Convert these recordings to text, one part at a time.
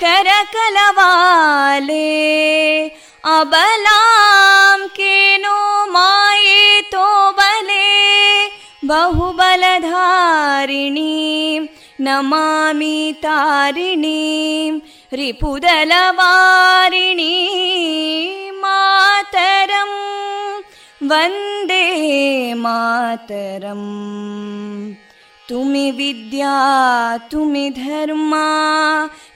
कलकल निनाद कराले कोटि कोटि भुजैदृता करकलवाले अबलां केनो मायेतो बले बहुबलधारिणीं नमामि तारिणीं रिपुदलवारिणी मातरं वन्दे मातरम् तुमि विद्या तुमि धर्मा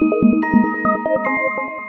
Thank you.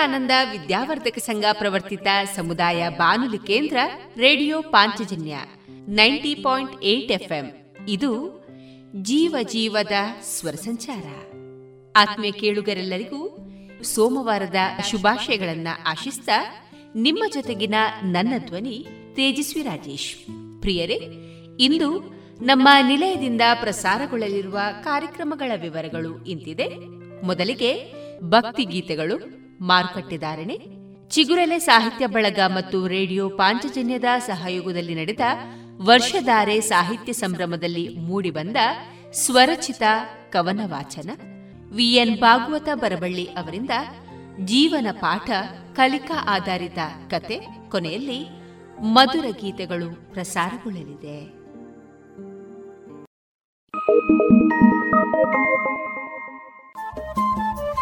ವಿವೇಕಾನಂದ ವಿದ್ಯಾವರ್ಧಕ ಸಂಘ ಪ್ರವರ್ತಿತ ಸಮುದಾಯ ಬಾನುಲಿ ಕೇಂದ್ರ radio Panchajanya ninety point eight ಇದು ಜೀವ ಜೀವದ ಸ್ವರ ಸಂಚಾರ. ಆತ್ಮೀಯ ಕೇಳುಗರೆಲ್ಲರಿಗೂ ಸೋಮವಾರದ ಶುಭಾಶಯಗಳನ್ನ ಆಶಿಸ್ತಾ ನಿಮ್ಮ ಜೊತೆಗಿನ ನನ್ನ ಧ್ವನಿ ತೇಜಸ್ವಿ ರಾಜೇಶ್. ಪ್ರಿಯರೇ, ಇಂದು ನಮ್ಮ ನಿಲಯದಿಂದ ಪ್ರಸಾರಗೊಳ್ಳಲಿರುವ ಕಾರ್ಯಕ್ರಮಗಳ ವಿವರಗಳು ಇಂತಿದೆ. ಮೊದಲಿಗೆ ಭಕ್ತಿ ಗೀತೆಗಳು ಮಾರುಕಟ್ಟೆದಾರಣೆ ಚಿಗುರೆಲೆ ಸಾಹಿತ್ಯ ಬಳಗ ಮತ್ತು ರೇಡಿಯೋ ಪಾಂಚಜನ್ಯದ ಸಹಯೋಗದಲ್ಲಿ ನಡೆದ ವರ್ಷಧಾರೆ ಸಾಹಿತ್ಯ ಸಂಭ್ರಮದಲ್ಲಿ ಮೂಡಿಬಂದ ಸ್ವರಚಿತ ಕವನ ವಾಚನ ವಿಎನ್ ಭಾಗವತ ಬರಬಳ್ಳಿ ಅವರಿಂದ ಜೀವನ ಪಾಠ ಕಲಿಕಾ ಆಧಾರಿತ ಕತೆ ಕೊನೆಯಲ್ಲಿ ಮಧುರ ಗೀತೆಗಳು ಪ್ರಸಾರಗೊಳ್ಳಲಿದೆ.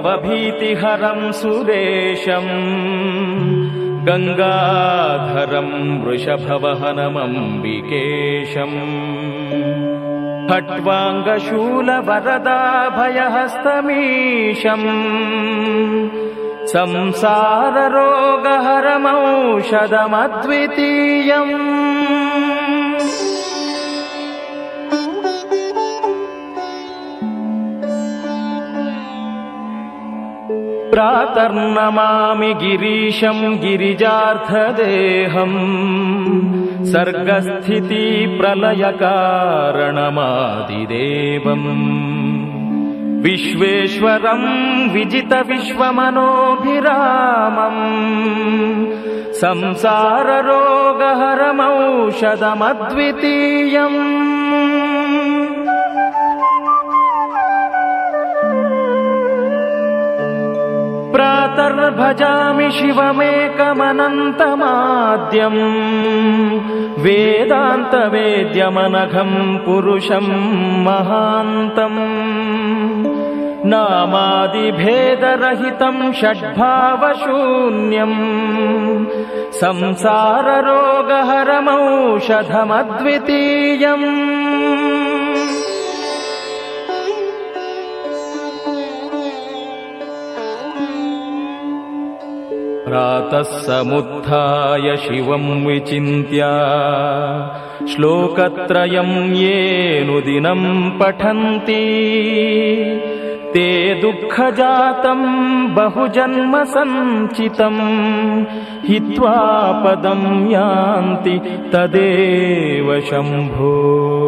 भवभीतिहरं सुदेशम् गङ्गाधरं वृषभवहनमम्बिकेशम्। खट्वाङ्गशूलवरदाभयहस्तमीशम् संसाररोगहरमौषधमद्वितीयम्। प्रातर्नमामि गिरीशम् गिरिजार्थदेहम्। सर्गस्थितिप्रलयकारणमादिदेवम् विश्वेश्वरम् विजितविश्वमनोभिरामम्। संसाररोगहरमौषधमद्वितीयम् प्रातर्भजामि शिवमेकमनन्तमाद्यम् वेदान्तवेद्यमनघम् पुरुषम् महान्तम् नामादिभेदरहितम् षड्भावशून्यम् संसाररोगहरमौषधमद्वितीयम् प्रातः समुत्थाय शिवम् विचिन्त्य श्लोकत्रयम् येनुदिनम् पठन्ति। ते दुःखजातम् बहुजन्म सञ्चितम् हित्वा पदम् यान्ति तदेव शम्भो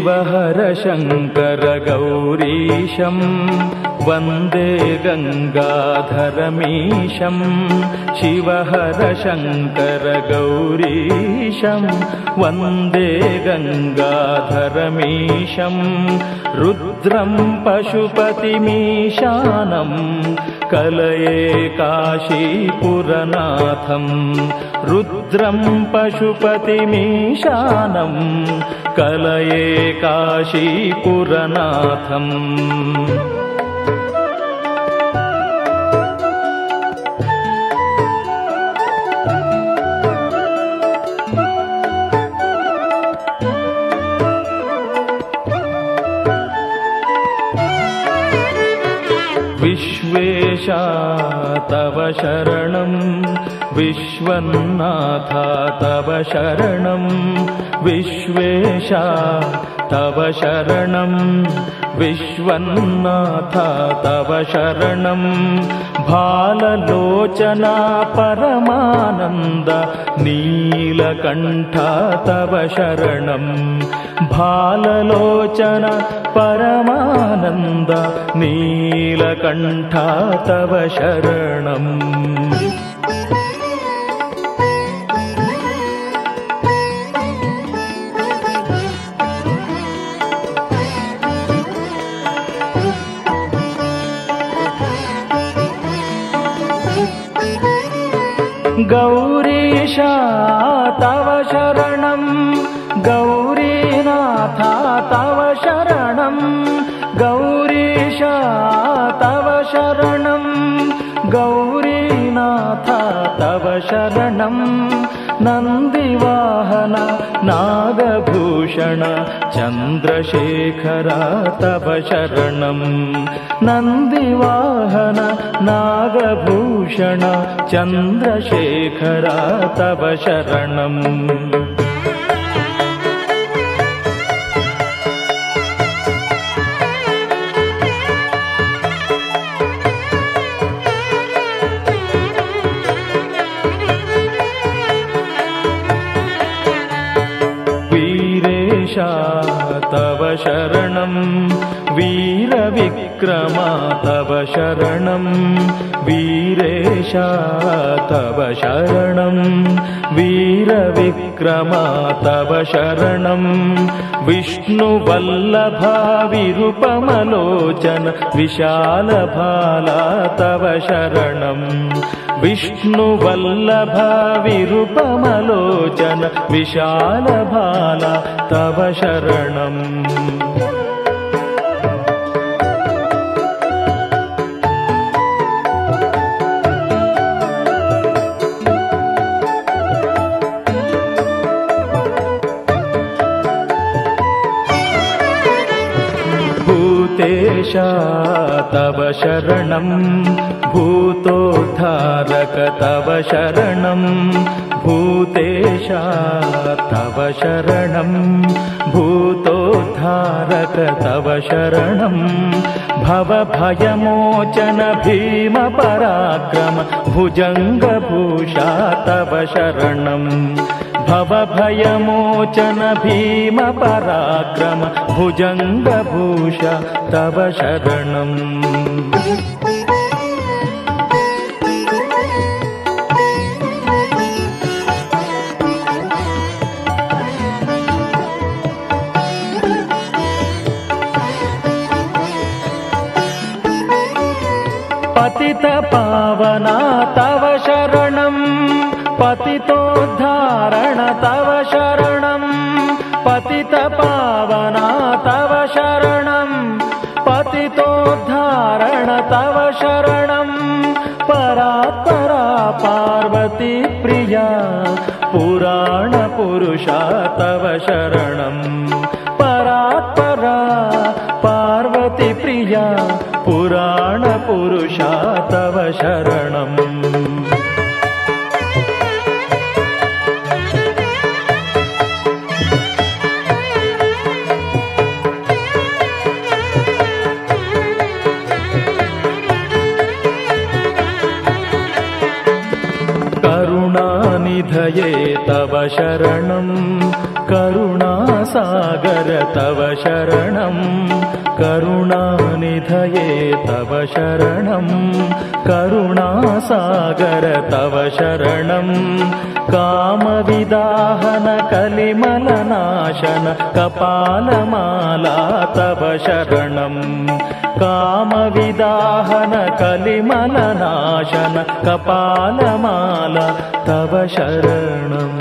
शिवहरशङ्करगौरीशम् वन्दे गङ्गाधरमीशम् शिवहर वन्दे गङ्गाधरमीशम् रुद्रम् पशुपतिमीशानम् कलये काशीपुरनाथम् रुद्रं पशुपतिमीशानम् कलये काशीपुरनाथम् विश्वेशा तव शरणं। विश्वन्नाथा तव शरणं। विश्वेशा तव शरणं। विश्वन्नाथा तव शरणं भाललोचना परमानन्द नीलकण्ठा तव शरणं। भाललोचन परमानन्द नीलकण्ठा तव शरणम् गौरीशा तव शरणं। गौरीनाथा तव शरणं। गौरीशा तव शरणं। गौरीनाथा तव शरणं नन्दिवाहन नागभूषण चन्द्रशेखरा तव शरणं। नन्दिवाहन नागभूषण चन्द्रशेखरा तव शरणम् शरणं। वीरविक्रमा तव शरणं। वीरेशा तव शरणं। वीरविक्रमा तव शरणं। विष्णुवल्लभा विरूपमलोचन विशालभाला तव शरणम् विष्णुवल्लभा विरूपमलोचन विशालभाला तव शरणम्। भूतेशा तव शरणं भूतोद्धारक तव शरणं भूतेशा तव शरणं भूतोद्धारक तव शरणं। भवभयमोचन भीमपराक्रम भुजङ्गभूषा तव शरणम् भवभयमोचन भीमपराक्रम भुजङ्गभूषा तव शरणम् पतितपावना तव शरणं। पतितोद्धारण तव शरणं। पतितपावना तव शरणं। पतितोद्धारण तव शरणं। परात्परा पार्वती प्रिया पुराणपुरुषा तव शरणं शरणम्। करुणानिधये तव शरणं करुणासागरा करुणासागर तव शरणं। करुणानिधये तव शरणं। करुणासागर तव शरणं। कामविदाहन कलिमलनाशन कपालमाला तव शरणं। कामविदाहन कलिमलनाशन कपालमाला तव शरणम्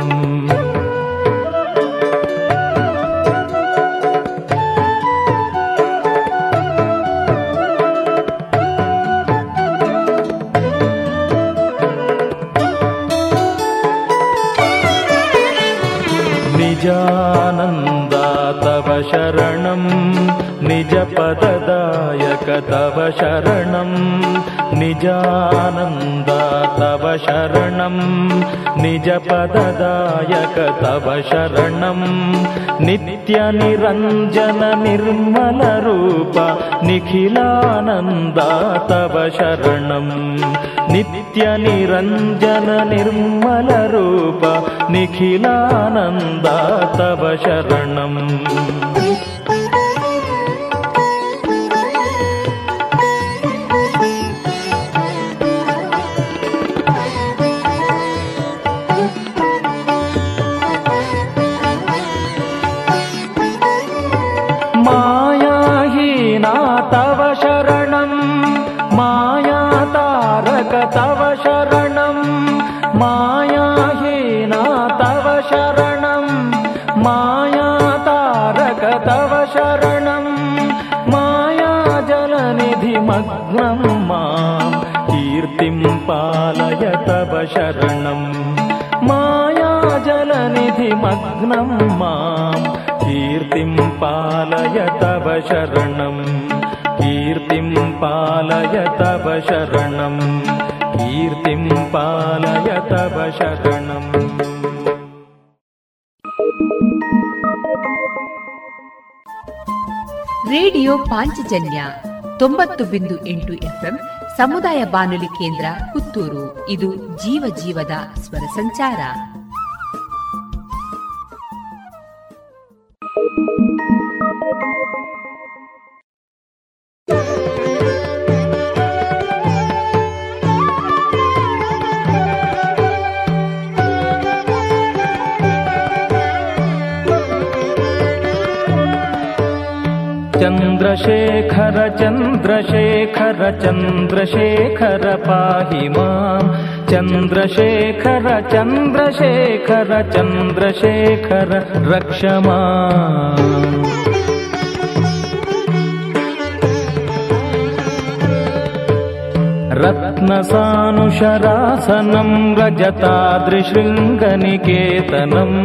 शरणं निजपददायक तव शरणं नित्यनिरञ्जन निर्मलरूप निखिलानन्दा तव शरणं नित्यनिरञ्जन निर्मलरूप निखिलानन्दा तव शरणम् पालय तव शरणं कीर्तिं पालय तव शरणं कीर्तिं पालय तव शरणम् ರೇಡಿಯೋ ಪಾಂಚಜನ್ಯ ತೊಂಬತ್ತು ಬಿಂದು ಎಂಟು ಎಫ್ಎಂ ಸಮುದಾಯ ಬಾನುಲಿ ಕೇಂದ್ರ ಪುತ್ತೂರು ಇದು ಜೀವ ಜೀವದ ಸ್ವರ ಸಂಚಾರ चन्द्रशेखर चन्द्रशेखर चन्द्रशेखर पाहि माम् चन्द्रशेखर चन्द्रशेखर चन्द्रशेखर रक्ष माम् रत्नसानुशरासनं रजतादृशृङ्गनिकेतनम्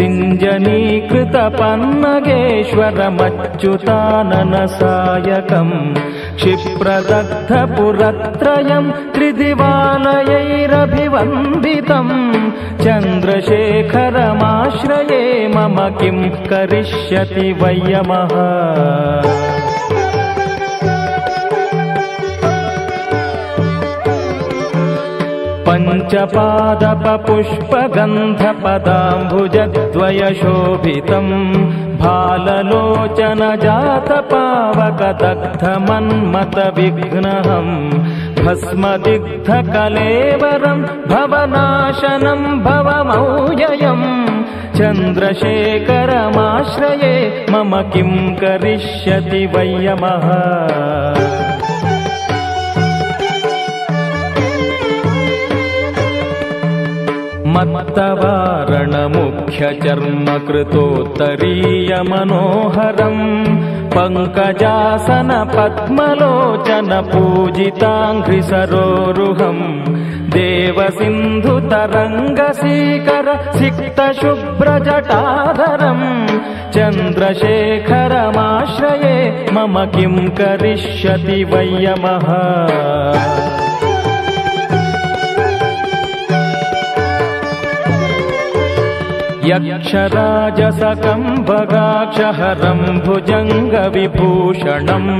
सिञ्जनीकृतपन्नगेश्वरमच्युताननसायकम् क्षिप्रदग्धपुरत्रयम् त्रिदिवालयैरभिवन्दितम् चन्द्रशेखरमाश्रये मम किं करिष्यति वयमः पञ्चपादपपुष्पगन्धपदाम्बुजद्वयशोभितम् भाललोचनजातपावकदग्धमन्मतविघ्नहम् भस्मदिग्धकलेवरम् भवनाशनम् भवमौजयम् चन्द्रशेखरमाश्रये मम किं करिष्यति वयमः मत्तवारणमुख्यचर्मकृतोत्तरीयमनोहरम् ज कृतोत्तरीय मनोहरम् पङ्कजासन पद्मलोचन पूजिताङ्क्रिसरोरुहम् देव सिन्धुतरङ्गसीकर चन्द्रशेखरमाश्रये मम किं करिष्यति वै यमः यक्षराजसकम्भगाक्षहरम् भुजङ्गविभूषणम्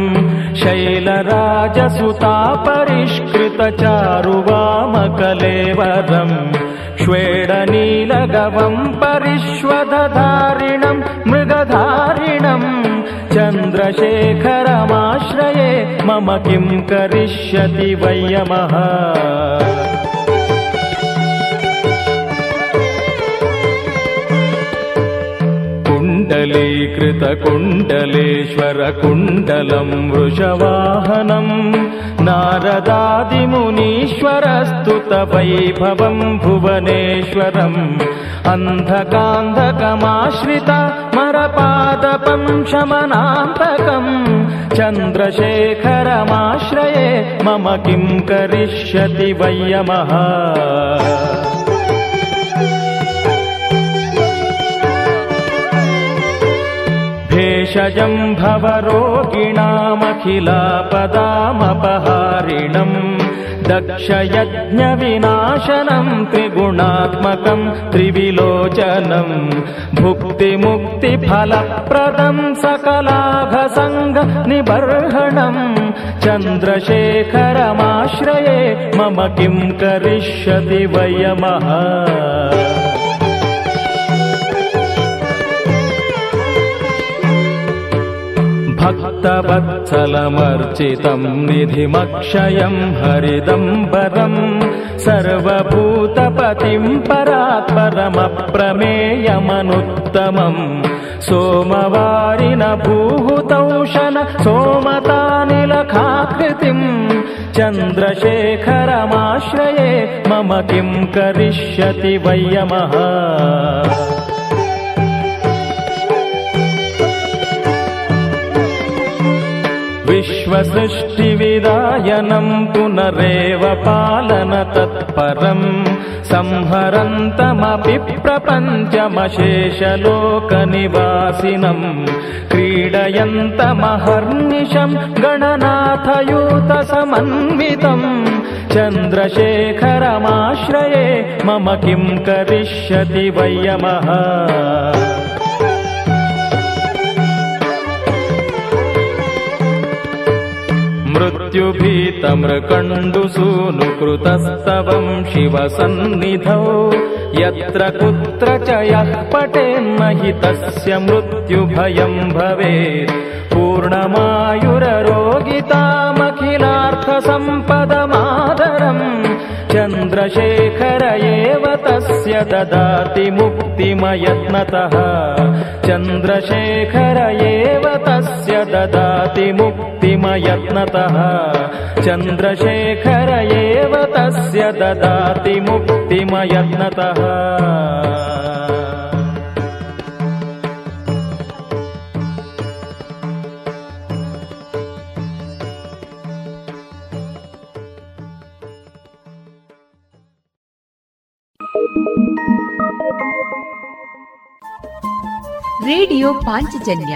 शैलराजसुतापरिष्कृतचारुवामकलेवरम् श्वेडनीलगवं परिष्वदधारिणं मृगधारिणम् चन्द्रशेखरमाश्रये मम किं करिष्यति वयमः लीकृत कुण्डलेश्वर वृषवाहनम् नारदादिमुनीश्वरस्तुतवैभवम् भुवनेश्वरम् अन्धकान्धकमाश्रित मरपादपम् शमनान्तकम् चन्द्रशेखरमाश्रये मम किम् करिष्यति वै यमः भेषजं भवरोगिणामखिलापदामपहारिणम् दक्षयज्ञविनाशनं त्रिगुणात्मकं त्रिविलोचनम् भुक्तिमुक्तिफलप्रदं सकलाघसङ्ग निबर्हणम् चन्द्रशेखरमाश्रये मम किं करिष्यति वयमः भक्तवत्सलमर्चितं निधिमक्षयं हरिदम्बरम् सर्वभूतपतिं परात्परमप्रमेयमनुत्तमम् सोमवारिण भूहुतौषण सोमतानिलखाकृतिम् चन्द्रशेखरमाश्रये मम किं करिष्यति वयमः विश्वसृष्टिविदायनं पुनरेव पालन तत्परम् संहरन्तमपि प्रपञ्चमशेषलोकनिवासिनम् क्रीडयन्तमहर्निशम् गणनाथयूतसमन्वितम् चन्द्रशेखरमाश्रये मम किं करिष्यति वयमः मृत्युभीतमृकण्डुसूनुकृतस्तवं शिवसन्निधौ। यत्र कुत्र च यः पटेन्न हि तस्य मृत्युभयं भवेत्। पूर्णमायुररोगितामखिलार्थसम्पदमादरम् चन्द्रशेखर एव तस्य ददाति मुक्तिमयत्नतः। चन्द्रशेखर एव तस्य ददाति मुक्तिमयत्नतः चन्द्रशेखर एव तस्य ददाति मुक्तिमयत्नतः ರೇಡಿಯೋ ಪಾಂಚಜನ್ಯ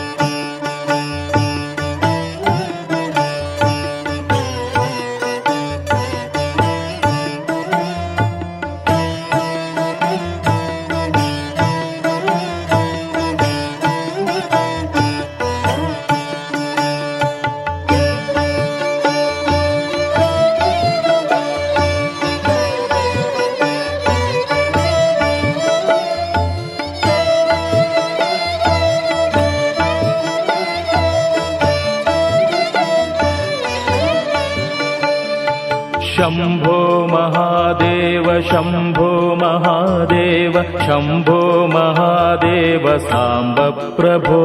शम्भो महादेव शम्भो महादेव साम्ब प्रभो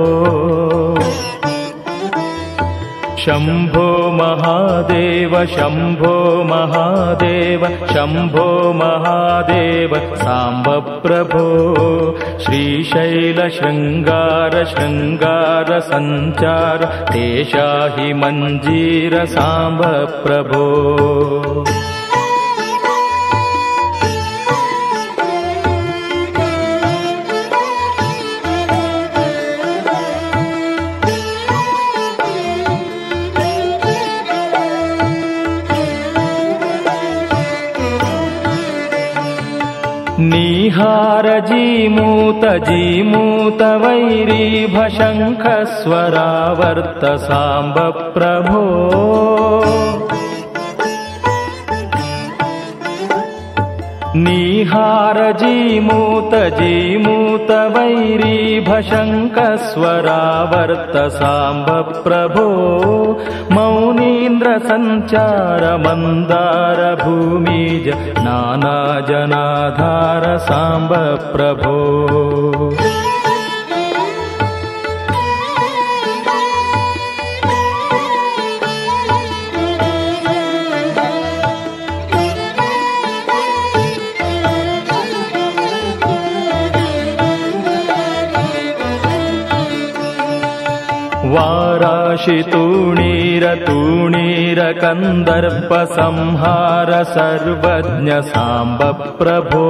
शम्भो महादेव शम्भो महादेव शम्भो महादेव साम्ब प्रभो श्रीशैलशृङ्गार शृङ्गार सञ्चार तेषाहि मञ्जीर साम्ब प्रभो धारजीमूतजीमूत वैरीभशङ्खस्वरावर्तसाम्ब प्रभो निहारजीमूत जीमूत वैरीभशङ्कस्वरावर्तसाम्ब प्रभो मौनीन्द्रसञ्चारमन्दारभूमिज नानाजनाधार साम्बप्रभो संहार सर्वज्ञ साम्ब प्रभो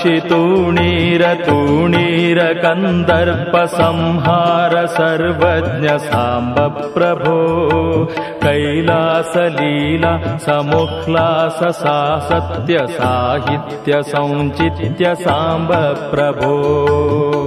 शितुणीरतूणीरकन्दर्पसंहार सर्वज्ञसाम्ब प्रभो कैलासलीला समुक्लाससा सत्यसाहित्यसञ्चित्य साम्ब प्रभो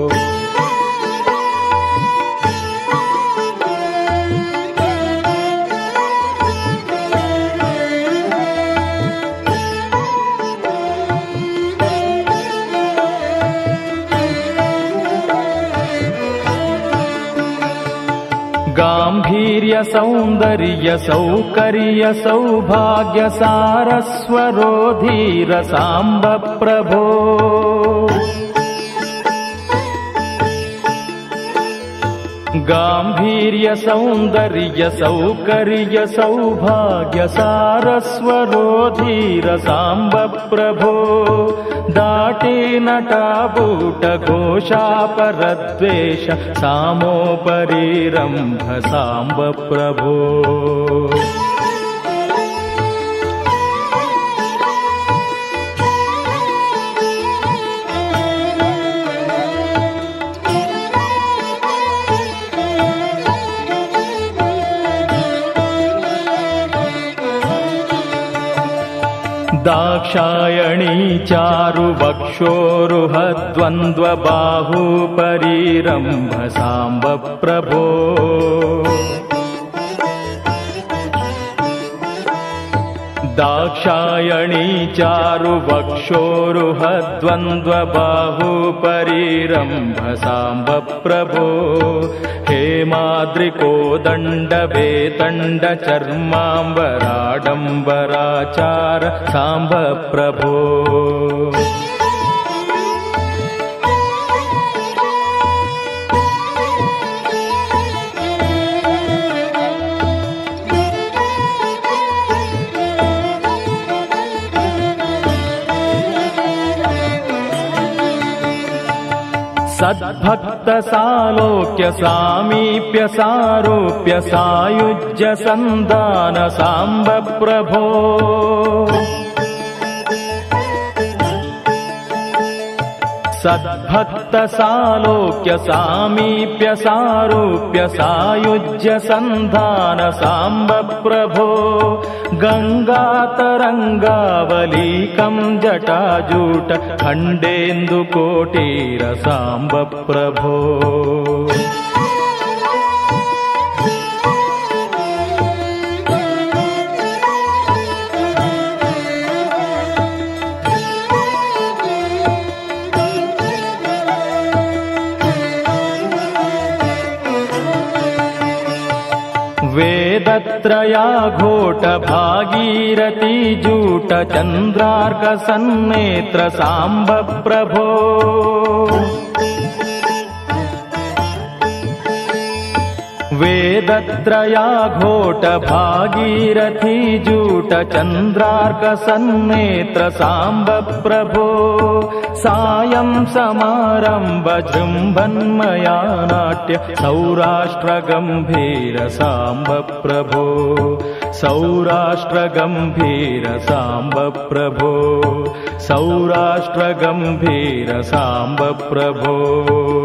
धीर्य सौन्दर्य प्रभो गाम्भीर्यसौन्दर्यसौकर्य सौभाग्यसारस्वरोधीरसाम्ब प्रभो दाटीनटापूटगोषापरद्वेष सामोपरीरम्भसाम्ब प्रभो दाक्षायणी चारुवक्षोरुहद्वन्द्वबाहुपरीरम्भसाम्ब प्रभो दाक्षायणी चारुवक्षोरुहद्वन्द्वबाहुपरीरम्भसाम्बप्रभो हे माद्रिकोदण्डवेतण्डचर्माम्बराडम्बराचार साम्ब प्रभो सद्भक्त सालोक्य सामीप्य सारूप्य सायुज्य सन्दान साम्ब प्रभो सद्भक्त सालोक्य सामीप्य सारूप्य सायुज्य सन्धान साम्ब प्रभो गङ्गातरङ्गावलीकं जटाजूट खण्डेन्दुकोटीर साम्ब प्रभो यत्र याघोट भागीरथीजूट चन्द्रार्क सन्नेत्र साम्ब प्रभो। वेदत्रया घोटभागीरथी जूटचन्द्रार्कसन्नेत्र साम्ब प्रभो। सायं समारम्भ जृम्भन्मया नाट्य सौराष्ट्र गम्भीर साम्ब प्रभो। सौराष्ट्रगम्भीर साम्ब प्रभो। सौराष्ट्र गम्भीर साम्ब प्रभो।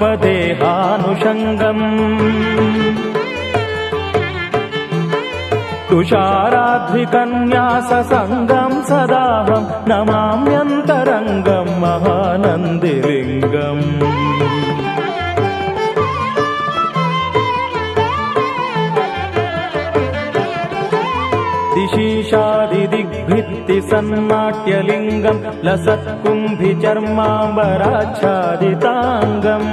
पदेहानुषङ्गम् तुषाराद्वितन्याससङ्गं सदाहं नमाम्यन्तरङ्गं महानन्दिलिङ्गम्। दिशि दिशीशादिदिग्भित्तिसन्नाट्यलिङ्गम् लसत्कुम्भिचर्माम्बराच्छादिताङ्गम्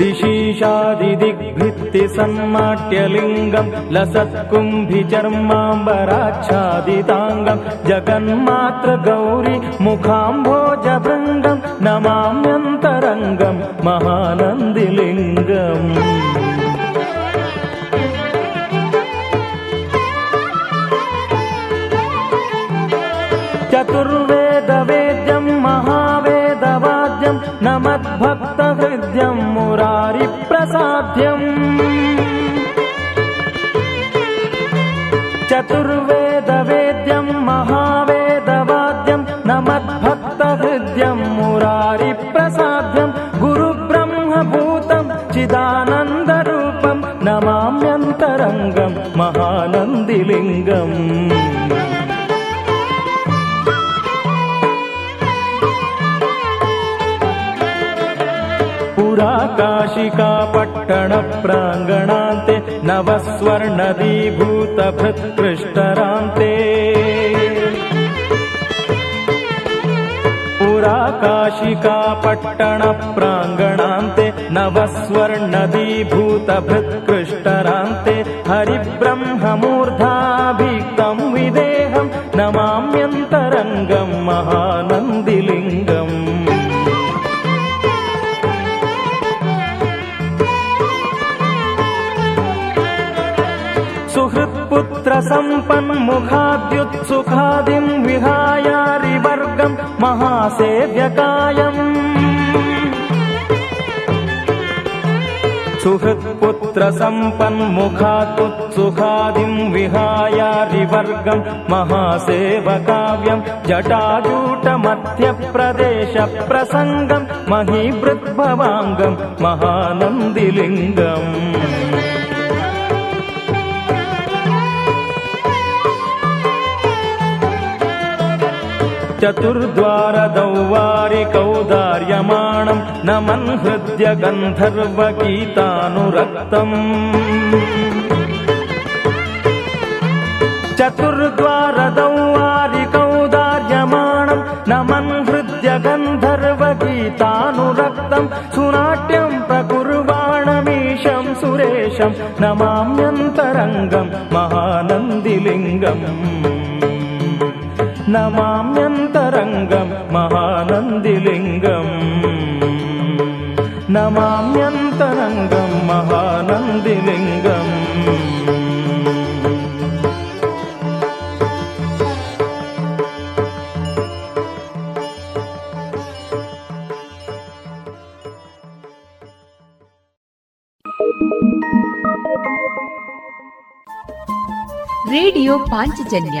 दिशीशादिदिग्भित्तिसन्नाट्यलिङ्गम् लसत्कुम्भिचर्माम्बराच्छादिताङ्गम् जगन्मात्रगौरि मुखाम्भोजभृङ्गम् नमाम्यन्तरङ्गम् महानन्दिलिङ्गम् चतुर्वेदं महावेदवाद्यं न हृदयं मुरारिप्रसाद्यम्। चतुर्वेद वेद्यं महावेदवाद्यं नमद्भक्त हृद्यं मुरारिप्रसाद्यं गुरुब्रह्मभूतं चिदानन्दरूपं नमाम्यन्तरङ्गम् महानन्दिलिङ्गम्। पट्टणन्ते नवस्वर्णदीभूतभृत्कृष्टरान्ते। नदीभूत पुराकाशिकापट्टणप्राङ्गणान्ते नवस्वर्णदीभूतभृत्कृष्टरान्ते। हरिब्रह्ममूर्धाभिक्तं विदेहं न सम्पन्मुखाद्युत्सुखादिं विहायारिवर्गं महासेव्यकायम्। सुहृत्पुत्रसम्पन्मुखादुत्सुखादिं विहायारिवर्गं महासेवकाव्यं। जटाजूटमध्यप्रदेशप्रसङ्गं जटाजूट महानन्दिलिङ्गम्। चतुर्द्वारदौवारिकौदार्यमाणम् न मन्हृद्य गन्धर्वगीतानुरक्तम्। चतुर्द्वारदौवारिकौदार्यमाणं न मन् गन्धर्वगीतानुरक्तम्। सुनाट्यम् प्रकुर्वाणमीशम् सुरेशम् नमाम्यन्तरङ्गम् महानन्दिलिङ्गम्। നമാമ്യന്തരംഗം മഹാനന്ദിലിംഗം നമാമ്യന്തരംഗം മഹാനന്ദിലിംഗം ರೇಡಿಯೋ ಪಾಂಚಜನ್ಯ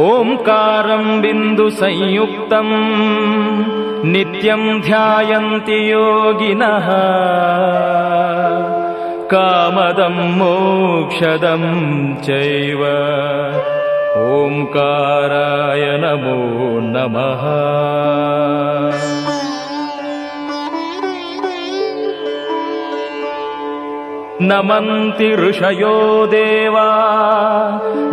ओङ्कारम् बिन्दुसंयुक्तम् नित्यम् ध्यायन्ति योगिनः। कामदम् मोक्षदम् चैव। ओङ्काराय नमो नमः नमन्ति ऋषयो देवा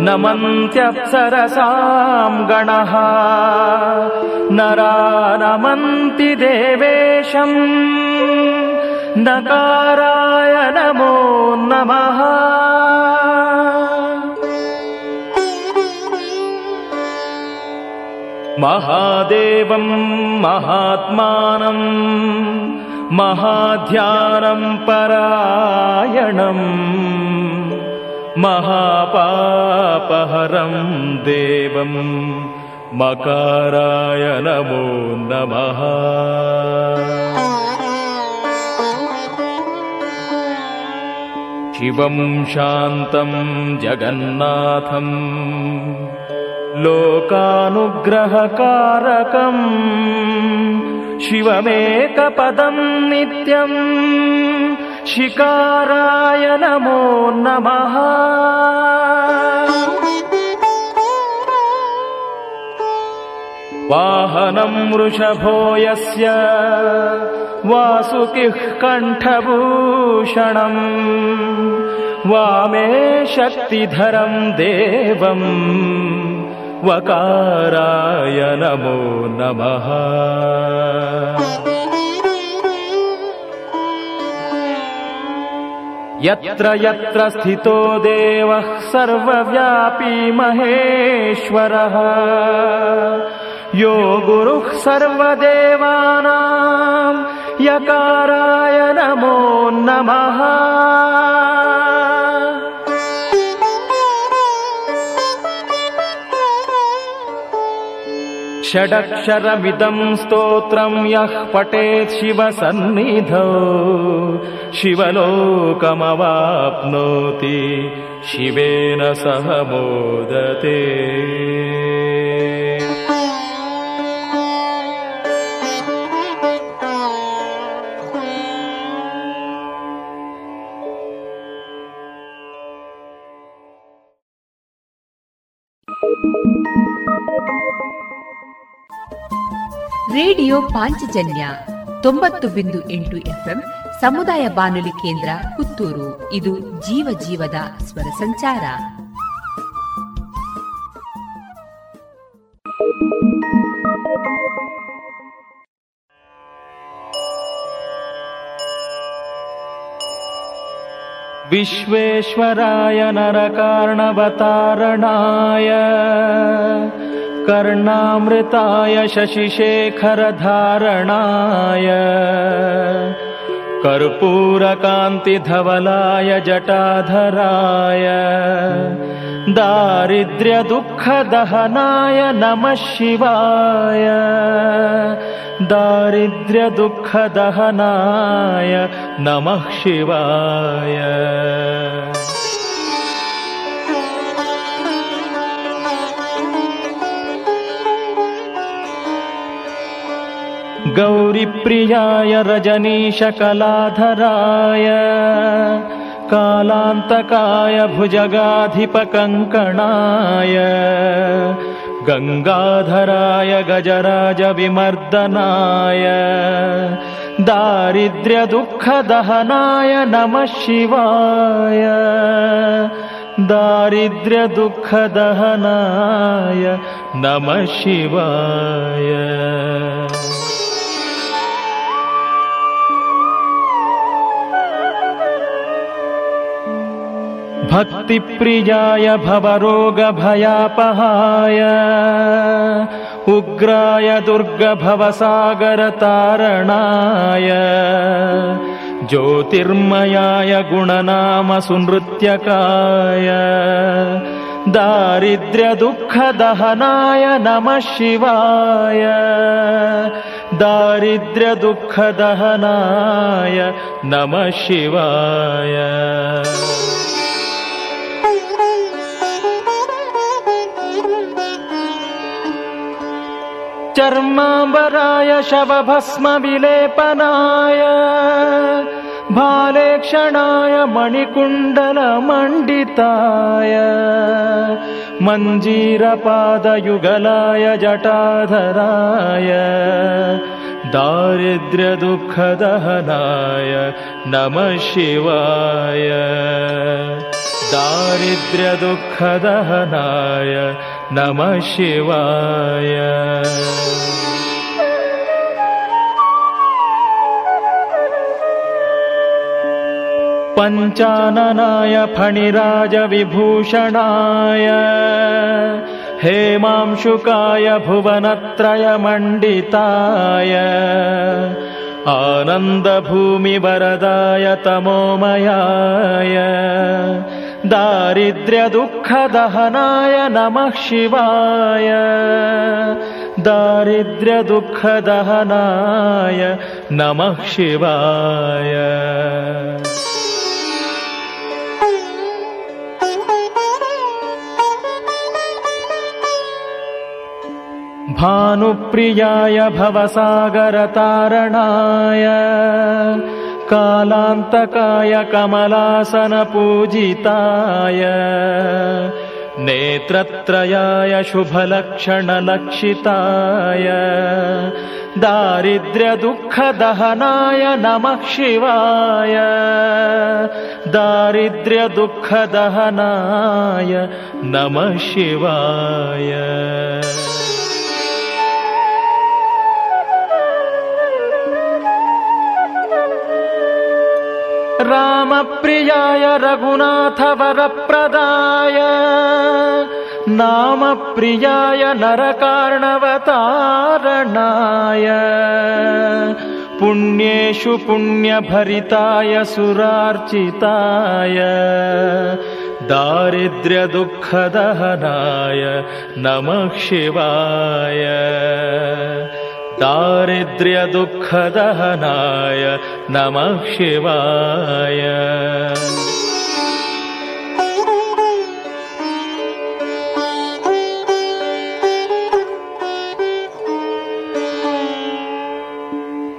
नमन्त्यप्सरसाम् गणः। नरा नमन्ति देवेशम् नकाराय नमो नमः। महादेवम् महात्मानम् महाध्यानम् परायणम् महापापहरम् देवम् मकाराय नमो। शिवम् शान्तम् जगन्नाथम् लोकानुग्रहकारकम् शिवमेकपदम् नित्यम् शिकाराय नमो नमः। वाहनम् वृषभो यस्य वासुकिः कण्ठभूषणम् वामे शक्तिधरम् देवम् वकाराय नमो नमः। यत्र यत्र स्थितो देवः सर्वव्यापी महेश्वरः। यो गुरुः सर्वदेवानाम् यकाराय नमो नमः षडक्षरमिदम् स्तोत्रम् यः पठेत् शिवसन्निधौ शिवलोकमवाप्नोति शिवेन सह मोदते ರೇಡಿಯೋ ಪಾಂಚಜನ್ಯ ತೊಂಬತ್ತು ಬಿಂದು ಎಂಟು ಎಫ್ಎಂ ಸಮುದಾಯ ಬಾನುಲಿ ಕೇಂದ್ರ ಪುತ್ತೂರು. ಇದು ಜೀವ ಜೀವದ ಸ್ವರ ಸಂಚಾರ. ವಿಶ್ವೇಶ್ವರಾಯ ನರಕಾರಣವತಾರಣಾಯ कर्णामृताय शशिशेखरधारणाय कर्पूरकान्तिधवलाय जटाधराय दारिद्र्यदुःखदहनाय नमः शिवाय दारिद्र्यदुःखदहनाय नमः शिवाय गौरिप्रियाय रजनीशकलाधराय कालान्तकाय भुजगाधिपकङ्कणाय गङ्गाधराय गजराजविमर्दनाय दारिद्र्यदुःखदहनाय नमः शिवाय दारिद्र्यदुःखदहनाय नमः शिवाय भक्तिप्रियाय भवरोगभयापहाय। उग्राय दुर्गभवसागरतारणाय। ज्योतिर्मयाय गुणनामसुनृत्यकाय। दारिद्र्यदुःखदहनाय नमः शिवाय। दारिद्र्यदुःखदहनाय नमः शिवाय चर्माम्बराय शवभस्मविलेपनाय भालेक्षणाय मणिकुण्डलमण्डिताय मञ्जीरपादयुगलाय जटाधराय दारिद्र्यदुःखदहनाय नमः शिवाय। दारिद्र्यदुःखदहनाय नमः शिवाय। पञ्चाननाय फणिराजविभूषणाय हेमांशुकाय भुवनत्रयमण्डिताय आनन्दभूमिवरदाय तमोमयाय दारिद्र्यदुःखदहनाय नमः शिवाय दारिद्र्यदुःखदहनाय नमः शिवाय भानुप्रियाय भवसागरतारणाय कालान्तकाय कमलासनपूजिताय नेत्रत्रयाय शुभलक्षणलक्षिताय दारिद्र्यदुःखदहनाय नमः शिवाय दारिद्र्यदुःखदहनाय नमः शिवाय रामप्रियाय रघुनाथवरप्रदाय नामप्रियाय नरकार्णवतारणाय पुण्येषु पुण्यभरिताय सुरार्चिताय दारिद्र्यदुःखदहनाय नमः शिवाय दारिद्र्यदुःखदहनाय नमः शिवाय।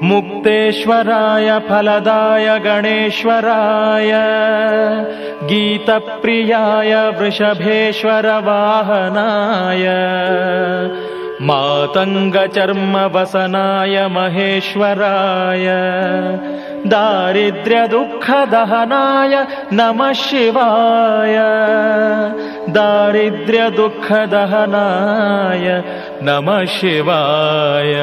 मुक्तेश्वराय फलदाय गणेश्वराय गीतप्रियाय वृषभेश्वरवाहनाय मातङ्गचर्मवसनाय महेश्वराय दारिद्र्यदुःखदहनाय नमः शिवाय दारिद्र्यदुःखदहनाय नमः शिवाय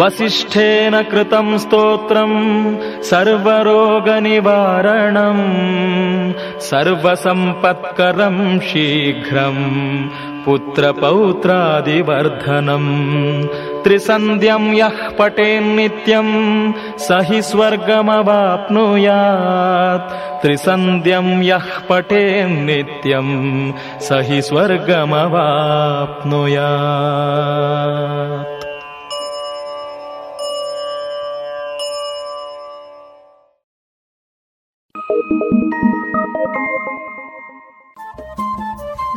वसिष्ठेन कृतं स्तोत्रम् सर्वरोगनिवारणम् सर्वसम्पत्करं शीघ्रम् पुत्रपौत्रादिवर्धनम् त्रिसन्ध्यं यः पठेन्नित्यम् स हि स्वर्गमवाप्नुयात्। त्रिसन्ध्यं यः पठेन्नित्यम् स हि स्वर्गमवाप्नुयात्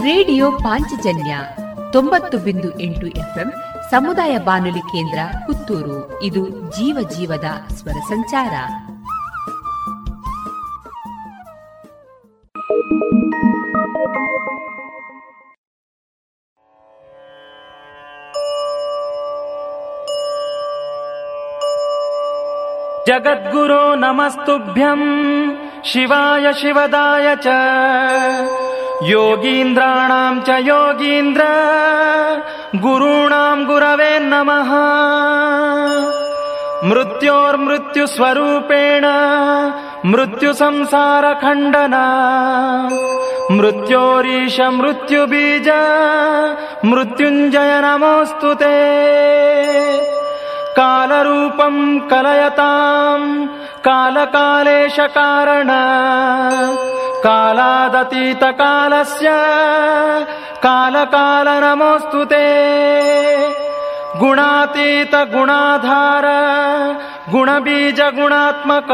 ರೇಡಿಯೋ ಪಾಂಚಜನ್ಯ ತೊಂಬತ್ತು ಬಿಂದು ಎಂಟು ಎಫ್ಎಂ ಸಮುದಾಯ ಬಾನುಲಿ ಕೇಂದ್ರ ಪುತ್ತೂರು. ಇದು ಜೀವ ಜೀವದ ಸ್ವರ ಸಂಚಾರ. ಜಗದ್ಗುರು ನಮಸ್ತುಭ್ಯಂ ಶಿವಾಯ ಶಿವದಾಯ ಚ योगीन्द्राणाम् च योगीन्द्र गुरूणाम् गुरवे नमः। मृत्योर्मृत्युस्वरूपेण मृत्युसंसारखण्डना मृत्योरीश मृत्युबीज मृत्युञ्जय नमोऽस्तु ते। कालरूपम् कलयताम् कालकालेश कारण कालादतीतकालस्य कालकाल नमोऽस्तु ते। गुणातीत गुणाधार गुणबीज गुणात्मक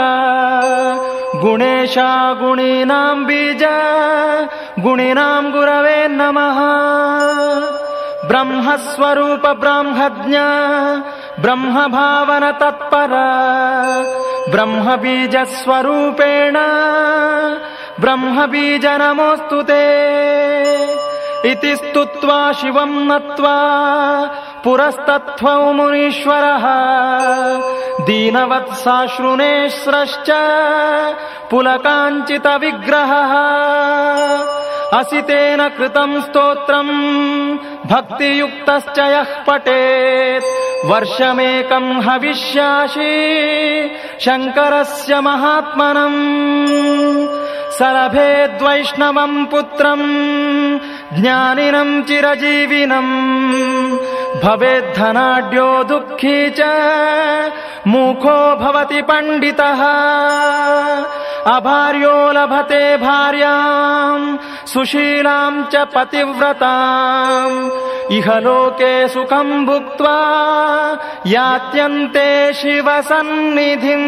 गुणेशा गुणीनाम् बीज गुणिनाम् गुरवे नमः। ब्रह्मस्वरूप ब्रह्मज्ञ ब्रह्मभावन तत्पर ब्रह्मबीजस्वरूपेण ब्रह्मबीज नमोऽस्तु ते। इति स्तुत्वा शिवम् नत्वा पुरस्तत्त्वौ मुनीश्वरः। दीनवत्साश्रुनेश्रश्च पुलकाञ्चितविग्रहः असितेन कृतम् स्तोत्रम् भक्तियुक्तश्च यः पठेत्। वर्षमेकम् हविष्यासि शङ्करस्य महात्मनम् स लभेद्वैष्णवम् पुत्रम् ज्ञानिनम् चिरजीविनम् भवेद्धनाढ्यो दुःखी च मूखो भवति पण्डितः अभार्यो लभते भार्याम् सुशीलाम् च पतिव्रताम् इह लोके सुखम् भुक्त्वा यात्यन्ते शिवसन्निधिम्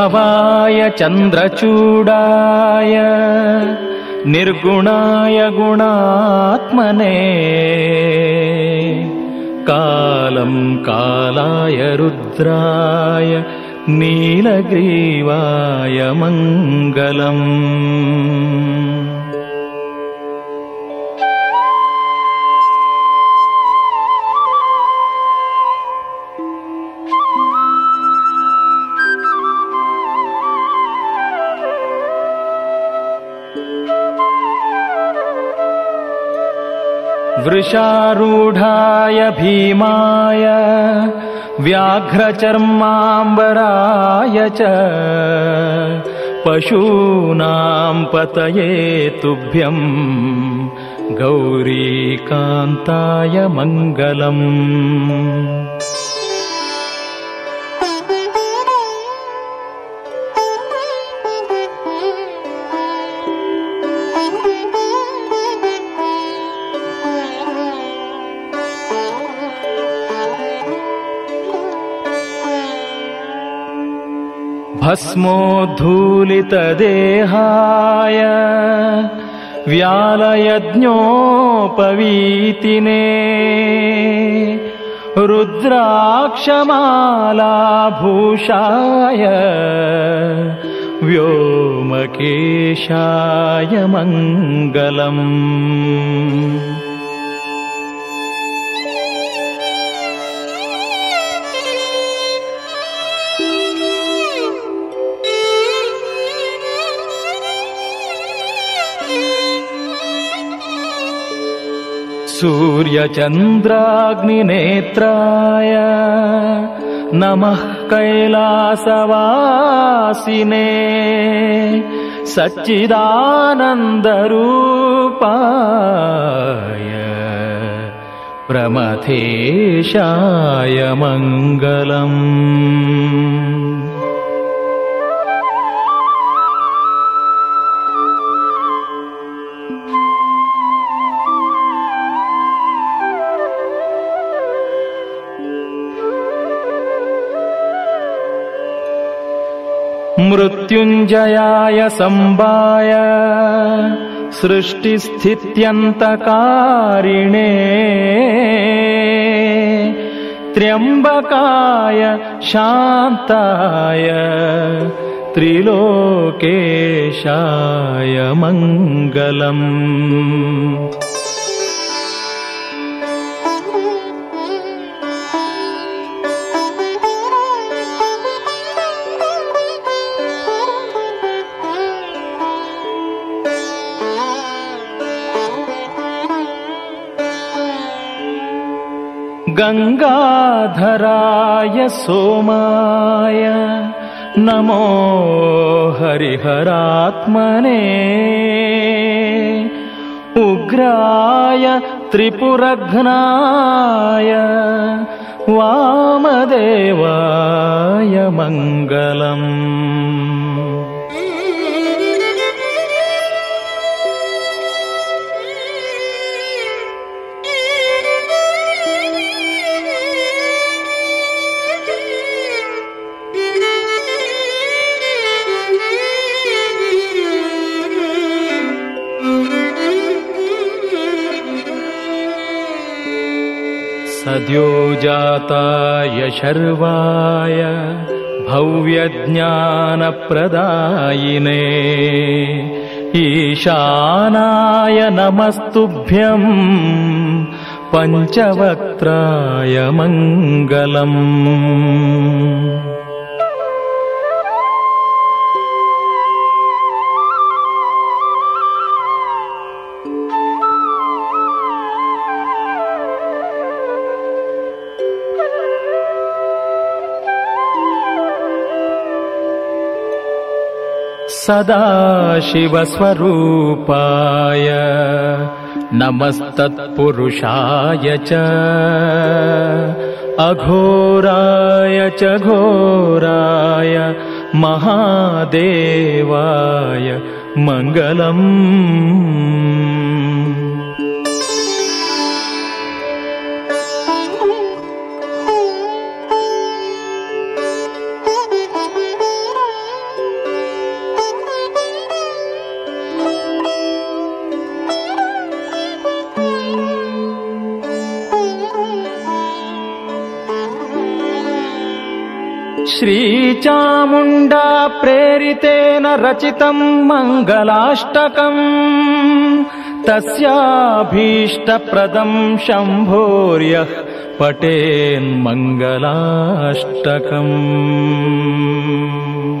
भवाय चन्द्रचूडाय निर्गुणाय गुणात्मने कालम् कालाय रुद्राय नीलग्रीवाय मङ्गलम् वृषारूढाय भीमाय व्याघ्रचर्माम्बराय च पशूनाम् पतये तुभ्यम् गौरीकान्ताय मङ्गलम् भस्मोद्धूलितदेहाय व्यालयज्ञोपवीतिने रुद्राक्षमालाभूषाय व्योमकेशाय मङ्गलम् सूर्यचन्द्राग्निनेत्राय नमः कैलासवासिने सच्चिदानन्दरूपाय प्रमथेशाय मङ्गलम् मृत्युञ्जयाय सम्बाय सृष्टिस्थित्यन्तकारिणे त्र्यम्बकाय शान्ताय त्रिलोकेशाय मङ्गलम् गङ्गाधराय सोमाय नमो हरिहरात्मने उग्राय त्रिपुरघ्नाय वामदेवाय मङ्गलम् सद्योजाताय शर्वाय भव्यज्ञानप्रदायिने ईशानाय नमस्तुभ्यम् पञ्चवक्त्राय मङ्गलम् सदाशिवस्वरूपाय नमस्तत्पुरुषाय च अघोराय च घोराय महादेवाय मङ्गलम् श्रीचामुण्डा प्रेरितेन रचितम् मङ्गलाष्टकम्। तस्याभीष्टप्रदम् शम्भोर्यः पटेन्मङ्गलाष्टकम्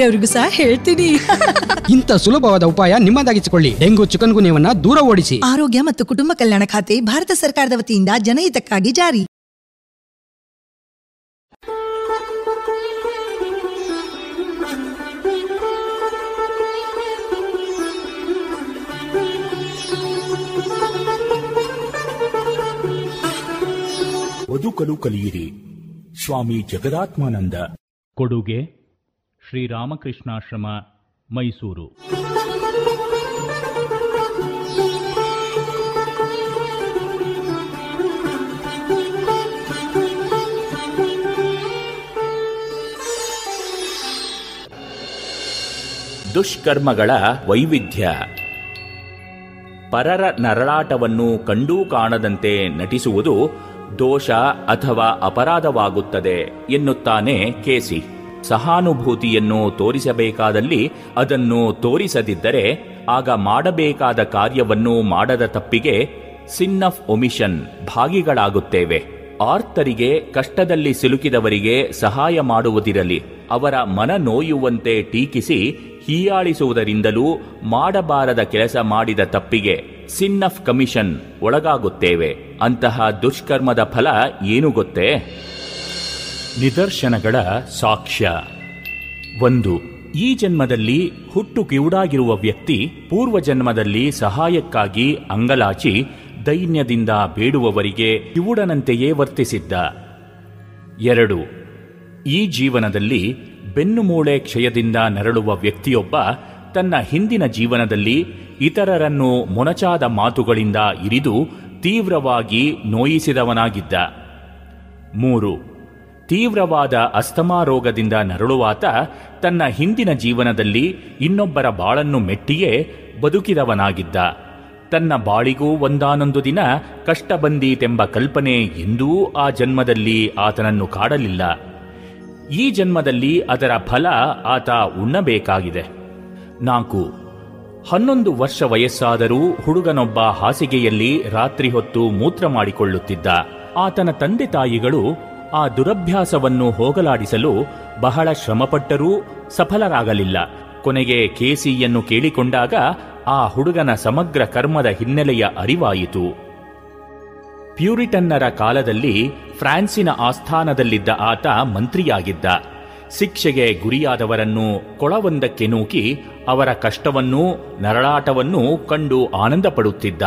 ಬೇರೆಯವ್ರಿಗೂ ಸಹ ಹೇಳ್ತೀನಿ. ಇಂಥ ಸುಲಭವಾದ ಉಪಾಯ ನಿಮ್ಮದಾಗಿಸಿಕೊಳ್ಳಿ. ಡೆಂಗು ಚಿಕನ್ ಗುನ್ಯವನ್ನ ದೂರ ಓಡಿಸಿ. ಆರೋಗ್ಯ ಮತ್ತು ಕುಟುಂಬ ಕಲ್ಯಾಣ ಖಾತೆ ಭಾರತ ಸರ್ಕಾರದ ವತಿಯಿಂದ ಜನಹಿತಕ್ಕಾಗಿ ಜಾರಿ. ಬದುಕಲು ಕಲಿಯಿರಿ. ಸ್ವಾಮಿ ಜಗದಾತ್ಮಾನಂದ. ಕೊಡುಗೆ. ಶ್ರೀರಾಮಕೃಷ್ಣಾಶ್ರಮ ಮೈಸೂರು. ದುಷ್ಕರ್ಮಗಳ ವೈವಿಧ್ಯ. ಪರರ ನರಳಾಟವನ್ನು ಕಂಡೂ ಕಾಣದಂತೆ ನಟಿಸುವುದು ದೋಷ ಅಥವಾ ಅಪರಾಧವಾಗುತ್ತದೆ ಎನ್ನುತ್ತಾನೆ ಕೇಸಿ. ಸಹಾನುಭೂತಿಯನ್ನು ತೋರಿಸಬೇಕಾದಲ್ಲಿ ಅದನ್ನು ತೋರಿಸದಿದ್ದರೆ ಆಗ ಮಾಡಬೇಕಾದ ಕಾರ್ಯವನ್ನು ಮಾಡದ ತಪ್ಪಿಗೆ ಸಿನ್ ಆಫ್ ಒಮಿಷನ್ ಭಾಗಿಗಳಾಗುತ್ತೇವೆ. ಆರ್ತರಿಗೆ ಕಷ್ಟದಲ್ಲಿ ಸಿಲುಕಿದವರಿಗೆ ಸಹಾಯ ಮಾಡುವುದಿರಲಿ. ಅವರ ಮನ ನೋಯುವಂತೆ ಟೀಕಿಸಿ ಹೀಯಾಳಿಸುವುದರಿಂದಲೂ ಮಾಡಬಾರದ ಕೆಲಸ ಮಾಡಿದ ತಪ್ಪಿಗೆ ಸಿನ್ ಆಫ್ ಕಮಿಷನ್ ಒಳಗಾಗುತ್ತೇವೆ. ಅಂತಹ ದುಷ್ಕರ್ಮದ ಫಲ ಏನು ಗೊತ್ತೇ? ನಿದರ್ಶನಗಳ ಸಾಕ್ಷ್ಯ. ಒಂದು, ಈ ಜನ್ಮದಲ್ಲಿ ಹುಟ್ಟು ಕಿವುಡಾಗಿರುವ ವ್ಯಕ್ತಿ ಪೂರ್ವ ಜನ್ಮದಲ್ಲಿ ಸಹಾಯಕ್ಕಾಗಿ ಅಂಗಲಾಚಿ ದೈನ್ಯದಿಂದ ಬೇಡುವವರಿಗೆ ಕಿವುಡನಂತೆಯೇ ವರ್ತಿಸಿದ್ದ. ಎರಡು, ಈ ಜೀವನದಲ್ಲಿ ಬೆನ್ನುಮೂಳೆ ಕ್ಷಯದಿಂದ ನರಳುವ ವ್ಯಕ್ತಿಯೊಬ್ಬ ತನ್ನ ಹಿಂದಿನ ಜೀವನದಲ್ಲಿ ಇತರರನ್ನು ಮೊನಚಾದ ಮಾತುಗಳಿಂದ ಇರಿದು ತೀವ್ರವಾಗಿ ನೋಯಿಸಿದವನಾಗಿದ್ದ. ಮೂರು ತೀವ್ರವಾದ ಅಸ್ತಮಾ ರೋಗದಿಂದ ನರಳುವಾತ ತನ್ನ ಹಿಂದಿನ ಜೀವನದಲ್ಲಿ ಇನ್ನೊಬ್ಬರ ಬಾಳನ್ನು ಮೆಟ್ಟಿಯೇ ಬದುಕಿದವನಾಗಿದ್ದ. ತನ್ನ ಬಾಳಿಗೂ ಒಂದಾನೊಂದು ದಿನ ಕಷ್ಟ ಬಂದೀತೆಂಬ ಕಲ್ಪನೆ ಎಂದೂ ಆ ಜನ್ಮದಲ್ಲಿ ಆತನನ್ನು ಕಾಡಲಿಲ್ಲ. ಈ ಜನ್ಮದಲ್ಲಿ ಅದರ ಫಲ ಆತ ಉಣ್ಣಬೇಕಾಗಿದೆ. ನಾಲ್ಕು. ಹನ್ನೊಂದು ವರ್ಷ ವಯಸ್ಸಾದರೂ ಹುಡುಗನೊಬ್ಬ ಹಾಸಿಗೆಯಲ್ಲಿ ರಾತ್ರಿ ಹೊತ್ತು ಮೂತ್ರ ಮಾಡಿಕೊಳ್ಳುತ್ತಿದ್ದ. ಆತನ ತಂದೆ ತಾಯಿಗಳು ಆ ದುರಭ್ಯಾಸವನ್ನು ಹೋಗಲಾಡಿಸಲು ಬಹಳ ಶ್ರಮಪಟ್ಟರೂ ಸಫಲರಾಗಲಿಲ್ಲ. ಕೊನೆಗೆ ಕೆಸಿಯನ್ನು ಕೇಳಿಕೊಂಡಾಗ ಆ ಹುಡುಗನ ಸಮಗ್ರ ಕರ್ಮದ ಹಿನ್ನೆಲೆಯ ಅರಿವಾಯಿತು. ಪ್ಯೂರಿಟನ್ನರ ಕಾಲದಲ್ಲಿ ಫ್ರಾನ್ಸಿನ ಆಸ್ಥಾನದಲ್ಲಿದ್ದ ಆತ ಮಂತ್ರಿಯಾಗಿದ್ದ. ಶಿಕ್ಷೆಗೆ ಗುರಿಯಾದವರನ್ನು ಕೊಳವೊಂದಕ್ಕೆ ನೂಕಿ ಅವರ ಕಷ್ಟವನ್ನೂ ನರಳಾಟವನ್ನೂ ಕಂಡು ಆನಂದಪಡುತ್ತಿದ್ದ.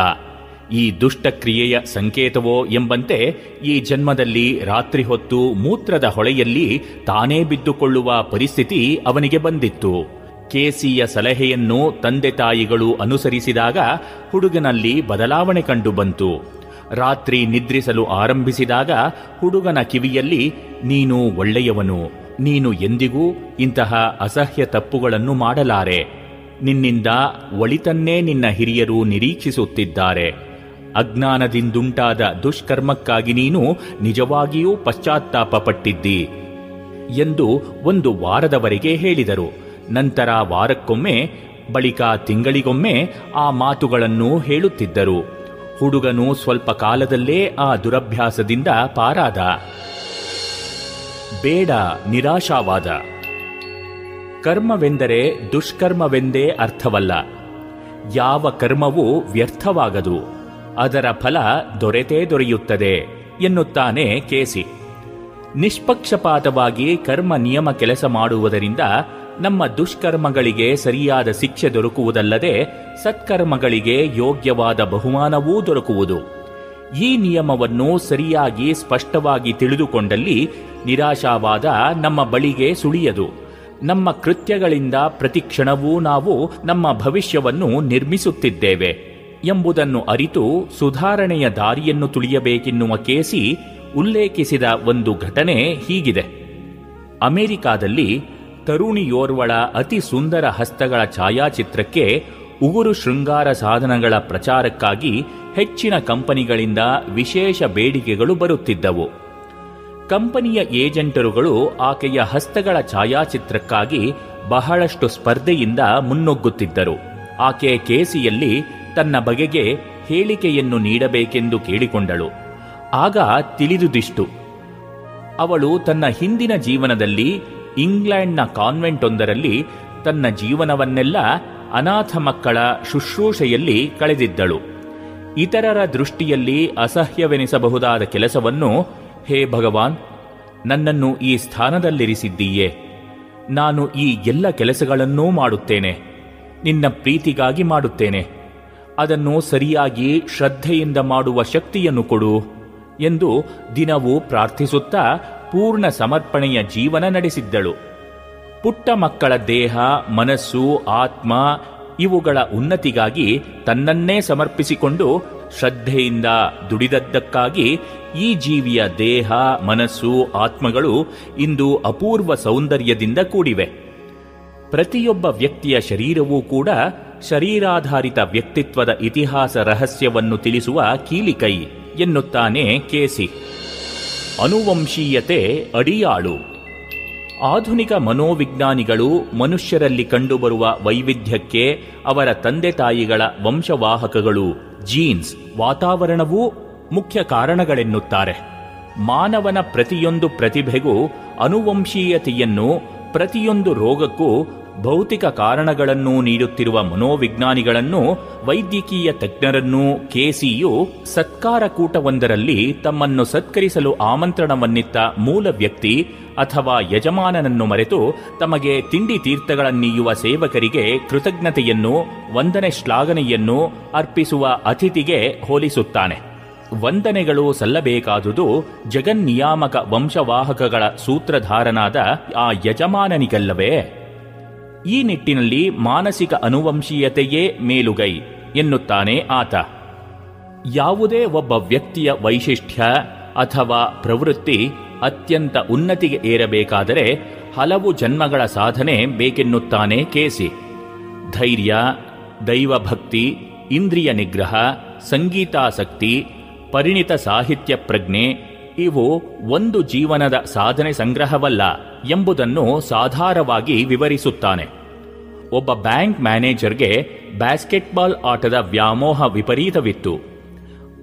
ಈ ದುಷ್ಟಕ್ರಿಯೆಯ ಸಂಕೇತವೋ ಎಂಬಂತೆ ಈ ಜನ್ಮದಲ್ಲಿ ರಾತ್ರಿ ಹೊತ್ತು ಮೂತ್ರದ ಹೊಳೆಯಲ್ಲಿ ತಾನೇ ಬಿದ್ದುಕೊಳ್ಳುವ ಪರಿಸ್ಥಿತಿ ಅವನಿಗೆ ಬಂದಿತ್ತು. ಕೆಸಿಯ ಸಲಹೆಯನ್ನು ತಂದೆ ತಾಯಿಗಳು ಅನುಸರಿಸಿದಾಗ ಹುಡುಗನಲ್ಲಿ ಬದಲಾವಣೆ ಕಂಡುಬಂತು ರಾತ್ರಿ ನಿದ್ರಿಸಲು ಆರಂಭಿಸಿದಾಗ ಹುಡುಗನ ಕಿವಿಯಲ್ಲಿ, ನೀನು ಒಳ್ಳೆಯವನು, ನೀನು ಎಂದಿಗೂ ಇಂತಹ ಅಸಹ್ಯ ತಪ್ಪುಗಳನ್ನು ಮಾಡಲಾರೆ. ನಿನ್ನಿಂದ ಒಳಿತನ್ನೇ ನಿನ್ನ ಹಿರಿಯರು ನಿರೀಕ್ಷಿಸುತ್ತಿದ್ದಾರೆ. ಅಜ್ಞಾನದಿಂದುಂಟಾದ ದುಷ್ಕರ್ಮಕ್ಕಾಗಿ ನೀನು ನಿಜವಾಗಿಯೂ ಪಶ್ಚಾತ್ತಾಪ ಪಟ್ಟಿದ್ದಿ ಎಂದು ಒಂದು ವಾರದವರೆಗೆ ಹೇಳಿದರು. ನಂತರ ವಾರಕ್ಕೊಮ್ಮೆ, ಬಳಿಕ ತಿಂಗಳಿಗೊಮ್ಮೆ ಆ ಮಾತುಗಳನ್ನು ಹೇಳುತ್ತಿದ್ದರು. ಹುಡುಗನು ಸ್ವಲ್ಪ ಕಾಲದಲ್ಲೇ ಆ ದುರಭ್ಯಾಸದಿಂದ ಪಾರಾದ. ಬೇಡ, ನಿರಾಶಾವಾದ. ಕರ್ಮವೆಂದರೆ ದುಷ್ಕರ್ಮವೆಂದೇ ಅರ್ಥವಲ್ಲ. ಯಾವ ಕರ್ಮವೂ ವ್ಯರ್ಥವಾಗದು. ಅದರ ಫಲ ದೊರೆತೇ ದೊರೆಯುತ್ತದೆ ಎನ್ನುತ್ತಾನೆ ಕೇಸಿ. ನಿಷ್ಪಕ್ಷಪಾತವಾಗಿ ಕರ್ಮ ನಿಯಮ ಕೆಲಸ ಮಾಡುವುದರಿಂದ ನಮ್ಮ ದುಷ್ಕರ್ಮಗಳಿಗೆ ಸರಿಯಾದ ಶಿಕ್ಷೆ ದೊರಕುವುದಲ್ಲದೆ ಸತ್ಕರ್ಮಗಳಿಗೆ ಯೋಗ್ಯವಾದ ಬಹುಮಾನವೂ ದೊರಕುವುದು. ಈ ನಿಯಮವನ್ನು ಸರಿಯಾಗಿ ಸ್ಪಷ್ಟವಾಗಿ ತಿಳಿದುಕೊಂಡಲ್ಲಿ ನಿರಾಶಾವಾದ ನಮ್ಮ ಬಳಿಗೆ ಸುಳಿಯದು. ನಮ್ಮ ಕೃತ್ಯಗಳಿಂದ ಪ್ರತಿಕ್ಷಣವೂ ನಾವು ನಮ್ಮ ಭವಿಷ್ಯವನ್ನು ನಿರ್ಮಿಸುತ್ತಿದ್ದೇವೆ. ಎಂಬುದನ್ನು ಅರಿತು ಸುಧಾರಣೆಯ ದಾರಿಯನ್ನು ತುಳಿಯಬೇಕೆನ್ನುವ ಕೇಸಿ ಉಲ್ಲೇಖಿಸಿದ ಒಂದು ಘಟನೆ ಹೀಗಿದೆ. ಅಮೆರಿಕಾದಲ್ಲಿ ತರುಣಿಯೋರ್ವಳ ಅತಿ ಸುಂದರ ಹಸ್ತಗಳ ಛಾಯಾಚಿತ್ರಕ್ಕೆ ಉಗುರು ಶೃಂಗಾರ ಸಾಧನಗಳ ಪ್ರಚಾರಕ್ಕಾಗಿ ಹೆಚ್ಚಿನ ಕಂಪನಿಗಳಿಂದ ವಿಶೇಷ ಬೇಡಿಕೆಗಳು ಬರುತ್ತಿದ್ದವು. ಕಂಪನಿಯ ಏಜೆಂಟರುಗಳು ಆಕೆಯ ಹಸ್ತಗಳ ಛಾಯಾಚಿತ್ರಕ್ಕಾಗಿ ಬಹಳಷ್ಟು ಸ್ಪರ್ಧೆಯಿಂದ ಮುನ್ನುಗ್ಗುತ್ತಿದ್ದರು. ಆಕೆ ಕೇಸಿಯಲ್ಲಿ ತನ್ನ ಬಗೆಗೆ ಹೇಳಿಕೆಯನ್ನು ನೀಡಬೇಕೆಂದು ಕೇಳಿಕೊಂಡಳು. ಆಗ ತಿಳಿದುದಿಷ್ಟು. ಅವಳು ತನ್ನ ಹಿಂದಿನ ಜೀವನದಲ್ಲಿ ಇಂಗ್ಲೆಂಡ್ನ ಕಾನ್ವೆಂಟ್ ಒಂದರಲ್ಲಿ ತನ್ನ ಜೀವನವನ್ನೆಲ್ಲ ಅನಾಥ ಮಕ್ಕಳ ಶುಶ್ರೂಷೆಯಲ್ಲಿ ಕಳೆದಿದ್ದಳು. ಇತರರ ದೃಷ್ಟಿಯಲ್ಲಿ ಅಸಹ್ಯವೆನಿಸಬಹುದಾದ ಕೆಲಸವನ್ನು, ಹೇ ಭಗವಾನ್, ನನ್ನನ್ನು ಈ ಸ್ಥಾನದಲ್ಲಿರಿಸಿದ್ದೀಯೇ. ನಾನು ಈ ಎಲ್ಲ ಕೆಲಸಗಳನ್ನೂ ಮಾಡುತ್ತೇನೆ. ನಿನ್ನ ಪ್ರೀತಿಗಾಗಿ ಮಾಡುತ್ತೇನೆ. ಅದನ್ನು ಸರಿಯಾಗಿ ಶ್ರದ್ಧೆಯಿಂದ ಮಾಡುವ ಶಕ್ತಿಯನ್ನು ಕೊಡು ಎಂದು ದಿನವೂ ಪ್ರಾರ್ಥಿಸುತ್ತಾ ಪೂರ್ಣ ಸಮರ್ಪಣೆಯ ಜೀವನ ನಡೆಸಿದ್ದಳು. ಪುಟ್ಟ ಮಕ್ಕಳ ದೇಹ, ಮನಸ್ಸು, ಆತ್ಮ ಇವುಗಳ ಉನ್ನತಿಗಾಗಿ ತನ್ನನ್ನೇ ಸಮರ್ಪಿಸಿಕೊಂಡು ಶ್ರದ್ಧೆಯಿಂದ ದುಡಿದದ್ದಕ್ಕಾಗಿ ಈ ಜೀವಿಯ ದೇಹ, ಮನಸ್ಸು, ಆತ್ಮಗಳು ಇಂದು ಅಪೂರ್ವ ಸೌಂದರ್ಯದಿಂದ ಕೂಡಿವೆ. ಪ್ರತಿಯೊಬ್ಬ ವ್ಯಕ್ತಿಯ ಶರೀರವೂ ಕೂಡ ಶರೀರಾಧಾರಿತ ವ್ಯಕ್ತಿತ್ವದ ಇತಿಹಾಸ ರಹಸ್ಯವನ್ನು ತಿಳಿಸುವ ಕೀಲಿಕೈ ಎನ್ನುತ್ತಾನೆ ಕೆಸಿ. ಅನುವಂಶೀಯತೆ ಅಡಿಯಾಳು. ಆಧುನಿಕ ಮನೋವಿಜ್ಞಾನಿಗಳು ಮನುಷ್ಯರಲ್ಲಿ ಕಂಡುಬರುವ ವೈವಿಧ್ಯಕ್ಕೆ ಅವರ ತಂದೆ ತಾಯಿಗಳ ವಂಶವಾಹಕಗಳು ಜೀನ್ಸ್ ವಾತಾವರಣವೂ ಮುಖ್ಯ ಕಾರಣಗಳೆನ್ನುತ್ತಾರೆ. ಮಾನವನ ಪ್ರತಿಯೊಂದು ಪ್ರತಿಭೆಗೂ ಅನುವಂಶೀಯತೆಯನ್ನು ಪ್ರತಿಯೊಂದು ರೋಗಕ್ಕೂ ಭೌತಿಕ ಕಾರಣಗಳನ್ನು ನೀಡುತ್ತಿರುವ ಮನೋವಿಜ್ಞಾನಿಗಳನ್ನು ವೈದ್ಯಕೀಯ ತಜ್ಞರನ್ನು ಕೆಸಿಯು ಸತ್ಕಾರ ಕೂಟವೊಂದರಲ್ಲಿ ತಮ್ಮನ್ನು ಸತ್ಕರಿಸಲು ಆಮಂತ್ರಣವನ್ನಿತ್ತ ಮೂಲ ವ್ಯಕ್ತಿ ಅಥವಾ ಯಜಮಾನನನ್ನು ಮರೆತು ತಮಗೆ ತಿಂಡಿ ತೀರ್ಥಗಳನ್ನೀಯುವ ಸೇವಕರಿಗೆ ಕೃತಜ್ಞತೆಯನ್ನು, ವಂದನೆ ಶ್ಲಾಘನೆಯನ್ನು ಅರ್ಪಿಸುವ ಅತಿಥಿಗೆ ಹೋಲಿಸುತ್ತಾನೆ. ವಂದನೆಗಳು ಸಲ್ಲಬೇಕಾದುದು ಜಗನ್ನಿಯಾಮಕ ವಂಶವಾಹಕಗಳ ಸೂತ್ರಧಾರನಾದ ಆ ಯಜಮಾನನಿಗಲ್ಲವೇ? ಈ ನಿಟ್ಟಿನಲ್ಲಿ ಮಾನಸಿಕ ಅನುವಂಶೀಯತೆಯೇ ಮೇಲುಗೈ ಎನ್ನುತ್ತಾನೆ ಆತ. ಯಾವುದೇ ಒಬ್ಬ ವ್ಯಕ್ತಿಯ ವೈಶಿಷ್ಟ್ಯ ಅಥವಾ ಪ್ರವೃತ್ತಿ ಅತ್ಯಂತ ಉನ್ನತಿಗೆ ಏರಬೇಕಾದರೆ ಹಲವು ಜನ್ಮಗಳ ಸಾಧನೆ ಬೇಕೆನ್ನುತ್ತಾನೆ ಕೇಸಿ. ಧೈರ್ಯ, ದೈವಭಕ್ತಿ, ಇಂದ್ರಿಯ ನಿಗ್ರಹ, ಸಂಗೀತಾಸಕ್ತಿ, ಪರಿಣಿತ ಸಾಹಿತ್ಯ ಪ್ರಜ್ಞೆ ಇವು ಒಂದು ಜೀವನದ ಸಾಧನೆ ಸಂಗ್ರಹವಲ್ಲ. ಎಂಬುದನ್ನು ಸಾಧಾರವಾಗಿ ವಿವರಿಸುತ್ತಾನೆ. ಒಬ್ಬ ಬ್ಯಾಂಕ್ ಮ್ಯಾನೇಜರ್ಗೆ ಬ್ಯಾಸ್ಕೆಟ್ಬಾಲ್ ಆಟದ ವ್ಯಾಮೋಹ ವಿಪರೀತವಿತ್ತು.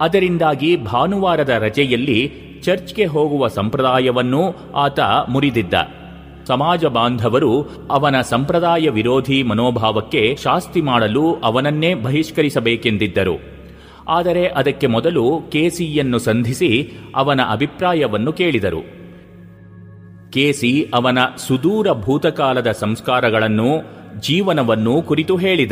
ಅದರಿಂದಾಗಿ ಭಾನುವಾರದ ರಜೆಯಲ್ಲಿ ಚರ್ಚ್ಗೆ ಹೋಗುವ ಸಂಪ್ರದಾಯವನ್ನು ಆತ ಮುರಿದಿದ್ದ. ಸಮಾಜ ಬಾಂಧವರು ಅವನ ಸಂಪ್ರದಾಯ ವಿರೋಧಿ ಮನೋಭಾವಕ್ಕೆ ಶಾಸ್ತಿ ಮಾಡಲು ಅವನನ್ನೇ ಬಹಿಷ್ಕರಿಸಬೇಕೆಂದಿದ್ದರು. ಆದರೆ ಅದಕ್ಕೆ ಮೊದಲು ಕೆಸಿಯನ್ನು ಸಂಧಿಸಿ ಅವನ ಅಭಿಪ್ರಾಯವನ್ನು ಕೇಳಿದರು. ಕೆಸಿ ಅವನ ಸುದೂರ ಭೂತಕಾಲದ ಸಂಸ್ಕಾರಗಳನ್ನು, ಜೀವನವನ್ನು ಕುರಿತು ಹೇಳಿದ.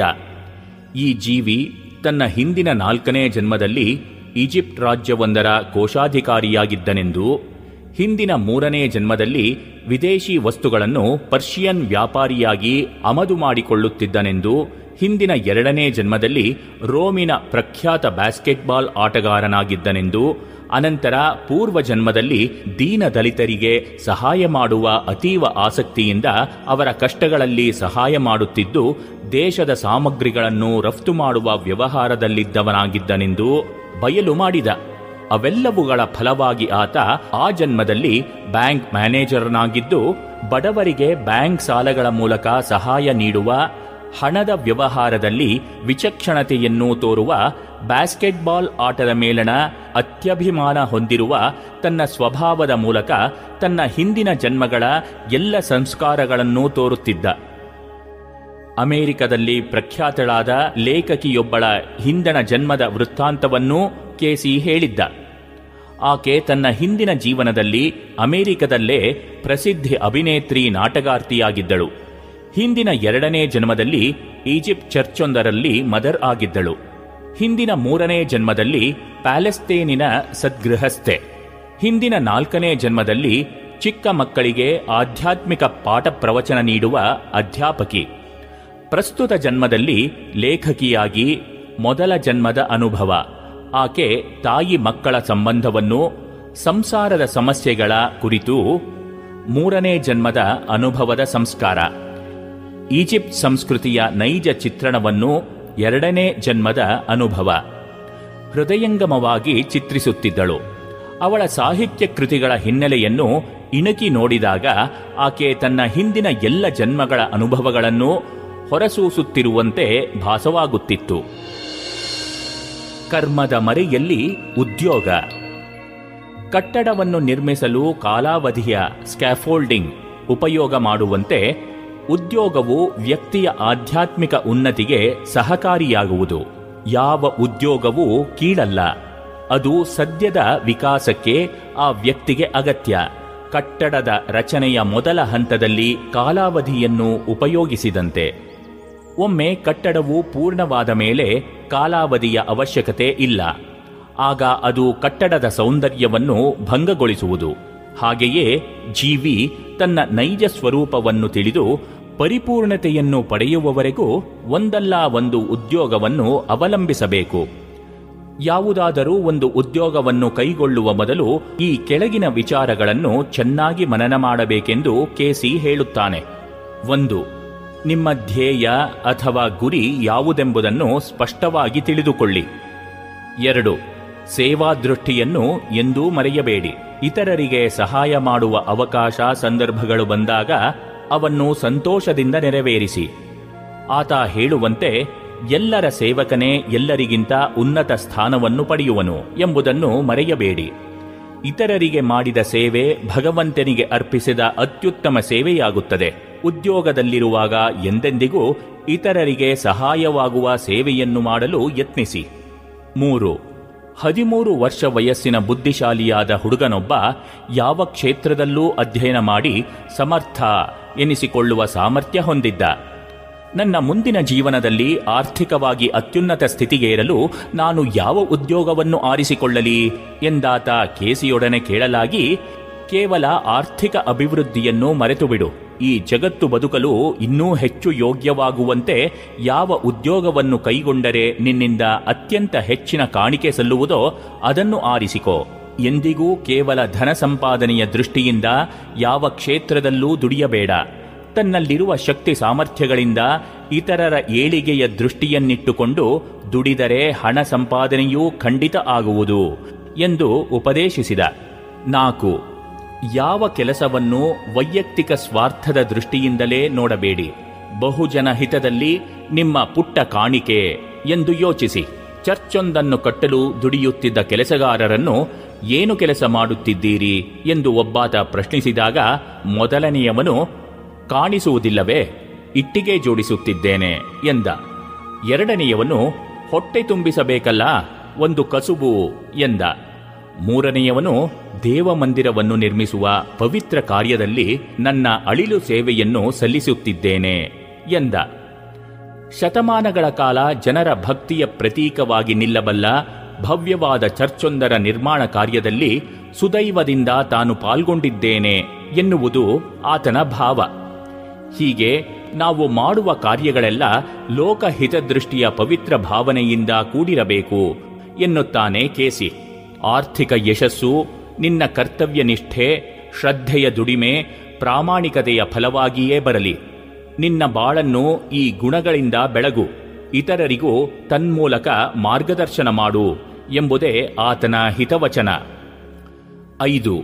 ಈ ಜೀವಿ ತನ್ನ ಹಿಂದಿನ ನಾಲ್ಕನೇ ಜನ್ಮದಲ್ಲಿ ಈಜಿಪ್ಟ್ ರಾಜ್ಯವೊಂದರ ಕೋಶಾಧಿಕಾರಿಯಾಗಿದ್ದನೆಂದು, ಹಿಂದಿನ ಮೂರನೇ ಜನ್ಮದಲ್ಲಿ ವಿದೇಶಿ ವಸ್ತುಗಳನ್ನು ಪರ್ಷಿಯನ್ ವ್ಯಾಪಾರಿಯಾಗಿ ಆಮದು ಮಾಡಿಕೊಳ್ಳುತ್ತಿದ್ದನೆಂದು, ಹಿಂದಿನ ಎರಡನೇ ಜನ್ಮದಲ್ಲಿ ರೋಮಿನ ಪ್ರಖ್ಯಾತ ಬ್ಯಾಸ್ಕೆಟ್ಬಾಲ್ ಆಟಗಾರನಾಗಿದ್ದನೆಂದು ಅನಂತರ ಪೂರ್ವ ಜನ್ಮದಲ್ಲಿ ದೀನ ದಲಿತರಿಗೆ ಸಹಾಯ ಮಾಡುವ ಅತೀವ ಆಸಕ್ತಿಯಿಂದ ಅವರ ಕಷ್ಟಗಳಲ್ಲಿ ಸಹಾಯ ಮಾಡುತ್ತಿದ್ದು, ದೇಶದ ಸಾಮಗ್ರಿಗಳನ್ನು ರಫ್ತು ಮಾಡುವ ವ್ಯವಹಾರದಲ್ಲಿದ್ದವನಾಗಿದ್ದನೆಂದು ಬಯಲು ಮಾಡಿದ. ಅವೆಲ್ಲವುಗಳ ಫಲವಾಗಿ ಆತ ಆ ಜನ್ಮದಲ್ಲಿ ಬ್ಯಾಂಕ್ ಮ್ಯಾನೇಜರ್ನಾಗಿದ್ದು, ಬಡವರಿಗೆ ಬ್ಯಾಂಕ್ ಸಾಲಗಳ ಮೂಲಕ ಸಹಾಯ ನೀಡುವ ಹಣದ ವ್ಯವಹಾರದಲ್ಲಿ ವಿಚಕ್ಷಣತೆಯನ್ನು ತೋರುವ ಬ್ಯಾಸ್ಕೆಟ್ಬಾಲ್ ಆಟದ ಮೇಲಣ ಅತ್ಯಭಿಮಾನ ಹೊಂದಿರುವ ತನ್ನ ಸ್ವಭಾವದ ಮೂಲಕ ತನ್ನ ಹಿಂದಿನ ಜನ್ಮಗಳ ಎಲ್ಲ ಸಂಸ್ಕಾರಗಳನ್ನು ತೋರುತ್ತಿದ್ದ. ಅಮೆರಿಕದಲ್ಲಿ ಪ್ರಖ್ಯಾತಳಾದ ಲೇಖಕಿಯೊಬ್ಬಳ ಹಿಂದಣ ಜನ್ಮದ ವೃತ್ತಾಂತವನ್ನೂ ಕೆಸಿ ಹೇಳಿದ್ದ. ಆಕೆ ತನ್ನ ಹಿಂದಿನ ಜೀವನದಲ್ಲಿ ಅಮೆರಿಕದಲ್ಲೇ ಪ್ರಸಿದ್ಧಿ ಅಭಿನೇತ್ರಿ ನಾಟಗಾರ್ತಿಯಾಗಿದ್ದಳು ಹಿಂದಿನ ಎರಡನೇ ಜನ್ಮದಲ್ಲಿ ಈಜಿಪ್ಟ್ ಚರ್ಚೊಂದರಲ್ಲಿ ಮದರ್ ಆಗಿದ್ದಳು. ಹಿಂದಿನ ಮೂರನೇ ಜನ್ಮದಲ್ಲಿ ಪ್ಯಾಲೆಸ್ತೇನಿನ ಸದ್ಗೃಹಸ್ಥೆ. ಹಿಂದಿನ ನಾಲ್ಕನೇ ಜನ್ಮದಲ್ಲಿ ಚಿಕ್ಕ ಮಕ್ಕಳಿಗೆ ಆಧ್ಯಾತ್ಮಿಕ ಪಾಠ ಪ್ರವಚನ ನೀಡುವ ಅಧ್ಯಾಪಕಿ. ಪ್ರಸ್ತುತ ಜನ್ಮದಲ್ಲಿ ಲೇಖಕಿಯಾಗಿ ಮೊದಲ ಜನ್ಮದ ಅನುಭವ. ಆಕೆ ತಾಯಿ ಮಕ್ಕಳ ಸಂಬಂಧವನ್ನು, ಸಂಸಾರದ ಸಮಸ್ಯೆಗಳ ಕುರಿತು ಮೂರನೇ ಜನ್ಮದ ಅನುಭವದ ಸಂಸ್ಕಾರ. ಈಜಿಪ್ಟ್ ಸಂಸ್ಕೃತಿಯ ನೈಜ ಚಿತ್ರಣವನ್ನು ಎರಡನೇ ಜನ್ಮದ ಅನುಭವ. ಹೃದಯಂಗಮವಾಗಿ ಚಿತ್ರಿಸುತ್ತಿದ್ದಳು. ಅವಳ ಸಾಹಿತ್ಯ ಕೃತಿಗಳ ಹಿನ್ನೆಲೆಯನ್ನು ಇಣುಕಿ ನೋಡಿದಾಗ ಆಕೆ ತನ್ನ ಹಿಂದಿನ ಎಲ್ಲ ಜನ್ಮಗಳ ಅನುಭವಗಳನ್ನು ಹೊರಸೂಸುತ್ತಿರುವಂತೆ ಭಾಸವಾಗುತ್ತಿತ್ತು. ಕರ್ಮದ ಮರೆಯಲ್ಲಿ ಉದ್ಯೋಗ. ಕಟ್ಟಡವನ್ನು ನಿರ್ಮಿಸಲು ಕಾಲಾವಧಿಯ ಸ್ಕ್ಯಾಫೋಲ್ಡಿಂಗ್ ಉಪಯೋಗ ಮಾಡುವಂತೆ ಉದ್ಯೋಗವು ವ್ಯಕ್ತಿಯ ಆಧ್ಯಾತ್ಮಿಕ ಉನ್ನತಿಗೆ ಸಹಕಾರಿಯಾಗುವುದು. ಯಾವ ಉದ್ಯೋಗವೂ ಕೀಳಲ್ಲ. ಅದು ಸದ್ಯದ ವಿಕಾಸಕ್ಕೆ ಆ ವ್ಯಕ್ತಿಗೆ ಅಗತ್ಯ. ಕಟ್ಟಡದ ರಚನೆಯ ಮೊದಲ ಹಂತದಲ್ಲಿ ಕಾಲಾವಧಿಯನ್ನು ಉಪಯೋಗಿಸಿದಂತೆ. ಒಮ್ಮೆ ಕಟ್ಟಡವು ಪೂರ್ಣವಾದ ಮೇಲೆ ಕಾಲಾವಧಿಯ ಅವಶ್ಯಕತೆ ಇಲ್ಲ. ಆಗ ಅದು ಕಟ್ಟಡದ ಸೌಂದರ್ಯವನ್ನು ಭಂಗಗೊಳಿಸುವುದು. ಹಾಗೆಯೇ ಜೀವಿ ತನ್ನ ನೈಜ ಸ್ವರೂಪವನ್ನು ತಿಳಿದು ಪರಿಪೂರ್ಣತೆಯನ್ನು ಪಡೆಯುವವರೆಗೂ ಒಂದಲ್ಲ ಒಂದು ಉದ್ಯೋಗವನ್ನು ಅವಲಂಬಿಸಬೇಕು. ಯಾವುದಾದರೂ ಒಂದು ಉದ್ಯೋಗವನ್ನು ಕೈಗೊಳ್ಳುವ ಮೊದಲು ಈ ಕೆಳಗಿನ ವಿಚಾರಗಳನ್ನು ಚೆನ್ನಾಗಿ ಮನನ ಮಾಡಬೇಕೆಂದು ಕೆಸಿ ಹೇಳುತ್ತಾನೆ. ಒಂದು, ನಿಮ್ಮ ಧ್ಯೇಯ ಅಥವಾ ಗುರಿ ಯಾವುದೆಂಬುದನ್ನು ಸ್ಪಷ್ಟವಾಗಿ ತಿಳಿದುಕೊಳ್ಳಿ. ಎರಡು ಸೇವಾ ದೃಷ್ಟಿಯನ್ನು ಎಂದೂ ಮರೆಯಬೇಡಿ. ಇತರರಿಗೆ ಸಹಾಯ ಮಾಡುವ ಅವಕಾಶ ಸಂದರ್ಭಗಳು ಬಂದಾಗ ಅವನ್ನು ಸಂತೋಷದಿಂದ ನೆರವೇರಿಸಿ. ಆತ ಹೇಳುವಂತೆ, ಎಲ್ಲರ ಸೇವಕನೇ ಎಲ್ಲರಿಗಿಂತ ಉನ್ನತ ಸ್ಥಾನವನ್ನು ಪಡೆಯುವನು ಎಂಬುದನ್ನು ಮರೆಯಬೇಡಿ. ಇತರರಿಗೆ ಮಾಡಿದ ಸೇವೆ ಭಗವಂತನಿಗೆ ಅರ್ಪಿಸಿದ ಅತ್ಯುತ್ತಮ ಸೇವೆಯಾಗುತ್ತದೆ. ಉದ್ಯೋಗದಲ್ಲಿರುವಾಗ ಎಂದೆಂದಿಗೂ ಇತರರಿಗೆ ಸಹಾಯವಾಗುವ ಸೇವೆಯನ್ನು ಮಾಡಲು ಯತ್ನಿಸಿ. ಮೂರು ಹದಿಮೂರು ವರ್ಷ ವಯಸ್ಸಿನ ಬುದ್ಧಿಶಾಲಿಯಾದ ಹುಡುಗನೊಬ್ಬ ಯಾವ ಕ್ಷೇತ್ರದಲ್ಲೂ ಅಧ್ಯಯನ ಮಾಡಿ ಸಮರ್ಥ ಎನಿಸಿಕೊಳ್ಳುವ ಸಾಮರ್ಥ್ಯ ಹೊಂದಿದ್ದ. ನನ್ನ ಮುಂದಿನ ಜೀವನದಲ್ಲಿ ಆರ್ಥಿಕವಾಗಿ ಅತ್ಯುನ್ನತ ಸ್ಥಿತಿಗೇರಲು ನಾನು ಯಾವ ಉದ್ಯೋಗವನ್ನು ಆರಿಸಿಕೊಳ್ಳಲಿ ಎಂದಾತ ಕೇಸಿಯೊಡನೆ ಕೇಳಲಾಗಿ ಕೇವಲ ಆರ್ಥಿಕ ಅಭಿವೃದ್ಧಿಯನ್ನು ಮರೆತುಬಿಡು. ಈ ಜಗತ್ತು ಬದುಕಲು ಇನ್ನೂ ಹೆಚ್ಚು ಯೋಗ್ಯವಾಗುವಂತೆ ಯಾವ ಉದ್ಯೋಗವನ್ನು ಕೈಗೊಂಡರೆ ನಿನ್ನಿಂದ ಅತ್ಯಂತ ಹೆಚ್ಚಿನ ಕಾಣಿಕೆ ಸಲ್ಲುವುದೋ ಅದನ್ನು ಆರಿಸಿಕೋ. ಎಂದಿಗೂ ಕೇವಲ ಧನ ಸಂಪಾದನೆಯ ದೃಷ್ಟಿಯಿಂದ ಯಾವ ಕ್ಷೇತ್ರದಲ್ಲೂ ದುಡಿಯಬೇಡ. ತನ್ನಲ್ಲಿರುವ ಶಕ್ತಿ ಸಾಮರ್ಥ್ಯಗಳಿಂದ ಇತರರ ಏಳಿಗೆಯ ದೃಷ್ಟಿಯನ್ನಿಟ್ಟುಕೊಂಡು ದುಡಿದರೆ ಹಣ ಸಂಪಾದನೆಯೂ ಖಂಡಿತ ಆಗುವುದು ಎಂದು ಉಪದೇಶಿಸಿದ. ನಾಲ್ಕು. ಯಾವ ಕೆಲಸವನ್ನು ವೈಯಕ್ತಿಕ ಸ್ವಾರ್ಥದ ದೃಷ್ಟಿಯಿಂದಲೇ ನೋಡಬೇಡಿ. ಬಹುಜನ ಹಿತದಲ್ಲಿ ನಿಮ್ಮ ಪುಟ್ಟ ಕಾಣಿಕೆ ಎಂದು ಯೋಚಿಸಿ. ಚರ್ಚೊಂದನ್ನು ಕಟ್ಟಲು ದುಡಿಯುತ್ತಿದ್ದ ಕೆಲಸಗಾರರನ್ನು ಏನು ಕೆಲಸ ಮಾಡುತ್ತಿದ್ದೀರಿ ಎಂದು ಒಬ್ಬಾತ ಪ್ರಶ್ನಿಸಿದಾಗ ಮೊದಲನೆಯವನು, ಕಾಣಿಸುವುದಿಲ್ಲವೇ? ಇಟ್ಟಿಗೆ ಜೋಡಿಸುತ್ತಿದ್ದೇನೆ ಎಂದ. ಎರಡನೆಯವನು, ಹೊಟ್ಟೆ ತುಂಬಿಸಬೇಕಲ್ಲ, ಒಂದು ಕಸುಬು ಎಂದ. ಮೂರನೆಯವನು ದೇವಮಂದಿರವನ್ನು ನಿರ್ಮಿಸುವ ಪವಿತ್ರ ಕಾರ್ಯದಲ್ಲಿ ನನ್ನ ಅಳಿಲು ಸೇವೆಯನ್ನು ಸಲ್ಲಿಸುತ್ತಿದ್ದೇನೆ ಎಂದ. ಶತಮಾನಗಳ ಕಾಲ ಜನರ ಭಕ್ತಿಯ ಪ್ರತೀಕವಾಗಿ ನಿಲ್ಲಬಲ್ಲ ಭವ್ಯವಾದ ಚರ್ಚೊಂದರ ನಿರ್ಮಾಣ ಕಾರ್ಯದಲ್ಲಿ ಸುದೈವದಿಂದ ತಾನು ಪಾಲ್ಗೊಂಡಿದ್ದೇನೆ ಎನ್ನುವುದು ಆತನ ಭಾವ. ಹೀಗೆ ನಾವು ಮಾಡುವ ಕಾರ್ಯಗಳೆಲ್ಲ ಲೋಕಹಿತದೃಷ್ಟಿಯ ಪವಿತ್ರ ಭಾವನೆಯಿಂದ ಕೂಡಿರಬೇಕು ಎನ್ನುತ್ತಾನೆ ಕೇಸಿ. ಆರ್ಥಿಕ ಯಶಸ್ಸು ನಿನ್ನ ಕರ್ತವ್ಯ ನಿಷ್ಠೆ ಶ್ರದ್ಧೆಯ ದುಡಿಮೆ, ಪ್ರಾಮಾಣಿಕತೆಯ ಫಲವಾಗಿಯೇ ಬರಲಿ. ನಿನ್ನ ಬಾಳನ್ನು ಈ ಗುಣಗಳಿಂದ ಬೆಳಗು. ಇತರರಿಗೂ ತನ್ಮೂಲಕ ಮಾರ್ಗದರ್ಶನ ಮಾಡು ಎಂಬುದೇ ಆತನ ಹಿತವಚನ. ಐದು,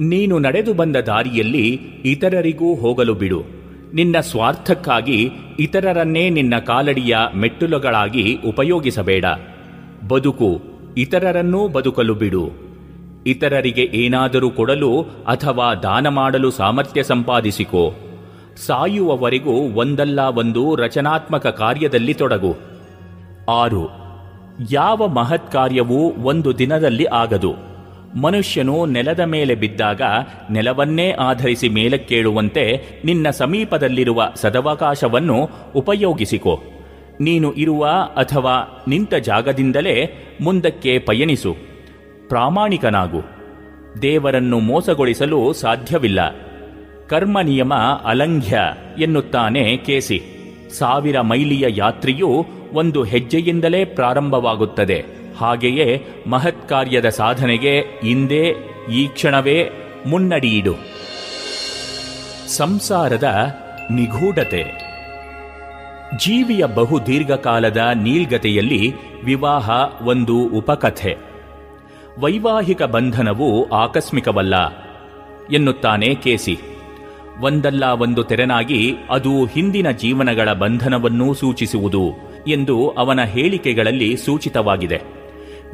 ನೀನು ನಡೆದು ಬಂದ ದಾರಿಯಲ್ಲಿ ಇತರರಿಗೂ ಹೋಗಲು ಬಿಡು. ನಿನ್ನ ಸ್ವಾರ್ಥಕ್ಕಾಗಿ ಇತರರನ್ನೇ ನಿನ್ನ ಕಾಲಡಿಯ ಮೆಟ್ಟುಲುಗಳಾಗಿ ಉಪಯೋಗಿಸಬೇಡ. ಬದುಕು, ಇತರರನ್ನೂ ಬದುಕಲು ಬಿಡು. ಇತರರಿಗೆ ಏನಾದರೂ ಕೊಡಲು ಅಥವಾ ದಾನ ಮಾಡಲು ಸಾಮರ್ಥ್ಯ ಸಂಪಾದಿಸಿಕೋ. ಸಾಯುವವರೆಗೂ ಒಂದಲ್ಲ ಒಂದು ರಚನಾತ್ಮಕ ಕಾರ್ಯದಲ್ಲಿ ತೊಡಗು. ಆರು, ಯಾವ ಮಹತ್ ಕಾರ್ಯವೂ ಒಂದು ದಿನದಲ್ಲಿ ಆಗದು. ಮನುಷ್ಯನು ನೆಲದ ಮೇಲೆ ಬಿದ್ದಾಗ ನೆಲವನ್ನೇ ಆಧರಿಸಿ ಮೇಲಕ್ಕೇಳುವಂತೆ ನಿನ್ನ ಸಮೀಪದಲ್ಲಿರುವ ಸದವಕಾಶವನ್ನು ಉಪಯೋಗಿಸಿಕೋ. ನೀನು ಇರುವ ಅಥವಾ ನಿಂತ ಜಾಗದಿಂದಲೇ ಮುಂದಕ್ಕೆ ಪಯಣಿಸು. ಪ್ರಾಮಾಣಿಕನಾಗು. ದೇವರನ್ನು ಮೋಸಗೊಳಿಸಲು ಸಾಧ್ಯವಿಲ್ಲ. ಕರ್ಮ ನಿಯಮ ಅಲಂಘ್ಯ ಎನ್ನುತ್ತಾನೆ ಕೇಸಿ. ಸಾವಿರ ಮೈಲಿಯ ಯಾತ್ರೆಯು ಒಂದು ಹೆಜ್ಜೆಯಿಂದಲೇ ಪ್ರಾರಂಭವಾಗುತ್ತದೆ. ಹಾಗೆಯೇ ಮಹತ್ಕಾರ್ಯದ ಸಾಧನೆಗೆ ಇಂದೇ ಈ ಕ್ಷಣವೇ ಮುನ್ನಡಿಯಿಡು. ಸಂಸಾರದ ನಿಗೂಢತೆ. ಜೀವಿಯ ಬಹು ದೀರ್ಘಕಾಲದ ನೀಳ್ಗತೆಯಲ್ಲಿ ವಿವಾಹ ಒಂದು ಉಪಕಥೆ. ವೈವಾಹಿಕ ಬಂಧನವು ಆಕಸ್ಮಿಕವಲ್ಲ, ಎನ್ನುತ್ತಾನೆ ಕೇಸಿ. ಒಂದಲ್ಲ ಒಂದು ತೆರನಾಗಿ ಅದು ಹಿಂದಿನ ಜೀವನಗಳ ಬಂಧನವನ್ನೂ ಸೂಚಿಸುವುದು ಎಂದು ಅವನ ಹೇಳಿಕೆಗಳಲ್ಲಿ ಸೂಚಿತವಾಗಿದೆ.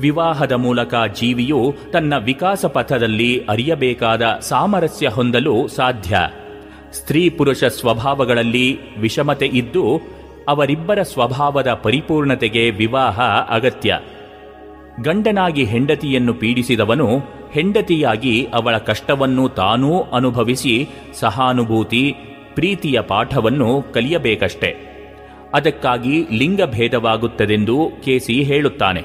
ವಿವಾಹದ ಮೂಲಕ ಜೀವಿಯು ತನ್ನ ವಿಕಾಸ ಪಥದಲ್ಲಿ ಅರಿಯಬೇಕಾದ ಸಾಮರಸ್ಯ ಹೊಂದಲು ಸಾಧ್ಯ. ಸ್ತ್ರೀ ಪುರುಷ ಸ್ವಭಾವಗಳಲ್ಲಿ ವಿಷಮತೆ ಇದ್ದು ಅವರಿಬ್ಬರ ಸ್ವಭಾವದ ಪರಿಪೂರ್ಣತೆಗೆ ವಿವಾಹ ಅಗತ್ಯ. ಗಂಡನಾಗಿ ಹೆಂಡತಿಯನ್ನು ಪೀಡಿಸಿದವನು ಹೆಂಡತಿಯಾಗಿ ಅವಳ ಕಷ್ಟವನ್ನು ತಾನೂ ಅನುಭವಿಸಿ ಸಹಾನುಭೂತಿ, ಪ್ರೀತಿಯ ಪಾಠವನ್ನು ಕಲಿಯಬೇಕಷ್ಟೆ. ಅದಕ್ಕಾಗಿ ಲಿಂಗಭೇದವಾಗುತ್ತದೆಂದು ಕೇಸಿ ಹೇಳುತ್ತಾನೆ.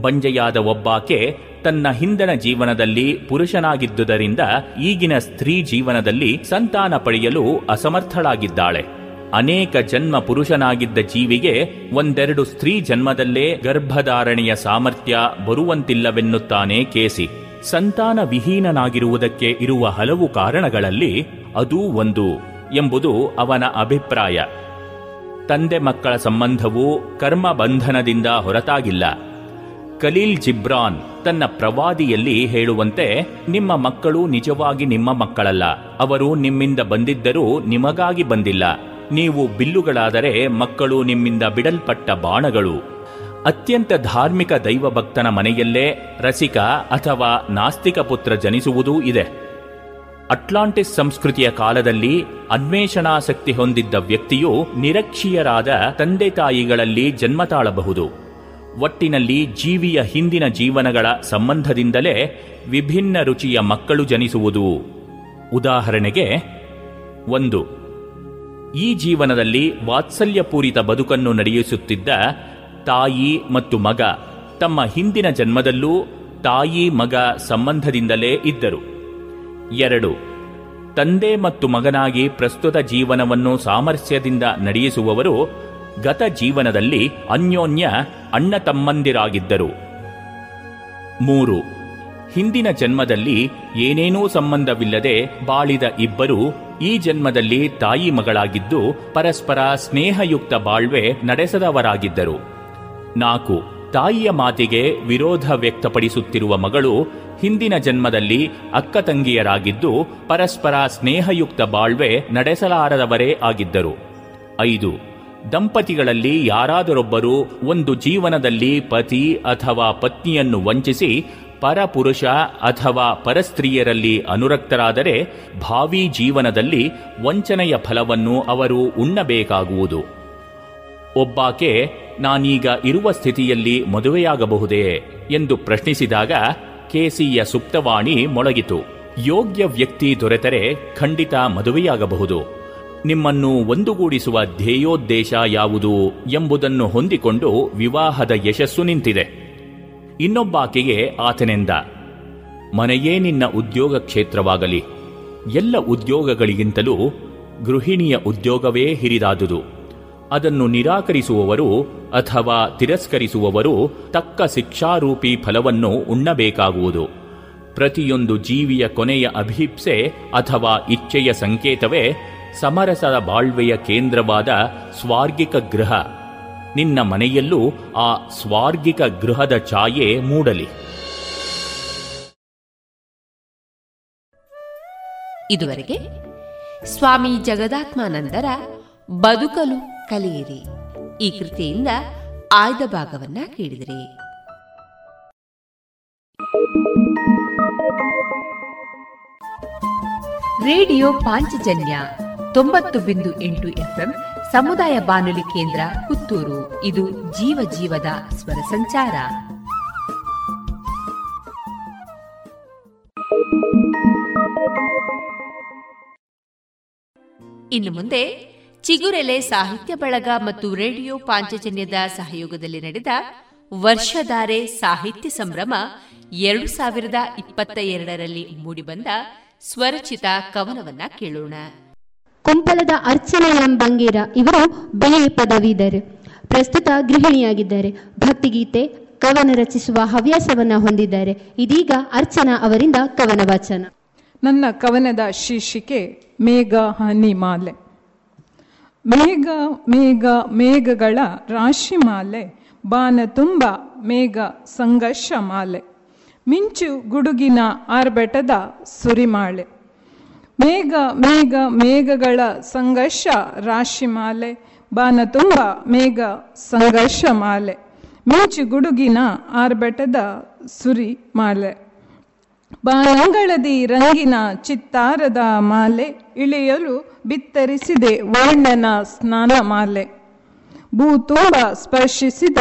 ಬಂಜೆಯಾದ ಒಬ್ಬಾಕೆ ತನ್ನ ಹಿಂದನ ಜೀವನದಲ್ಲಿ ಪುರುಷನಾಗಿದ್ದುದರಿಂದ ಈಗಿನ ಸ್ತ್ರೀ ಜೀವನದಲ್ಲಿ ಸಂತಾನ ಪಡೆಯಲು ಅಸಮರ್ಥಳಾಗಿದ್ದಾಳೆ. ಅನೇಕ ಜನ್ಮ ಪುರುಷನಾಗಿದ್ದ ಜೀವಿಗೆ ಒಂದೆರಡು ಸ್ತ್ರೀ ಜನ್ಮದಲ್ಲೇ ಗರ್ಭಧಾರಣೆಯ ಸಾಮರ್ಥ್ಯ ಬರುವಂತಿಲ್ಲವೆನ್ನುತ್ತಾನೆ ಕೇಸಿ. ಸಂತಾನ ವಿಹೀನನಾಗಿರುವುದಕ್ಕೆ ಇರುವ ಹಲವು ಕಾರಣಗಳಲ್ಲಿ ಅದೂ ಒಂದು ಎಂಬುದು ಅವನ ಅಭಿಪ್ರಾಯ. ತಂದೆ ಮಕ್ಕಳ ಸಂಬಂಧವು ಕರ್ಮ ಬಂಧನದಿಂದ ಹೊರತಾಗಿಲ್ಲ. ಖಲೀಲ್ ಜಿಬ್ರಾನ್ ತನ್ನ ಪ್ರವಾದಿಯಲ್ಲಿ ಹೇಳುವಂತೆ, ನಿಮ್ಮ ಮಕ್ಕಳು ನಿಜವಾಗಿ ನಿಮ್ಮ ಮಕ್ಕಳಲ್ಲ, ಅವರು ನಿಮ್ಮಿಂದ ಬಂದಿದ್ದರೂ ನಿಮಗಾಗಿ ಬಂದಿಲ್ಲ. ನೀವು ಬಿಲ್ಲುಗಳಾದರೆ ಮಕ್ಕಳು ನಿಮ್ಮಿಂದ ಬಿಡಲ್ಪಟ್ಟ ಬಾಣಗಳು. ಅತ್ಯಂತ ಧಾರ್ಮಿಕ ದೈವಭಕ್ತನ ಮನೆಯಲ್ಲೇ ರಸಿಕ ಅಥವಾ ನಾಸ್ತಿಕ ಪುತ್ರ ಜನಿಸುವುದೂ ಇದೆ. ಅಟ್ಲಾಂಟಿಸ್ ಸಂಸ್ಕೃತಿಯ ಕಾಲದಲ್ಲಿ ಅನ್ವೇಷಣಾಸಕ್ತಿ ಹೊಂದಿದ್ದ ವ್ಯಕ್ತಿಯು ನಿರಕ್ಷೀಯರಾದ ತಂದೆ ತಾಯಿಗಳಲ್ಲಿ ಜನ್ಮ ತಾಳಬಹುದು. ಒಟ್ಟಿನಲ್ಲಿ ಜೀವಿಯ ಹಿಂದಿನ ಜೀವನಗಳ ಸಂಬಂಧದಿಂದಲೇ ವಿಭಿನ್ನ ರುಚಿಯ ಮಕ್ಕಳು ಜನಿಸುವುದು. ಉದಾಹರಣೆಗೆ, ಒಂದು ಈ ಜೀವನದಲ್ಲಿ ವಾತ್ಸಲ್ಯಪೂರಿತ ಬದುಕನ್ನು ನಡೆಯಿಸುತ್ತಿದ್ದ ತಾಯಿ ಮತ್ತು ಮಗ ತಮ್ಮ ಹಿಂದಿನ ಜನ್ಮದಲ್ಲೂ ತಾಯಿ ಮಗ ಸಂಬಂಧದಿಂದಲೇ ಇದ್ದರು. ಎರಡು, ತಂದೆ ಮತ್ತು ಮಗನಾಗಿ ಪ್ರಸ್ತುತ ಜೀವನವನ್ನು ಸಾಮರಸ್ಯದಿಂದ ನಡೆಯಿಸುವವರು ಗತ ಜೀವನದಲ್ಲಿ ಅನ್ಯೋನ್ಯ ಅಣ್ಣ ತಮ್ಮಂದಿರಾಗಿದ್ದರು. ಮೂರು, ಹಿಂದಿನ ಜನ್ಮದಲ್ಲಿ ಏನೇನೂ ಸಂಬಂಧವಿಲ್ಲದೆ ಬಾಳಿದ ಇಬ್ಬರು ಈ ಜನ್ಮದಲ್ಲಿ ತಾಯಿ ಮಗಳಾಗಿದ್ದು ಪರಸ್ಪರ ಸ್ನೇಹಯುಕ್ತ ಬಾಳ್ವೆ ನಡೆಸದವರಾಗಿದ್ದರು. ನಾಲ್ಕು, ತಾಯಿಯ ಮಾತಿಗೆ ವಿರೋಧ ವ್ಯಕ್ತಪಡಿಸುತ್ತಿರುವ ಮಗಳು ಹಿಂದಿನ ಜನ್ಮದಲ್ಲಿ ಅಕ್ಕ ತಂಗಿಯರಾಗಿದ್ದು ಪರಸ್ಪರ ಸ್ನೇಹಯುಕ್ತ ಬಾಳ್ವೆ ನಡೆಸಲಾರದವರೇ ಆಗಿದ್ದರು. ಐದು, ದಂಪತಿಗಳಲ್ಲಿ ಯಾರಾದರೊಬ್ಬರು ಒಂದು ಜೀವನದಲ್ಲಿ ಪತಿ ಅಥವಾ ಪತ್ನಿಯನ್ನು ವಂಚಿಸಿ ಪರಪುರುಷ ಅಥವಾ ಪರಸ್ತ್ರೀಯರಲ್ಲಿ ಅನುರಕ್ತರಾದರೆ ಭಾವಿ ಜೀವನದಲ್ಲಿ ವಂಚನೆಯ ಫಲವನ್ನು ಅವರು ಉಣ್ಣಬೇಕಾಗುವುದು. ಒಬ್ಬಾಕೆ, ನಾನೀಗ ಇರುವ ಸ್ಥಿತಿಯಲ್ಲಿ ಮದುವೆಯಾಗಬಹುದೇ ಎಂದು ಪ್ರಶ್ನಿಸಿದಾಗ ಕೆಸಿಯ ಸುಪ್ತವಾಣಿ ಮೊಳಗಿತು. ಯೋಗ್ಯ ವ್ಯಕ್ತಿ ದೊರೆತರೆ ಖಂಡಿತ ಮದುವೆಯಾಗಬಹುದು. ನಿಮ್ಮನ್ನು ಒಂದುಗೂಡಿಸುವ ಧ್ಯೇಯೋದ್ದೇಶ ಯಾವುದು ಎಂಬುದನ್ನು ಹೊಂದಿಕೊಂಡು ವಿವಾಹದ ಯಶಸ್ಸು ನಿಂತಿದೆ. ಇನ್ನೊಬ್ಬಾಕೆಗೆ ಆತನೆಂದ, ಮನೆಯೇ ನಿನ್ನ ಉದ್ಯೋಗ ಕ್ಷೇತ್ರವಾಗಲಿ, ಎಲ್ಲ ಉದ್ಯೋಗಗಳಿಗಿಂತಲೂ ಗೃಹಿಣಿಯ ಉದ್ಯೋಗವೇ ಹಿರಿದಾದುದು. ಅದನ್ನು ನಿರಾಕರಿಸುವವರು ಅಥವಾ ತಿರಸ್ಕರಿಸುವವರು ತಕ್ಕ ಶಿಕ್ಷಾರೂಪಿ ಫಲವನ್ನು ಉಣ್ಣಬೇಕಾಗುವುದು. ಪ್ರತಿಯೊಂದು ಜೀವಿಯ ಕೊನೆಯ ಅಭಿಪ್ಸೆ ಅಥವಾ ಇಚ್ಛೆಯ ಸಂಕೇತವೇ ಸಮರಸದ ಬಾಳ್ವೆಯ ಕೇಂದ್ರವಾದ ಸ್ವಾರ್ಗಿಕ ಗೃಹ ನಿನ್ನ ಮನೆಯಲ್ಲೂ ಆ ಸ್ವಾರ್ಗಿಕ ಗೃಹದ ಛಾಯೆ ಮೂಡಲಿ. ಇದುವರೆಗೆ ಸ್ವಾಮಿ ಜಗದಾತ್ಮಾನಂದರ ಬದುಕಲು ಕಲಿಯಿರಿ. ಈ ಕೃತಿಯಿಂದ ಆಯ್ದ ಭಾಗವನ್ನ ಕೇಳಿದಿರಿ. ರೇಡಿಯೋ ಪಾಂಚಜನ್ಯ ತೊಂಬತ್ತು ಬಿಂದು ಎಂಟು ಎಫ್ಎಂ ಸಮುದಾಯ ಬಾನುಲಿ ಕೇಂದ್ರ ಪುತ್ತೂರು. ಇದು ಜೀವ ಜೀವದ ಸ್ವರ ಸಂಚಾರ. ಇನ್ನು ಮುಂದೆ ಚಿಗುರೆಲೆ ಸಾಹಿತ್ಯ ಬಳಗ ಮತ್ತು ರೇಡಿಯೋ ಪಾಂಚಜನ್ಯದ ಸಹಯೋಗದಲ್ಲಿ ನಡೆದ ವರ್ಷಧಾರೆ ಸಾಹಿತ್ಯ ಸಂಭ್ರಮ ಎರಡು ಸಾವಿರದ ಇಪ್ಪತ್ತ ಎರಡರಲ್ಲಿ ಮೂಡಿಬಂದ ಸ್ವರಚಿತ ಕವನವನ್ನ ಕೇಳೋಣ. ಕುಂಪಲದ ಅರ್ಚನಾ ಎಂಬಂಗೀರ ಇವರು ಬಿಎ ಪದವೀಧರ್ ಪ್ರಸ್ತುತ ಗೃಹಿಣಿಯಾಗಿದ್ದಾರೆ. ಭಕ್ತಿಗೀತೆ, ಕವನ ರಚಿಸುವ ಹವ್ಯಾಸವನ್ನ ಹೊಂದಿದ್ದಾರೆ. ಇದೀಗ ಅರ್ಚನಾ ಅವರಿಂದ ಕವನ ವಾಚನ. ನನ್ನ ಕವನದ ಶೀರ್ಷಿಕೆ ಮೇಘ ಹನಿ ಮಾಲೆ. ಮೇಘ ಮೇಘ, ಮೇಘಗಳ ರಾಶಿ ಮಾಲೆ. ಬಾನ ತುಂಬ, ಮೇಘ ಸಂಘರ್ಷ ಮಾಲೆ. ಮಿಂಚು ಗುಡುಗಿನ ಆರ್ಭಟದ ಸುರಿಮಾಳೆ. ಮೇಘ ಮೇಘ, ಮೇಘಗಳ ಸಂಘರ್ಷ, ರಾಶಿ ಮಾಲೆ, ಬಾನ ತುಂಬ, ಮೇಘ, ಸಂಘರ್ಷ ಮಾಲೆ, ಮಿಂಚು ಗುಡುಗಿನ ಆರ್ಭಟದ ಸುರಿ ಮಾಲೆ, ಬಾನಂಗಳದಿ ರಂಗಿನ ಚಿತ್ತಾರದ ಮಾಲೆ, ಇಳಿಯಲು ಬಿತ್ತರಿಸಿದೆ ವರ್ಣನ ಸ್ನಾನ ಮಾಲೆ, ಭೂ ತುಂಬ ಸ್ಪರ್ಶಿಸಿದ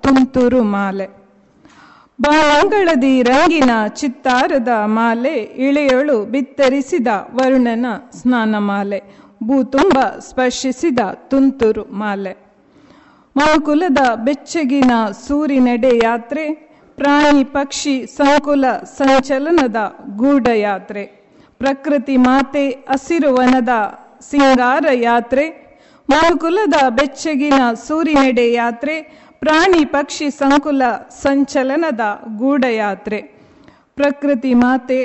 ತುಂತುರು ಮಾಲೆ. ಬಾಳಂಗಳದಿ ರಂಗಿನ ಚಿತ್ತಾರದ ಮಾಲೆ ಇಳೆಯಳು ಬಿತ್ತರಿಸಿದ ವರುಣನ ಸ್ನಾನಮಾಲೆ, ಭೂತುಂಬ ಸ್ಪರ್ಶಿಸಿದ ತುಂತುರು ಮಾಲೆ. ಮನುಕುಲದ ಬೆಚ್ಚಗಿನ ಸೂರಿನೆಡೆ ಯಾತ್ರೆ, ಪ್ರಾಣಿ ಪಕ್ಷಿ ಸಂಕುಲ ಸಂಚಲನದ ಗೂಢ ಯಾತ್ರೆ ಪ್ರಕೃತಿ ಮಾತೆ ಹಸಿರುವನದ ಸಿಂಗಾರ ಯಾತ್ರೆ ಮನುಕುಲದ ಬೆಚ್ಚಗಿನ ಸೂರಿನೆಡೆ ಯಾತ್ರೆ ಪ್ರಾಣಿ ಪಕ್ಷಿ ಸಂಕುಲ ಸಂಚಲನದ ಗೂಢಯಾತ್ರೆ ಪ್ರಕೃತಿ ಮಾತೆ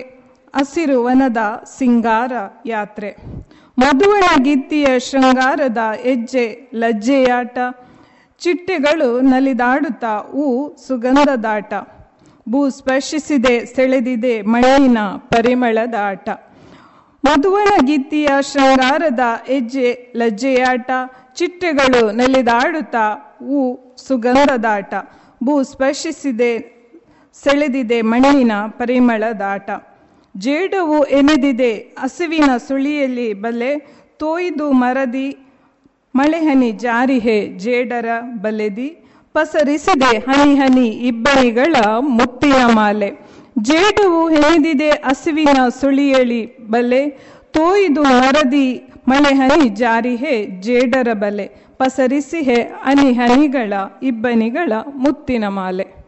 ಹಸಿರು ವನದ ಸಿಂಗಾರ ಯಾತ್ರೆ. ಮಧುವಣ ಗಿತ್ತಿಯ ಶೃಂಗಾರದ ಹೆಜ್ಜೆ ಲಜ್ಜೆಯಾಟ. ಚಿಟ್ಟೆಗಳು ನಲಿದಾಡುತ್ತಾ ಹೂ ಸುಗಂಧದಾಟ ಭೂ ಸ್ಪರ್ಶಿಸಿದೆ ಸೆಳೆದಿದೆ ಮಣ್ಣಿನ ಪರಿಮಳದಾಟ ಆಟ ಮಧುವನ ಗಿತ್ತಿಯ ಶೃಂಗಾರದ ಹೆಜ್ಜೆ ಲಜ್ಜೆಯಾಟ. ಚಿಟ್ಟೆಗಳು ನೆಲೆದಾಡುತ್ತಾ ಹೂ ಸುಗಂಧದಾಟ. ಭೂ ಸ್ಪರ್ಶಿಸಿದೆ, ಸೆಳೆದಿದೆ ಮಣ್ಣಿನ ಪರಿಮಳದಾಟ. ಜೇಡವು ಎನೆದಿದೆ, ಹಸುವಿನ ಸುಳಿಯಲ್ಲಿ ಬಲೆ ತೋಯ್ದು ಮರದಿ, ಮಳೆಹನಿ ಜಾರಿಹೆ ಜೇಡರ ಬಲೆದಿ. ಪಸರಿಸಿದೆ ಹನಿ ಹನಿ ಇಬ್ಬನಿಗಳ ಮುತ್ತಿನ ಮಾಲೆ. ಜೇಡವು ಹೆಣೆದಿದೆ ಹಸುವಿನ ಸುಳಿಯಳಿ ಬಲೆ ತೋಯ್ದು ಮರದಿ, ಮಳೆಹನಿ ಜಾರಿಹೆ ಜೇಡರ ಬಲೆ. ಪಸರಿಸಿಹೆ ಅನಿಹನಿಗಳ ಇಬ್ಬನಿಗಳ ಮುತ್ತಿನ ಮಾಲೆ.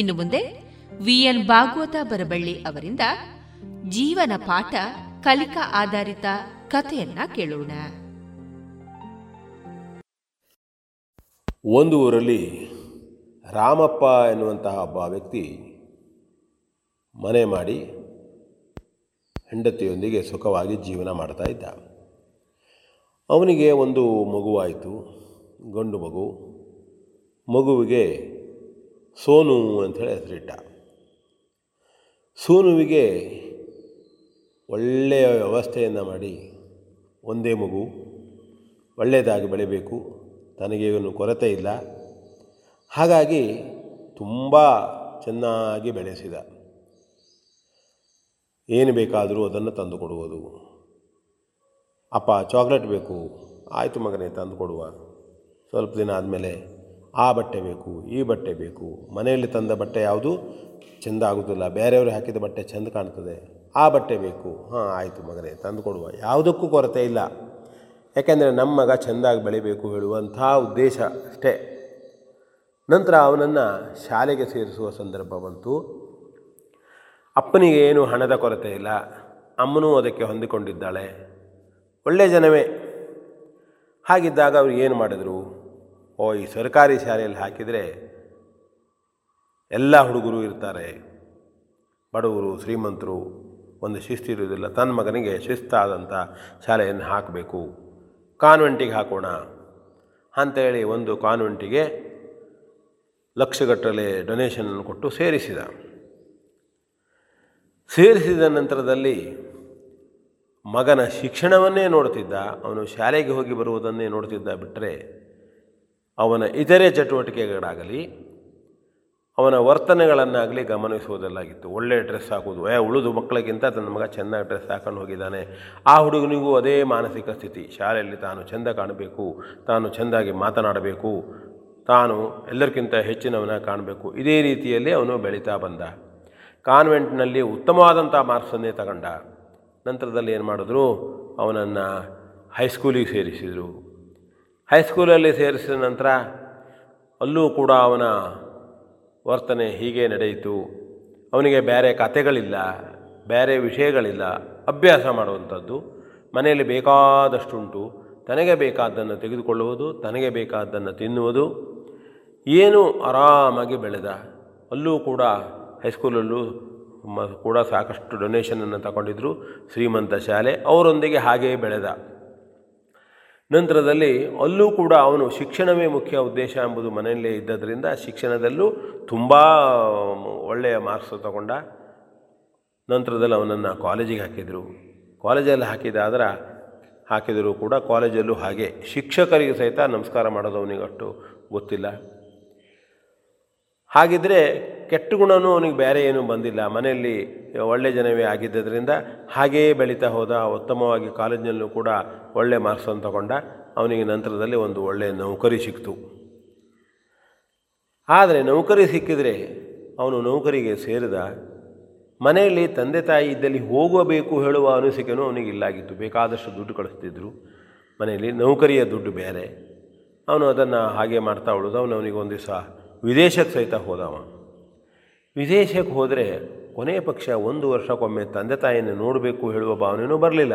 ಇನ್ನು ಮುಂದೆ ವಿಎನ್ ಭಾಗವತ ಬರಬಳ್ಳಿ ಅವರಿಂದ ಜೀವನ ಪಾಠ ಕಲಿಕಾ ಆಧಾರಿತ ಕಥೆಯನ್ನ ಕೇಳೋಣ. ಒಂದು ಊರಲ್ಲಿ ರಾಮಪ್ಪ ಎನ್ನುವಂತಹ ಒಬ್ಬ ವ್ಯಕ್ತಿ ಮನೆ ಮಾಡಿ ಹೆಂಡತಿಯೊಂದಿಗೆ ಸುಖವಾಗಿ ಜೀವನ ಮಾಡ್ತಾ ಇದ್ದ. ಅವನಿಗೆ ಒಂದು ಮಗುವಾಯಿತು, ಗಂಡು ಮಗು. ಮಗುವಿಗೆ ಸೋನು ಅಂಥೇಳಿ ಹೆಸರಿಟ್ಟ. ಸೋನುವಿಗೆ ಒಳ್ಳೆಯ ವ್ಯವಸ್ಥೆಯನ್ನು ಮಾಡಿ, ಒಂದೇ ಮಗು ಒಳ್ಳೆಯದಾಗಿ ಬೆಳೆಯಬೇಕು ತನಗೆ ಇವನು ಕೊರತೆ ಇಲ್ಲ. ಹಾಗಾಗಿ ತುಂಬ ಚೆನ್ನಾಗಿ ಬೆಳೆಸಿದ. ಏನು ಬೇಕಾದರೂ ಅದನ್ನು ತಂದು ಕೊಡುವುದು. ಅಪ್ಪ, ಚಾಕ್ಲೇಟ್ ಬೇಕು. ಆಯಿತು ಮಗನೇ, ತಂದು ಕೊಡುವ. ಸ್ವಲ್ಪ ದಿನ ಆದಮೇಲೆ ಆ ಬಟ್ಟೆ ಬೇಕು, ಈ ಬಟ್ಟೆ ಬೇಕು. ಮನೆಯಲ್ಲಿ ತಂದ ಬಟ್ಟೆ ಯಾವುದು? ಚೆಂದ ಆಗೋದಿಲ್ಲ. ಬೇರೆಯವರು ಹಾಕಿದ ಬಟ್ಟೆ ಚೆಂದ ಕಾಣ್ತದೆ. ಆ ಬಟ್ಟೆ ಬೇಕು. ಹಾಂ, ಆಯಿತು ಮಗನೇ, ತಂದು ಕೊಡುವ. ಯಾವುದಕ್ಕೂ ಕೊರತೆ ಇಲ್ಲ. ಯಾಕೆಂದರೆ ನಮ್ಮ ಮಗ ಚೆಂದಾಗಿ ಬೆಳಿಬೇಕು ಹೇಳುವಂಥ ಉದ್ದೇಶ ಅಷ್ಟೇ. ನಂತರ ಅವನನ್ನು ಶಾಲೆಗೆ ಸೇರಿಸುವ ಸಂದರ್ಭ ಬಂತು. ಅಪ್ಪನಿಗೆ ಏನು ಹಣದ ಕೊರತೆ ಇಲ್ಲ. ಅಮ್ಮನೂ ಅದಕ್ಕೆ ಹೊಂದಿಕೊಂಡಿದ್ದಾಳೆ. ಒಳ್ಳೆಯ ಜನವೇ. ಹಾಗಿದ್ದಾಗ ಅವರು ಏನು ಮಾಡಿದರು? ಓ, ಈ ಸರ್ಕಾರಿ ಶಾಲೆಯಲ್ಲಿ ಹಾಕಿದರೆ ಎಲ್ಲ ಹುಡುಗರು ಇರ್ತಾರೆ. ಬಡವರು, ಶ್ರೀಮಂತರು, ಒಂದು ಶಿಸ್ತಿರುವುದಿಲ್ಲ ತನ್ನ ಮಗನಿಗೆ ಶಿಸ್ತಾದಂಥ ಶಾಲೆಯನ್ನು ಹಾಕಬೇಕು. ಕಾನ್ವೆಂಟಿಗೆ ಹಾಕೋಣ. ಅಂಥೇಳಿ ಒಂದು ಕಾನ್ವೆಂಟಿಗೆ ಲಕ್ಷಗಟ್ಟಲೆ ಡೊನೇಷನನ್ನು ಕೊಟ್ಟು ಸೇರಿಸಿದ. ಸೇರಿಸಿದ ನಂತರದಲ್ಲಿ ಮಗನ ಶಿಕ್ಷಣವನ್ನೇ ನೋಡ್ತಿದ್ದ. ಅವನು ಶಾಲೆಗೆ ಹೋಗಿ ಬರುವುದನ್ನೇ ನೋಡ್ತಿದ್ದ. ಬಿಟ್ಟರೆ ಅವನ ಇತರೆ ಚಟುವಟಿಕೆಗಳಾಗಲಿ, ಅವನ ವರ್ತನೆಗಳನ್ನಾಗಲಿ ಗಮನಿಸುವುದಲ್ಲಾಗಿತ್ತು. ಒಳ್ಳೆ ಡ್ರೆಸ್ ಹಾಕೋದು ಏ, ಉಳಿದು ಮಕ್ಕಳಿಗಿಂತ ತನ್ನ ಮಗ ಚೆನ್ನಾಗಿ ಡ್ರೆಸ್ ಹಾಕೊಂಡು ಹೋಗಿದ್ದಾನೆ. ಆ ಹುಡುಗನಿಗೂ ಅದೇ ಮಾನಸಿಕ ಸ್ಥಿತಿ. ಶಾಲೆಯಲ್ಲಿ ತಾನು ಚೆಂದ ಕಾಣಬೇಕು, ತಾನು ಚೆಂದಾಗಿ ಮಾತನಾಡಬೇಕು, ತಾನು ಎಲ್ಲರಿಗಿಂತ ಹೆಚ್ಚಿನವನ ಕಾಣಬೇಕು. ಇದೇ ರೀತಿಯಲ್ಲಿ ಅವನು ಬೆಳೀತಾ ಬಂದ. ಕಾನ್ವೆಂಟ್ನಲ್ಲಿ ಉತ್ತಮವಾದಂಥ ಮಾರ್ಕ್ಸನ್ನೇ ತಗೊಂಡ. ನಂತರದಲ್ಲಿ ಏನು ಮಾಡಿದ್ರು ಅವನನ್ನು ಹೈಸ್ಕೂಲಿಗೆ ಸೇರಿಸಿದರು. ಹೈಸ್ಕೂಲಲ್ಲಿ ಸೇರಿಸಿದ ನಂತರ ಅಲ್ಲೂ ಕೂಡ ಅವನ ವರ್ತನೆ ಹೀಗೆ ನಡೆಯಿತು. ಅವನಿಗೆ ಬೇರೆ ಕತೆಗಳಿಲ್ಲ ಬೇರೆ ವಿಷಯಗಳಿಲ್ಲ. ಅಭ್ಯಾಸ ಮಾಡುವಂಥದ್ದು. ಮನೆಯಲ್ಲಿ ಬೇಕಾದಷ್ಟುಂಟು. ತನಗೆ ಬೇಕಾದ್ದನ್ನು ತೆಗೆದುಕೊಳ್ಳುವುದು, ತನಗೆ ಬೇಕಾದ್ದನ್ನು ತಿನ್ನುವುದು. ಏನು ಆರಾಮಾಗಿ ಬೆಳೆದ. ಅಲ್ಲೂ ಕೂಡ ಹೈಸ್ಕೂಲಲ್ಲೂ ಕೂಡ ಸಾಕಷ್ಟು ಡೊನೇಷನನ್ನು ತಗೊಂಡಿದ್ದರು ಶ್ರೀಮಂತ ಶಾಲೆ. ಅವರೊಂದಿಗೆ ಹಾಗೆಯೇ ಬೆಳೆದ. ನಂತರದಲ್ಲಿ ಅಲ್ಲೂ ಕೂಡ ಅವನು ಶಿಕ್ಷಣವೇ ಮುಖ್ಯ ಉದ್ದೇಶ ಎಂಬುದು ಮನೆಯಲ್ಲೇ ಇದ್ದದರಿಂದ ಶಿಕ್ಷಣದಲ್ಲೂ ತುಂಬ ಒಳ್ಳೆಯ ಮಾರ್ಕ್ಸ್ ತಗೊಂಡ ನಂತರದಲ್ಲಿ ಅವನನ್ನು ಕಾಲೇಜಿಗೆ ಹಾಕಿದರು. ಕಾಲೇಜಲ್ಲಿ ಹಾಕಿದಾದ್ರೆ ಹಾಕಿದರೂ ಕೂಡ ಕಾಲೇಜಲ್ಲೂ ಹಾಗೆ. ಶಿಕ್ಷಕರಿಗೆ ಸಹಿತ ನಮಸ್ಕಾರ ಮಾಡೋದು ಅವನಿಗಷ್ಟು ಗೊತ್ತಿಲ್ಲ. ಹಾಗಿದ್ದರೆ ಕೆಟ್ಟ ಗುಣವೂ ಅವನಿಗೆ ಬೇರೆ ಏನೂ ಬಂದಿಲ್ಲ. ಮನೆಯಲ್ಲಿ ಒಳ್ಳೆಯ ಜನವೇ ಆಗಿದ್ದರಿಂದ ಹಾಗೆಯೇ ಬೆಳೀತಾ ಹೋದ. ಉತ್ತಮವಾಗಿ ಕಾಲೇಜಿನಲ್ಲೂ ಕೂಡ ಒಳ್ಳೆ ಮಾರ್ಕ್ಸನ್ನು ತಗೊಂಡ. ಅವನಿಗೆ ನಂತರದಲ್ಲಿ ಒಂದು ಒಳ್ಳೆಯ ನೌಕರಿ ಸಿಕ್ತು. ಆದರೆ ನೌಕರಿ ಸಿಕ್ಕಿದರೆ ಅವನು ನೌಕರಿಗೆ ಸೇರಿದ. ಮನೆಯಲ್ಲಿ ತಂದೆ ತಾಯಿ ಇದ್ದಲ್ಲಿ ಹೋಗಬೇಕು ಹೇಳುವ ಅನಿಸಿಕೆನೂ ಅವನಿಗೆ ಇಲ್ಲಾಗಿತ್ತು. ಬೇಕಾದಷ್ಟು ದುಡ್ಡು ಕಳಿಸ್ತಿದ್ರು. ಮನೆಯಲ್ಲಿ ನೌಕರಿಯ ದುಡ್ಡು ಬೇರೆ. ಅವನು ಅದನ್ನು ಹಾಗೆ ಮಾಡ್ತಾ ಉಳಿದು ಅವನು ಅವನಿಗೆ ಒಂದು ದಿವಸ ವಿದೇಶಕ್ಕೆ ಸಹಿತ ಹೋದವ. ವಿದೇಶಕ್ಕೆ ಹೋದರೆ ಕೊನೆಯ ಪಕ್ಷ ಒಂದು ವರ್ಷಕ್ಕೊಮ್ಮೆ ತಂದೆ ತಾಯಿಯನ್ನು ನೋಡಬೇಕು ಹೇಳುವ ಭಾವನೆಯೂ ಬರಲಿಲ್ಲ.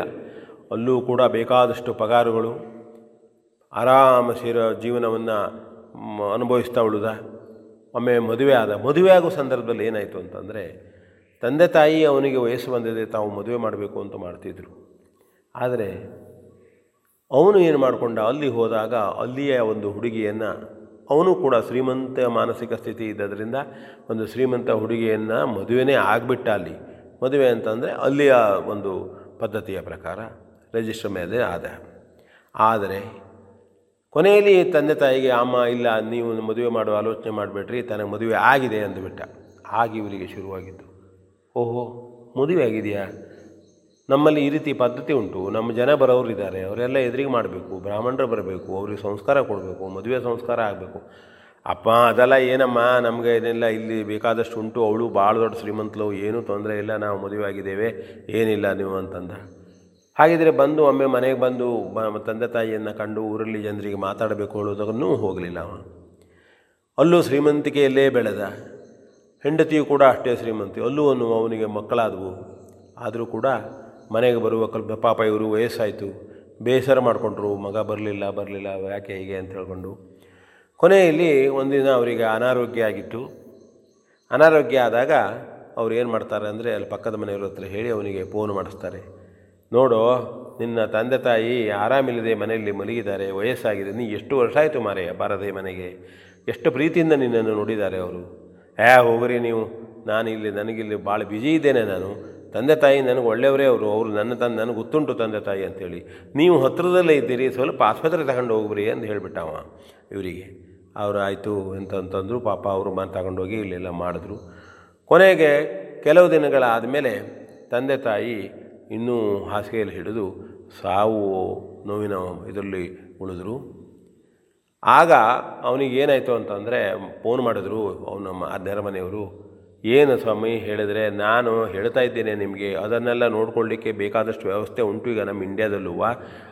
ಅಲ್ಲೂ ಕೂಡ ಬೇಕಾದಷ್ಟು ಪಗಾರುಗಳು, ಆರಾಮ ಸೇರೋ ಜೀವನವನ್ನು ಅನುಭವಿಸ್ತಾ ಉಳಿದ. ಒಮ್ಮೆ ಮದುವೆ ಆದ, ಮದುವೆ ಆಗೋ ಸಂದರ್ಭದಲ್ಲಿ ಏನಾಯಿತು ಅಂತಂದರೆ, ತಂದೆ ತಾಯಿ ಅವನಿಗೆ ವಯಸ್ಸು ಬಂದಿದೆ, ತಾವು ಮದುವೆ ಮಾಡಬೇಕು ಅಂತ ಮಾಡ್ತಿದ್ರು. ಆದರೆ ಅವನು ಏನು ಮಾಡಿಕೊಂಡ, ಅಲ್ಲಿ ಹೋದಾಗ ಅಲ್ಲಿಯ ಒಂದು ಹುಡುಗಿಯನ್ನು ಅವನು ಕೂಡ ಶ್ರೀಮಂತ ಮಾನಸಿಕ ಸ್ಥಿತಿ ಇದ್ದದರಿಂದ ಒಂದು ಶ್ರೀಮಂತ ಹುಡುಗಿಯನ್ನು ಮದುವೆನೇ ಆಗಿಬಿಟ್ಟ ಅಲ್ಲಿ. ಮದುವೆ ಅಂತಂದರೆ ಅಲ್ಲಿಯ ಒಂದು ಪದ್ಧತಿಯ ಪ್ರಕಾರ ರಿಜಿಸ್ಟರ್ ಮೇಲೆ ಆದ ಆದರೆ ಕೊನೆಯಲ್ಲಿ ತಂದೆ ತಾಯಿಗೆ, ಅಮ್ಮ, ಇಲ್ಲ, ನೀವು ಮದುವೆ ಮಾಡುವ, ಆಲೋಚನೆ ಮಾಡಿಬಿಟ್ರಿ ತನಗೆ ಮದುವೆ ಆಗಿದೆ ಅಂದುಬಿಟ್ಟ. ಆಗಿ ಇವರಿಗೆ ಶುರುವಾಗಿದ್ದು. ಓಹೋ, ಮದುವೆ ಆಗಿದೆಯಾ? ನಮ್ಮಲ್ಲಿ ಈ ರೀತಿ ಪದ್ಧತಿ ಉಂಟು. ನಮ್ಮ ಜನ ಬರೋರು ಇದ್ದಾರೆ ಅವರೆಲ್ಲ ಎದುರಿಗೆ ಮಾಡಬೇಕು. ಬ್ರಾಹ್ಮಣರು ಬರಬೇಕು. ಅವ್ರಿಗೆ ಸಂಸ್ಕಾರ ಕೊಡಬೇಕು. ಮದುವೆ ಸಂಸ್ಕಾರ ಆಗಬೇಕು. ಅಪ್ಪ, ಅದೆಲ್ಲ ಏನಮ್ಮ? ನಮಗೆ ಏನಿಲ್ಲ ಇಲ್ಲಿ ಬೇಕಾದಷ್ಟು ಉಂಟು. ಅವಳು ಭಾಳ ದೊಡ್ಡ ಶ್ರೀಮಂತಳು. ಏನೂ ತೊಂದರೆ ಇಲ್ಲ. ನಾವು ಮದುವೆ ಆಗಿದ್ದೇವೆ. ಏನಿಲ್ಲ ನೀವು ಅಂತಂದ. ಹಾಗಿದ್ರೆ ಬಂದು, ಒಮ್ಮೆ ಮನೆಗೆ ಬಂದು ತಂದೆ ತಾಯಿಯನ್ನು ಕಂಡು ಊರಲ್ಲಿ ಜನರಿಗೆ ಮಾತಾಡಬೇಕು ಹೇಳೋದನ್ನೂ ಹೋಗಲಿಲ್ಲ ಅವ ಅಲ್ಲೂ ಶ್ರೀಮಂತಿಕೆಯಲ್ಲೇ ಬೆಳೆದ. ಹೆಂಡತಿಯು ಕೂಡ ಅಷ್ಟೇ ಶ್ರೀಮಂತಿ. ಅಲ್ಲೂ ಅವನು ಅವನಿಗೆ ಮಕ್ಕಳಾದವು. ಆದರೂ ಕೂಡ ಮನೆಗೆ ಬರುವ ಕಲ್ಪ, ಪಾಪ ಇವರು ವಯಸ್ಸಾಯಿತು, ಬೇಸರ ಮಾಡಿಕೊಂಡ್ರು, ಮಗ ಬರಲಿಲ್ಲ ಬರಲಿಲ್ಲ, ಯಾಕೆ ಹೀಗೆ ಅಂತ ಹೇಳ್ಕೊಂಡು. ಕೊನೆಯಲ್ಲಿ ಒಂದಿನ ಅವರಿಗೆ ಅನಾರೋಗ್ಯ ಆಗಿತ್ತು. ಅನಾರೋಗ್ಯ ಆದಾಗ ಅವ್ರು ಏನು ಮಾಡ್ತಾರೆ ಅಂದರೆ ಅಲ್ಲಿ ಪಕ್ಕದ ಮನೆಯವ್ರ ಹತ್ರ ಹೇಳಿ ಅವನಿಗೆ ಫೋನ್ ಮಾಡಿಸ್ತಾರೆ. ನೋಡು, ನಿನ್ನ ತಂದೆ ತಾಯಿ ಆರಾಮಿಲ್ಲದೆ ಮನೆಯಲ್ಲಿ ಮಲಗಿದ್ದಾರೆ, ವಯಸ್ಸಾಗಿದೆ, ನೀ ಎಷ್ಟು ವರ್ಷ ಆಯಿತು ಮಾರೆಯ ಬಾರದೆ ಮನೆಗೆ? ಎಷ್ಟು ಪ್ರೀತಿಯಿಂದ ನಿನ್ನನ್ನು ನೋಡಿದ್ದಾರೆ ಅವರು. ಏ ಹೋಗ್ರಿ ನೀವು ನಾನು ಇಲ್ಲಿ ನನಗಿಲ್ಲಿ ಭಾಳ ಬ್ಯುಸಿ ಇದ್ದೇನೆ ನಾನು. ತಂದೆ ತಾಯಿ ನನಗೆ ಒಳ್ಳೆಯವರೇ ಅವರು ಅವರು ನನ್ನ ತಂದೆ, ನನಗೆ ಗೊತ್ತುಂಟು ತಂದೆ ತಾಯಿ ಅಂತೇಳಿ. ನೀವು ಹತ್ತಿರದಲ್ಲೇ ಇದ್ದೀರಿ, ಸ್ವಲ್ಪ ಆಸ್ಪತ್ರೆ ತಗೊಂಡು ಹೋಗ್ರಿ ಅಂತ ಹೇಳಿಬಿಟ್ಟವ ಇವರಿಗೆ. ಅವರು ಆಯಿತು ಅಂತಂತಂದರು ಪಾಪ ಅವರು ಮನೆ ತಗೊಂಡೋಗಿ ಇಲ್ಲೆಲ್ಲ ಮಾಡಿದ್ರು. ಕೊನೆಗೆ ಕೆಲವು ದಿನಗಳಾದ ಮೇಲೆ ತಂದೆ ತಾಯಿ ಇನ್ನೂ ಹಾಸಿಗೆಯಲ್ಲಿ ಹಿಡಿದು ಸಾವು ನೋವಿನ ಇದರಲ್ಲಿ ಉಳಿದ್ರು. ಆಗ ಅವನಿಗೆ ಏನಾಯಿತು ಅಂತಂದರೆ ಫೋನ್ ಮಾಡಿದ್ರು, ಅವನ ನೆರೆ ಮನೆಯವರು ಏನು ಸ್ವಾಮಿ ಹೇಳಿದರೆ, ನಾನು ಹೇಳ್ತಾ ಇದ್ದೇನೆ ನಿಮಗೆ, ಅದನ್ನೆಲ್ಲ ನೋಡ್ಕೊಳ್ಳಿಕ್ಕೆ ಬೇಕಾದಷ್ಟು ವ್ಯವಸ್ಥೆ ಉಂಟು ಈಗ ನಮ್ಮ ಇಂಡ್ಯಾದಲ್ಲೂ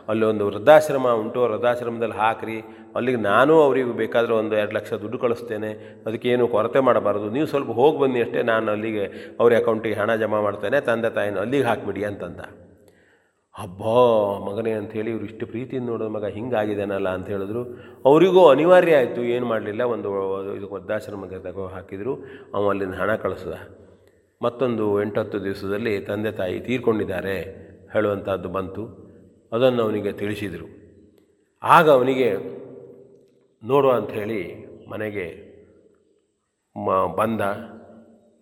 ಅಲ್ಲಿ ಒಂದು ವೃದ್ಧಾಶ್ರಮ ಉಂಟು, ವೃದ್ಧಾಶ್ರಮದಲ್ಲಿ ಹಾಕ್ರಿ. ಅಲ್ಲಿಗೆ ನಾನು ಅವರಿಗೂ ಬೇಕಾದರೆ ಒಂದು ಎರಡು ಲಕ್ಷ ದುಡ್ಡು ಕಳಿಸ್ತೇನೆ. ಅದಕ್ಕೇನು ಕೊರತೆ ಮಾಡಬಾರ್ದು. ನೀವು ಸ್ವಲ್ಪ ಹೋಗಿ ಬನ್ನಿ ಅಷ್ಟೇ, ನಾನು ಅಲ್ಲಿಗೆ ಅವ್ರ ಅಕೌಂಟಿಗೆ ಹಣ ಜಮಾ ಮಾಡ್ತೇನೆ, ತಂದೆ ತಾಯಿನ ಅಲ್ಲಿಗೆ ಹಾಕಿಬಿಡಿ ಅಂತಂದ. ಹಬ್ಬ ಮಗನೇ ಅಂಥೇಳಿ ಇವರು ಇಷ್ಟು ಪ್ರೀತಿಯಿಂದ ನೋಡೋದು ಮಗ ಹಿಂಗಾಗಿದ್ದಾನಲ್ಲ ಅಂತ ಹೇಳಿದ್ರು. ಅವರಿಗೂ ಅನಿವಾರ್ಯ ಆಯಿತು, ಏನು ಮಾಡಲಿಲ್ಲ, ಒಂದು ಇದು ವೃದ್ಧಾಶ್ರಮಕ್ಕೆ ತಗೋ ಹಾಕಿದರು. ಅವನು ಅಲ್ಲಿಂದ ಹಣ ಕಳಿಸ್ದ. ಮತ್ತೊಂದು ಎಂಟತ್ತು ದಿವಸದಲ್ಲಿ ತಂದೆ ತಾಯಿ ತೀರ್ಕೊಂಡಿದ್ದಾರೆ ಹೇಳುವಂಥದ್ದು ಬಂತು. ಅದನ್ನು ಅವನಿಗೆ ತಿಳಿಸಿದರು. ಆಗ ಅವನಿಗೆ, ನೋಡುವ ಅಂಥೇಳಿ ಮನೆಗೆ ಮ ಬಂದ.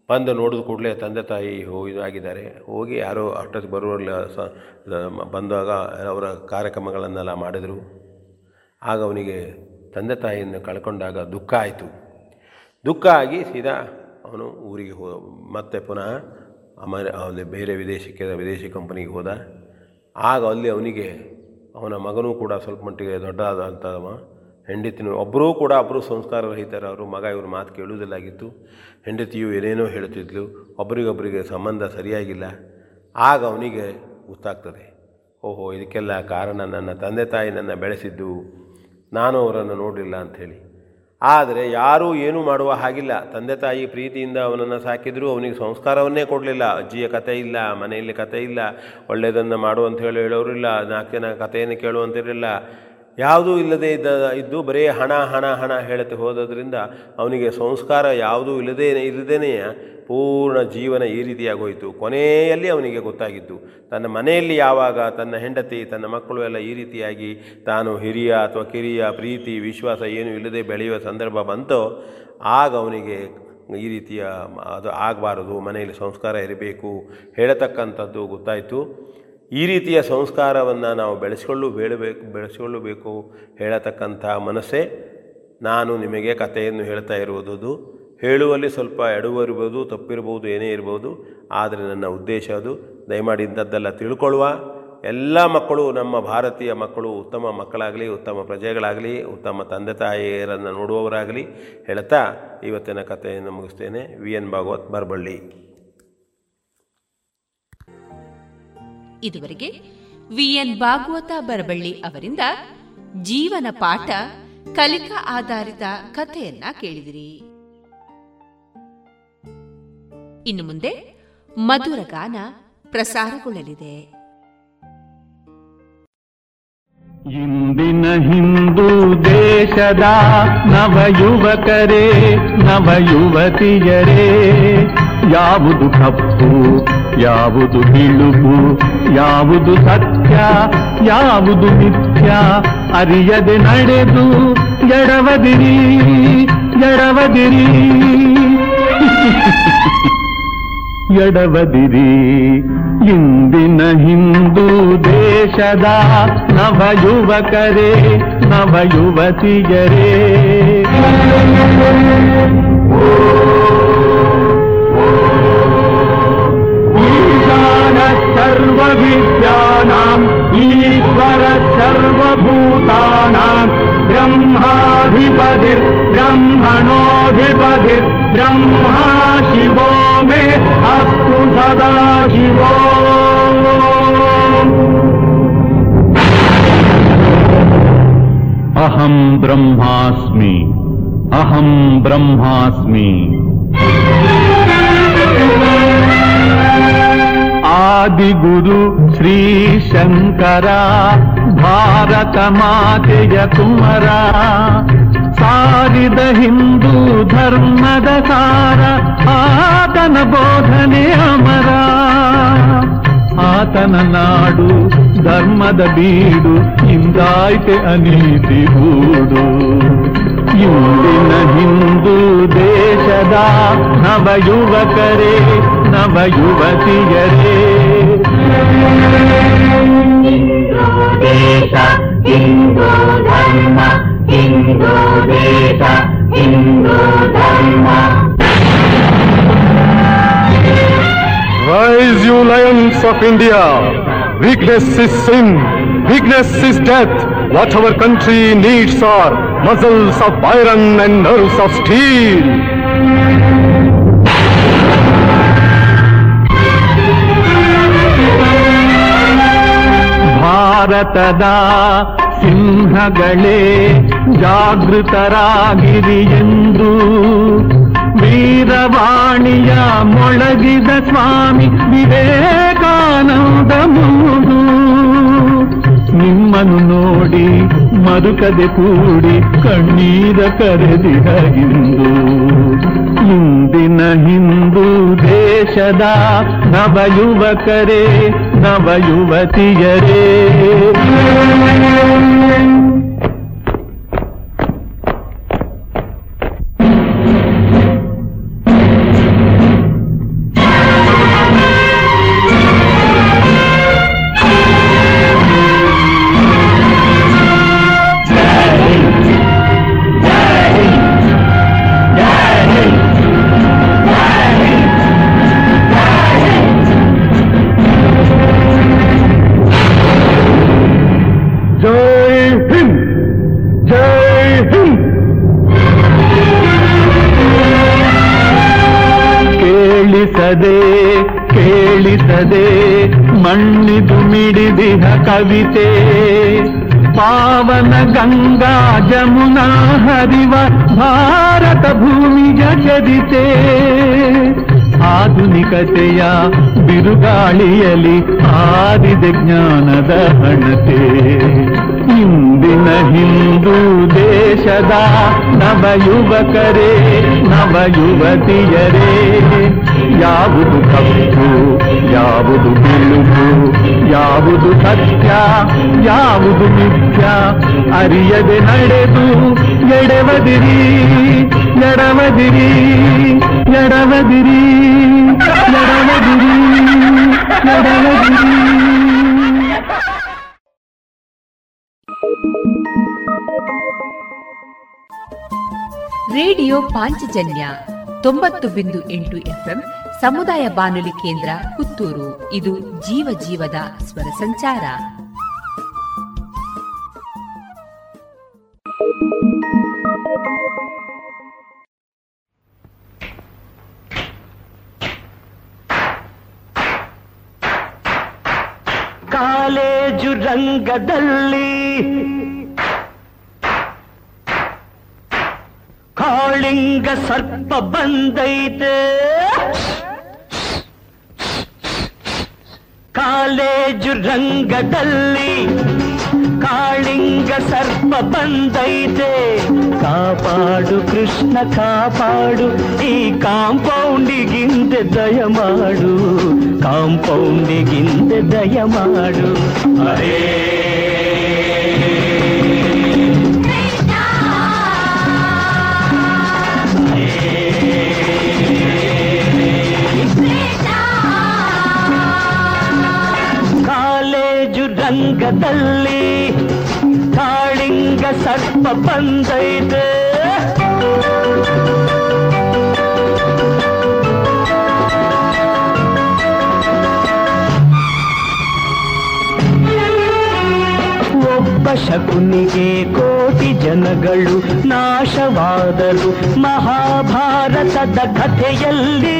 ಬಂದು ನೋಡಿದ ಕೂಡಲೇ ತಂದೆ ತಾಯಿ ಹೋಗಿ ಇದಾಗಿದ್ದಾರೆ. ಹೋಗಿ ಯಾರೋ ಅಷ್ಟೊತ್ತಿಗೆ ಬರುವಲ್ಲ ಸ ಬಂದಾಗ ಅವರ ಕಾರ್ಯಕ್ರಮಗಳನ್ನೆಲ್ಲ ಮಾಡಿದರು. ಆಗ ಅವನಿಗೆ ತಂದೆ ತಾಯಿಯನ್ನು ಕಳ್ಕೊಂಡಾಗ ದುಃಖ ಆಯಿತು. ದುಃಖ ಆಗಿ ಸೀದಾ ಅವನು ಊರಿಗೆ ಹೋ, ಮತ್ತೆ ಪುನಃ ಅಮರ ಅವನು ಬೇರೆ ವಿದೇಶಕ್ಕೆ, ವಿದೇಶಿ ಕಂಪನಿಗೆ ಹೋದ. ಆಗ ಅಲ್ಲಿ ಅವನಿಗೆ ಅವನ ಮಗನೂ ಕೂಡ ಸ್ವಲ್ಪ ಮಟ್ಟಿಗೆ ದೊಡ್ಡದಾದಂಥವ ಹೆಂಡತಿನೂ ಒಬ್ಬರೂ ಕೂಡ ಒಬ್ಬರು ಸಂಸ್ಕಾರ ರಹಿತರ, ಅವರು ಮಗ, ಇವರು ಮಾತು ಕೇಳುವುದಿಲ್ಲಾಗಿತ್ತು. ಹೆಂಡತಿಯು ಏನೇನೋ ಹೇಳ್ತಿದ್ಲು ಒಬ್ಬರಿಗೊಬ್ಬರಿಗೆ ಸಂಬಂಧ ಸರಿಯಾಗಿಲ್ಲ. ಆಗ ಅವನಿಗೆ ಗೊತ್ತಾಗ್ತದೆ, ಓಹೋ, ಇದಕ್ಕೆಲ್ಲ ಕಾರಣ ನನ್ನ ತಂದೆ ತಾಯಿ ನನ್ನ ಬೆಳೆಸಿದ್ದು, ನಾನು ಅವರನ್ನು ನೋಡಲಿಲ್ಲ ಅಂಥೇಳಿ. ಆದರೆ ಯಾರೂ ಏನೂ ಮಾಡುವ ಹಾಗಿಲ್ಲ. ತಂದೆ ತಾಯಿ ಪ್ರೀತಿಯಿಂದ ಅವನನ್ನು ಸಾಕಿದರೂ ಅವನಿಗೆ ಸಂಸ್ಕಾರವನ್ನೇ ಕೊಡಲಿಲ್ಲ. ಅಜ್ಜಿಯ ಕತೆ ಇಲ್ಲ, ಮನೆಯಲ್ಲಿ ಕತೆ ಇಲ್ಲ, ಒಳ್ಳೆಯದನ್ನು ಮಾಡು ಅಂತ ಹೇಳಿ ಹೇಳೋರಿಲ್ಲ ನಾಲ್ಕು ಜನ ಕಥೆಯನ್ನು ಕೇಳುವಂತಿರಲಿಲ್ಲ ಯಾವುದೂ ಇಲ್ಲದೆ ಇದ್ದ ಇದ್ದು ಬರೀ ಹಣ ಹಣ ಹಣ ಹೇಳುತ್ತೆ ಹೋದದ್ರಿಂದ ಅವನಿಗೆ ಸಂಸ್ಕಾರ ಯಾವುದೂ ಇಲ್ಲದೇ ಇಲ್ಲದೇ ಪೂರ್ಣ ಜೀವನ ಈ ರೀತಿಯಾಗೋಯಿತು. ಕೊನೆಯಲ್ಲಿ ಅವನಿಗೆ ಗೊತ್ತಾಗಿದ್ದು, ತನ್ನ ಮನೆಯಲ್ಲಿ ಯಾವಾಗ ತನ್ನ ಹೆಂಡತಿ, ತನ್ನ ಮಕ್ಕಳು ಎಲ್ಲ ಈ ರೀತಿಯಾಗಿ ತಾನು ಹಿರಿಯ ಅಥವಾ ಕಿರಿಯ ಪ್ರೀತಿ, ವಿಶ್ವಾಸ ಏನು ಇಲ್ಲದೆ ಬೆಳೆಯುವ ಸಂದರ್ಭ ಬಂತೋ, ಆಗ ಅವನಿಗೆ ಈ ರೀತಿಯ ಅದು ಆಗಬಾರದು, ಮನೆಯಲ್ಲಿ ಸಂಸ್ಕಾರ ಇರಬೇಕು ಹೇಳತಕ್ಕಂಥದ್ದು ಗೊತ್ತಾಯಿತು. ಈ ರೀತಿಯ ಸಂಸ್ಕಾರವನ್ನು ನಾವು ಬೆಳೆಸಿಕೊಳ್ಳು ಬೇಳಬೇಕು ಬೆಳೆಸ್ಕೊಳ್ಳಬೇಕು ಹೇಳತಕ್ಕಂಥ ಮನಸ್ಸೇ ನಾನು ನಿಮಗೆ ಕಥೆಯನ್ನು ಹೇಳ್ತಾ ಇರುವುದು ಹೇಳುವಲ್ಲಿ ಸ್ವಲ್ಪ ಎಡವಿರ್ಬೋದು ತಪ್ಪಿರ್ಬೋದು, ಏನೇ ಇರ್ಬೋದು, ಆದರೆ ನನ್ನ ಉದ್ದೇಶ ಅದು. ದಯಮಾಡಿ ಇಂಥದ್ದೆಲ್ಲ ತಿಳ್ಕೊಳ್ಳುವ. ಎಲ್ಲ ಮಕ್ಕಳು, ನಮ್ಮ ಭಾರತೀಯ ಮಕ್ಕಳು, ಉತ್ತಮ ಮಕ್ಕಳಾಗಲಿ, ಉತ್ತಮ ಪ್ರಜೆಗಳಾಗಲಿ, ಉತ್ತಮ ತಂದೆ ತಾಯಿಯರನ್ನು ನೋಡುವವರಾಗಲಿ, ಹೇಳ್ತಾ ಇವತ್ತಿನ ಕಥೆಯನ್ನು ಮುಗಿಸ್ತೇನೆ. V N Bhagwat Barballi. ಇದುವರೆಗೆ ವಿಎನ್ ಭಾಗವತ ಬರಬಳ್ಳಿ ಅವರಿಂದ ಜೀವನ ಪಾಠ ಕಲಿಕಾ ಆಧಾರಿತ ಕಥೆಯನ್ನ ಕೇಳಿದಿರಿ. ಇನ್ನು ಮುಂದೆ ಮಧುರ ಗಾನ ಪ್ರಸಾರಗೊಳ್ಳಲಿದೆ. ಇಂದಿನ ಹಿಂದೂ ದೇಶದ ನವ ಯುವಕರೇ ನವ ಯುವತಿಯರೇ ಯಾವುದು ಕಪ್ಪು ಯಾವುದು ಬಿಳುಪು ಯಾವುದು ಸತ್ಯ ಯಾವುದು ಮಿಥ್ಯ ಅರಿಯದೆ ನಡೆದು ಎಡವದಿರಿ ಎಡವದಿರಿ ಎಡವದಿರಿ ಇಂದಿನ ಹಿಂದೂ ದೇಶದ ನವ ಯುವಕರೇ ನವ ಯುವತಿಯರೇ ಈಶಾನ ಸರ್ವವಿದ್ಯಾನಾಂ ಈಶ್ವರ ಸರ್ವಭೂತಾನಾಂ ब्रह्माधिपतिर् ब्रह्मणाधिपतिर् ब्रह्मा मे अस्तु सदा शिवो। अहम् ब्रह्मास्मि अहम् ब्रह्मास्मि। ಆದಿಗುರು ಶ್ರೀ ಶಂಕರ, ಭಾರತ ಮಾತೆಯ ಕುಮಾರ. ಸಾರಿದ ಹಿಂದೂ ಧರ್ಮದ ಸಾರ, ಆತನ ಬೋಧನೆ ಅಮರ. ಆತನ ನಾಡು ಧರ್ಮದ ಬೀಡು ಹಿಂದಾಯ್ತೆ ಅನೀತಿ ಗೂಡು ಇಂದಿನ ಹಿಂದೂ ದೇಶದ ನವ ಯುವಕರೇ ನವ ಯುವತಿಯರೇ ದೇಶ ಹಿಂದೂ ಧರ್ಮ ಹಿಂದೂ ದೇಶ ಹಿಂದೂ ಧರ್ಮ Rise, you lions of India! Weakness is sin, weakness is death. What our country needs are muscles of iron and nerves of steel. ಭಾರತದ ಸಿಂಹಗಳೇ, ಜಾಗೃತರಾಗಿರಿ ಎಂದು ವೀರವಾಣಿಯ ಮೊಳಗಿದ ಸ್ವಾಮಿ ವಿವೇಕಾನಂದ ಮೂರು. ನಿಮ್ಮನ್ನು ನೋಡಿ ಮರುಕದೆ ಕೂಡಿ ಕಣ್ಣೀರ ಕರೆದಿದ ಇಂದು ಇಂದಿನ ಹಿಂದೂ ದೇಶದ ನವಯುವಕರೇ ನವಯುವತಿಯರೇ ಜಮುನಾ ಹರಿವ ಭಾರತ ಭೂಮಿಯ ಚರಿತೆ ಆಧುನಿಕತೆಯ ಬಿರುಗಾಳಿಯಲಿ ಆದಿದೆ ಜ್ಞಾನದ ಹಣತೆ. ಇಂದಿನ ಹಿಂದೂ ದೇಶದ ನವ ನವಯುವಕರೇ, ನವಯುವತಿಯರೇ, ಯಾವುದು ಕಪ್ಪು, ಯಾವುದು ಬಿಳುಪು ಯಾವುದು ಸತ್ಯ ಯಾವುದು ಮಿಥ್ಯ ಅರಿಯದೆ ನಡೆದು ಎಡವದಿರಿ ಎಡವದಿರಿ ಎಡವದಿರಿ ಎಡವದಿರಿ ಎಡವದಿರಿ ರೇಡಿಯೋ ಪಾಂಚಜನ್ಯ ತೊಂಬತ್ತು ಬಿಂದು ಎಂಟು ಎಫ್ಎಂ ಸಮುದಾಯ ಬಾನುಲಿ ಕೇಂದ್ರ ಪುತ್ತೂರು. ಇದು ಜೀವ ಜೀವದ ಸ್ವರ ಸಂಚಾರ. ಕಾಲೇಜು ರಂಗದಲ್ಲಿ ಕಾಳಿಂಗ ಸರ್ಪ ಬಂದೈತೆ. ಕಾಲೇಜು ರಂಗದಲ್ಲಿ ಕಾಳಿಂಗ ಸರ್ಪ ಬಂದೈತೆ ಕಾಪಾಡು ಕೃಷ್ಣ ಕಾಪಾಡು ಈ ಕಾಂಪೌಂಡಿಗಿಂದೆ ದಯ ಮಾಡು ಕಾಂಪೌಂಡಿಗಿಂದೆ ದಯ ಮಾಡು ಅರೇ ರಂಗದಲ್ಲಿ ಕಾಳಿಂಗ ಸರ್ಪ ಬಂದೈತೆ. ಒಬ್ಬ ಶಕುನಿಗೆ ಕೋಟಿ ಜನಗಳು ನಾಶವಾದರು ಮಹಾಭಾರತದ ಕಥೆಯಲ್ಲಿ.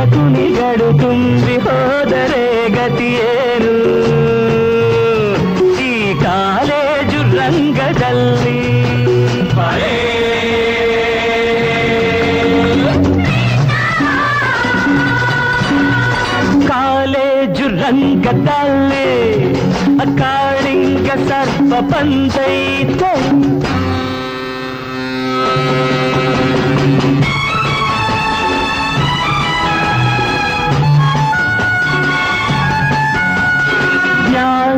ನೂರು ಶಕುನಿಗಳು ತುಂಬಿ ಹೋದರೆ ಗತಿಯೇನು ಈ ಕಾಲೇಜು ರಂಗದಲ್ಲಿ ಕಾಲೇಜು ರಂಗದಲ್ಲಿ ಕಾಳಿಂಗ ಸರ್ಪ ಬಂದೈತೆ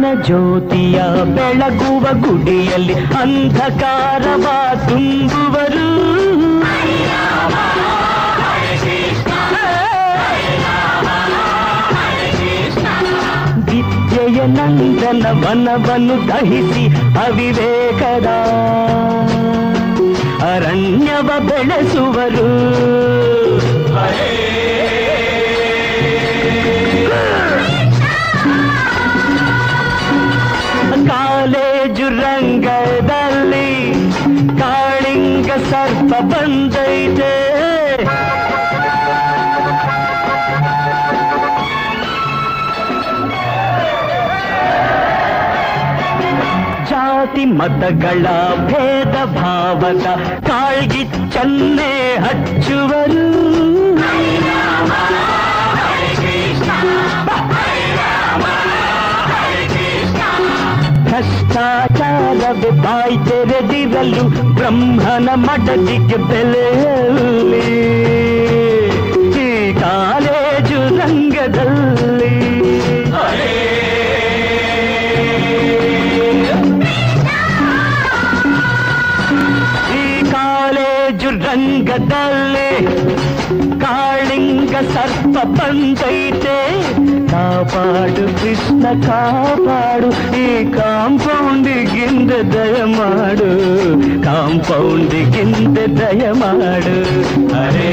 ಜ್ಞಾನ ಜ್ಯೋತಿಯ ಬೆಳಗುವ ಗುಡಿಯಲ್ಲಿ ಅಂಧಕಾರವ ತುಂಬುವರು ವಿದ್ಯೆಯ ನಂದನ ವನವನ್ನು ದಹಿಸಿ ಅವಿವೇಕದ ಅರಣ್ಯವ ಬೆಳೆಸುವರು ಹರೇ ಮತಗಳ ಭೇದ ಭಾವದ ಕಾಳ್ಗಿಚ್ಚನ್ನೇ ಹಚ್ಚುವರು ಭ್ರಷ್ಟಾಚಾರವೇ ಬಾಯಿ ತೆರೆದಿರಲು ಬ್ರಹ್ಮನ ಮಡದಿಗೆ ಬೆಲೆಯಲ್ಲಿ ಈ ಕಾಲೇಜು ರಂಗದಲ್ಲಿ ರಂಗದಲ್ಲಿ ಕಾಳಿಂಗ ಸರ್ಪ ಬಂದೈತೆ ಕಾಪಾಡು ಕೃಷ್ಣ ಕಾಪಾಡು ಈ ಕಾಂಪೌಂಡಿಗಿಂದ ದಯ ಮಾಡು ಕಾಂಪೌಂಡಿಗಿಂದ ದಯ ಮಾಡು ಅರೇ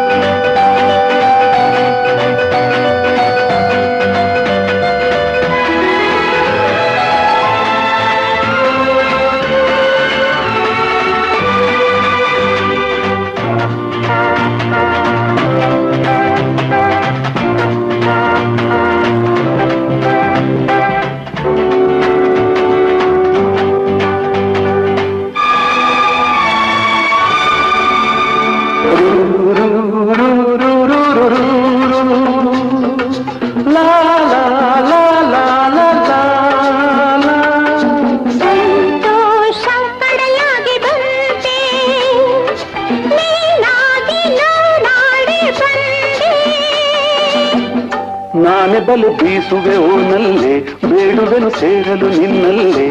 ನಾನೆ ಬಲು ಬೀಸುವೆ ಓನಲ್ಲೇ ಬೇಡುವೆನು ಸೇರಲು ನಿನ್ನಲ್ಲೇ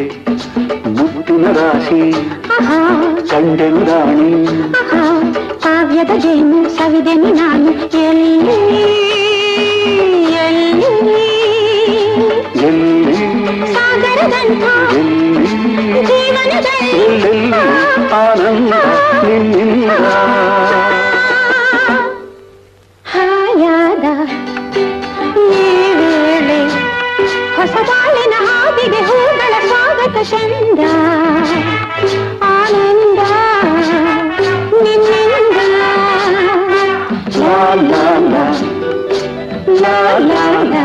ಮುತ್ತಿನ ರಾಶಿ ಕಂಡೆನು ರಾಣಿ ಆಹಾ, ಕಾವ್ಯದ ಜೇನು ಸವಿದೆನು ನಾನು ಎಲ್ಲಿ ಎಲ್ಲಿ ಎಲ್ಲಿ ಸಾಗರದಂಥ ಜೀವನದಲ್ಲಿ ಎಲ್ಲೆಲ್ಲಿ ಆನಂದ ನಿನ್ನಿಂದ ప్రసంద ఆనంద నిన్నింద? లా లా లా లా లా లా.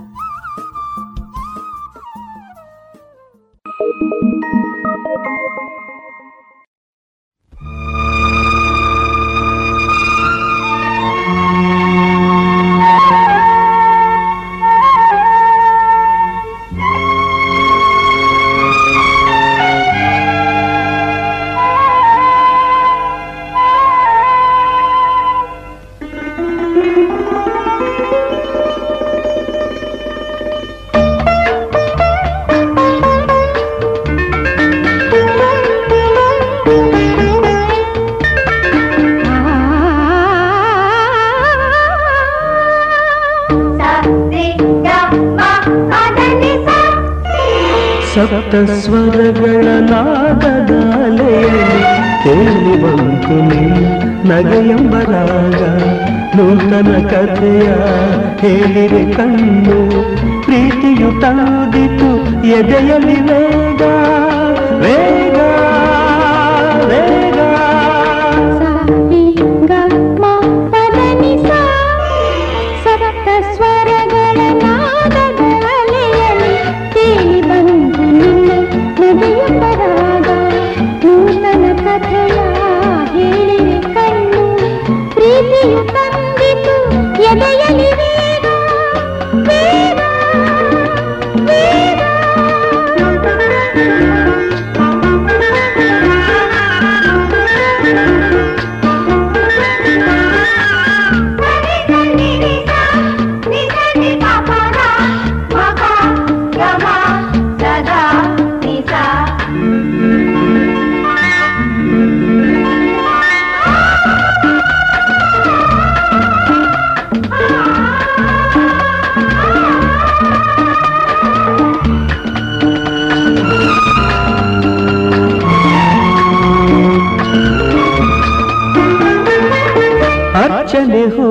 bihu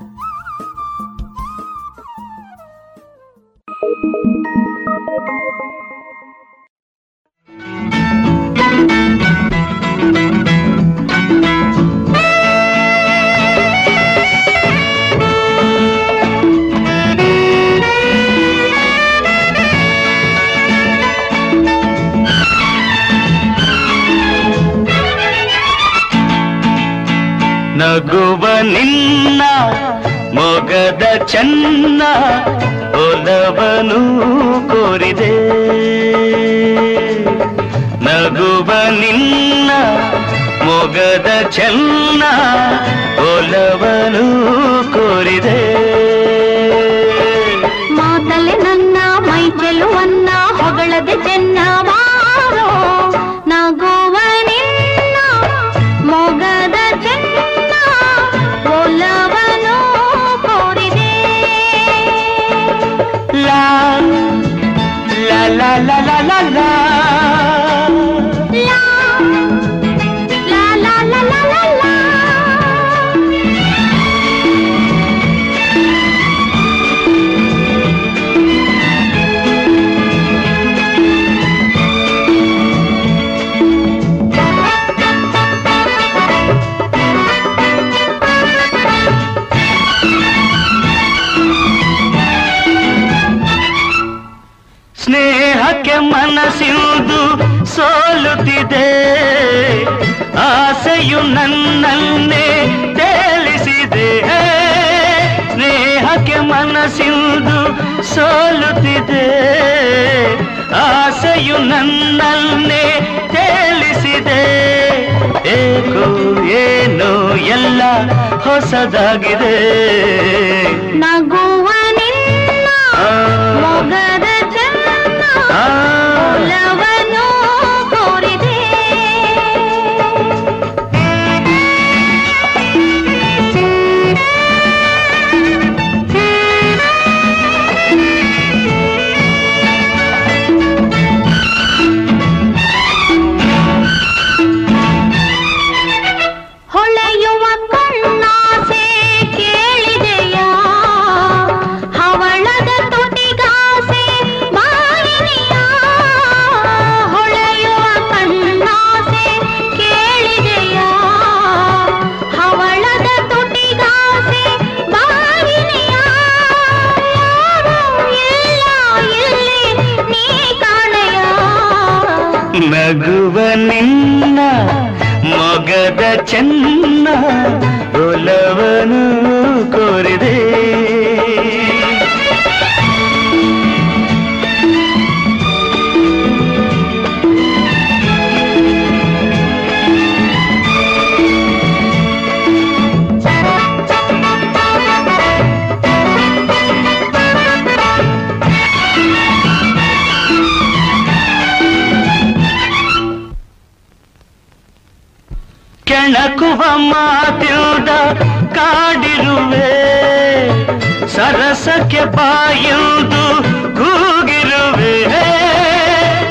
చెన్నామ ಎಲ್ಲ ಹೊಸದಾಗಿದೆ. என்ன ಮಾತಿಲ್ದ ಕಾಡಿರುವೆ. ಸರಸಕ್ಕೆ ಬಾಯುವುದು ಕೂಗಿರುವೆ.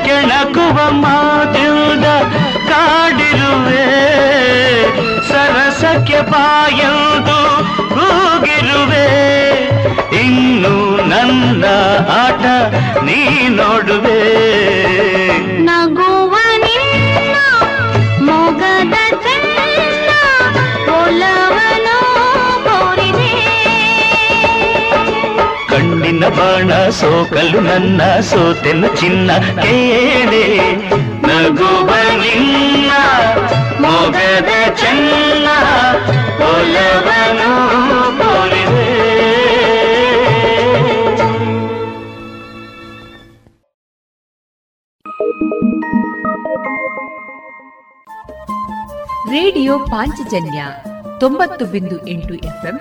ಕೆಣಕುವ ಮಾತಿಲ್ದ ಕಾಡಿರುವೆ. ಸರಸಕ್ಕೆ ಬಾಯುವುದು ಕೂಗಿರುವೆ. ಇನ್ನು ನನ್ನ ಆಟ ನೀ ನೋಡುವೆ. ನಗುವ ಬಾಣ ಸೋಕಲು ನನ್ನ ಸೋತೆನ ಚಿನ್ನ ಕೇಳೆ. ನಗುವ ನಿನ್ನ ಮೊಗದ ಚೆನ್ನ ಒಲವನು ರೇಡಿಯೋ ಪಾಂಚಜನ್ಯ ತೊಂಬತ್ತು ಬಿಂದು ಎಂಟು ಎಫ್ಎಂ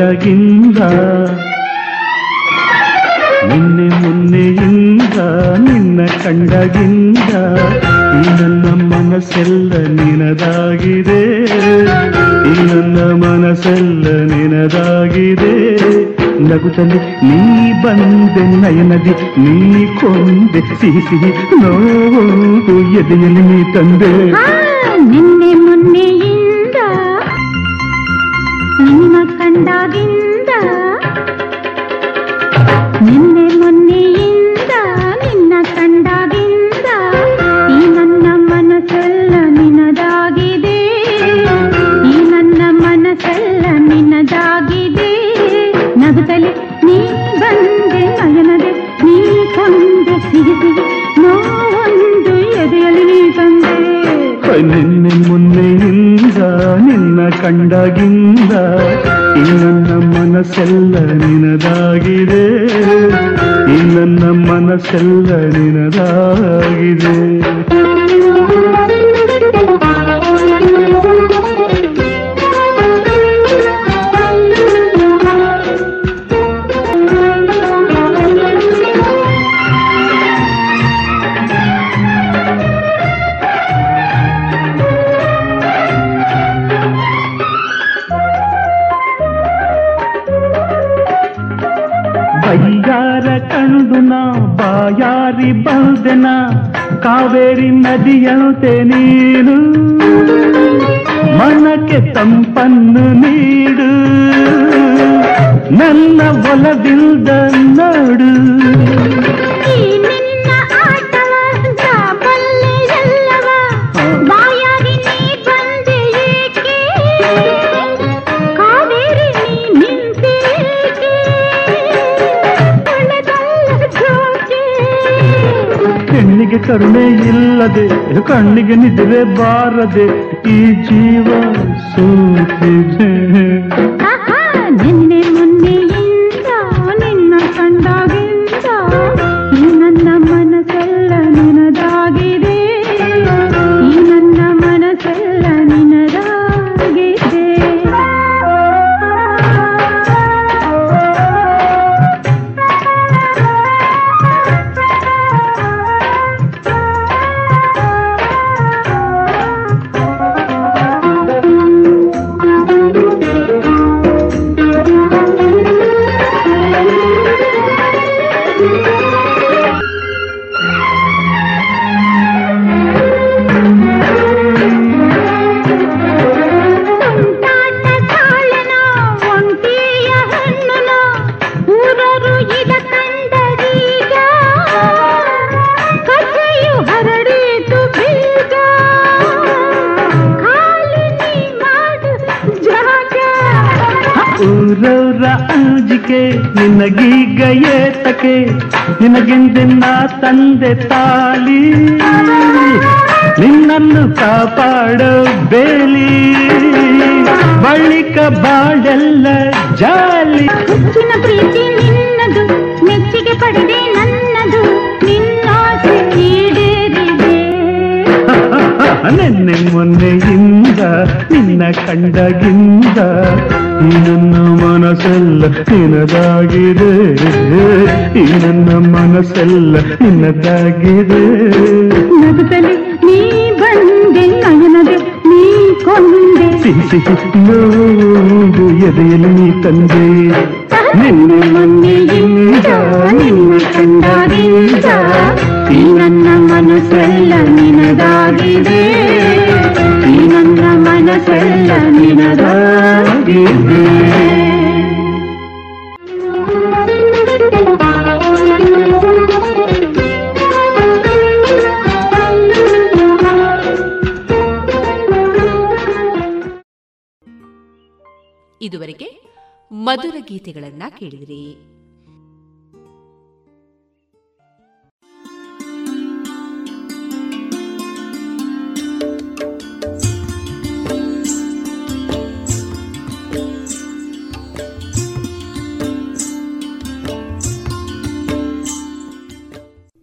ಕಂಡಗಿಂದ ನಿನ್ನೆ ಮೊನ್ನೆಯಿಂದ, ನಿನ್ನ ಕಂಡಗಿಂದ ನನ್ನ ಮನಸ್ಸೆಲ್ಲ ನಿನದಾಗಿದೆ. ನನ್ನ ಮನಸ್ಸೆಲ್ಲ ನಿನದಾಗಿದೆ. ನಗುತ್ತಲೆ ನೀ ಬಂದೆ, ನಯನದಿ, ನೀ ಕೊಂದೆ, ಸಿಹಿ ಸಿಹಿ ನೋವು ಎದೆಯಲ್ಲಿ ನೀ ತಂದೆ. ಮನಸ್ಸೆಲ್ಲ ನಿನದಾಗಿದೆ. ಈ ನನ್ನ ಮನಸ್ಸೆಲ್ಲ ನಿನದಾಗಿದೆ. ಕಾವೇರಿ ನದಿಯಂತೆ ನೀನು ಮನಕ್ಕೆ ತಂಪನ್ನು ನೀಡು. ನನ್ನ ಒಲವಿಲ್ದ ಕಣ್ಣಿಗೆ ನಿದ್ರೆ ಬಾರದೆ ಈ ಜೀವ ಸೋತಿದೆ. ಅಂಜಿಕೆ ನಿನಗೀಗ ಏತಕೆ ನಿನಗೆಂದಿನ ತಂದೆ ತಾಲಿ ನಿನ್ನನ್ನು ಕಾಪಾಡೋ ಬೇಲಿ. ಬಳಿಕ ಬಾಳೆಲ್ಲ ಜಾಲಿ. ಹೆಚ್ಚಿನ ಪ್ರೀತಿ ನಿನ್ನದು ಮೆಚ್ಚುಗೆ ಪಡೆದೆ ನನ್ನದು ನಿನ್ನಾಸೆ ಈಡೇರಿದೆ. ನಿನ್ನೆ ಮೊನ್ನೆಯಿಂದ ನಿನ್ನ ಕಂಡಗಿಂದ ನನ್ನ ಮನಸ್ಸೆಲ್ಲ ನಿನ್ನದಾಗಿದೆ ಈ ನನ್ನ ಮನಸ್ಸೆಲ್ಲ ನಿನ್ನದಾಗಿದೆ ನಗುತ್ತಲೇ ನೀ ಬಂದೆ ನಯನದೆ ನೀ ಕೊಂದೆ ಸಿಹಿ ಸಿಹಿ ನೋಡು ಎದೆಯಲ್ಲಿ ನೀ ತಂದೆ ನಿನ್ನೆ ಮೊನ್ನೆಯಿಂದ ನಿನ್ನ ಕಂಡಗಿಂದ ಈ ನನ್ನ ಮನಸ್ಸೆಲ್ಲ ನಿನದಾಗಿದೆ ಈ ನನ್ನ ಇದುವರೆಗೆ ಮಧುರ ಗೀತೆಗಳನ್ನ ಕೇಳಿದಿರಿ.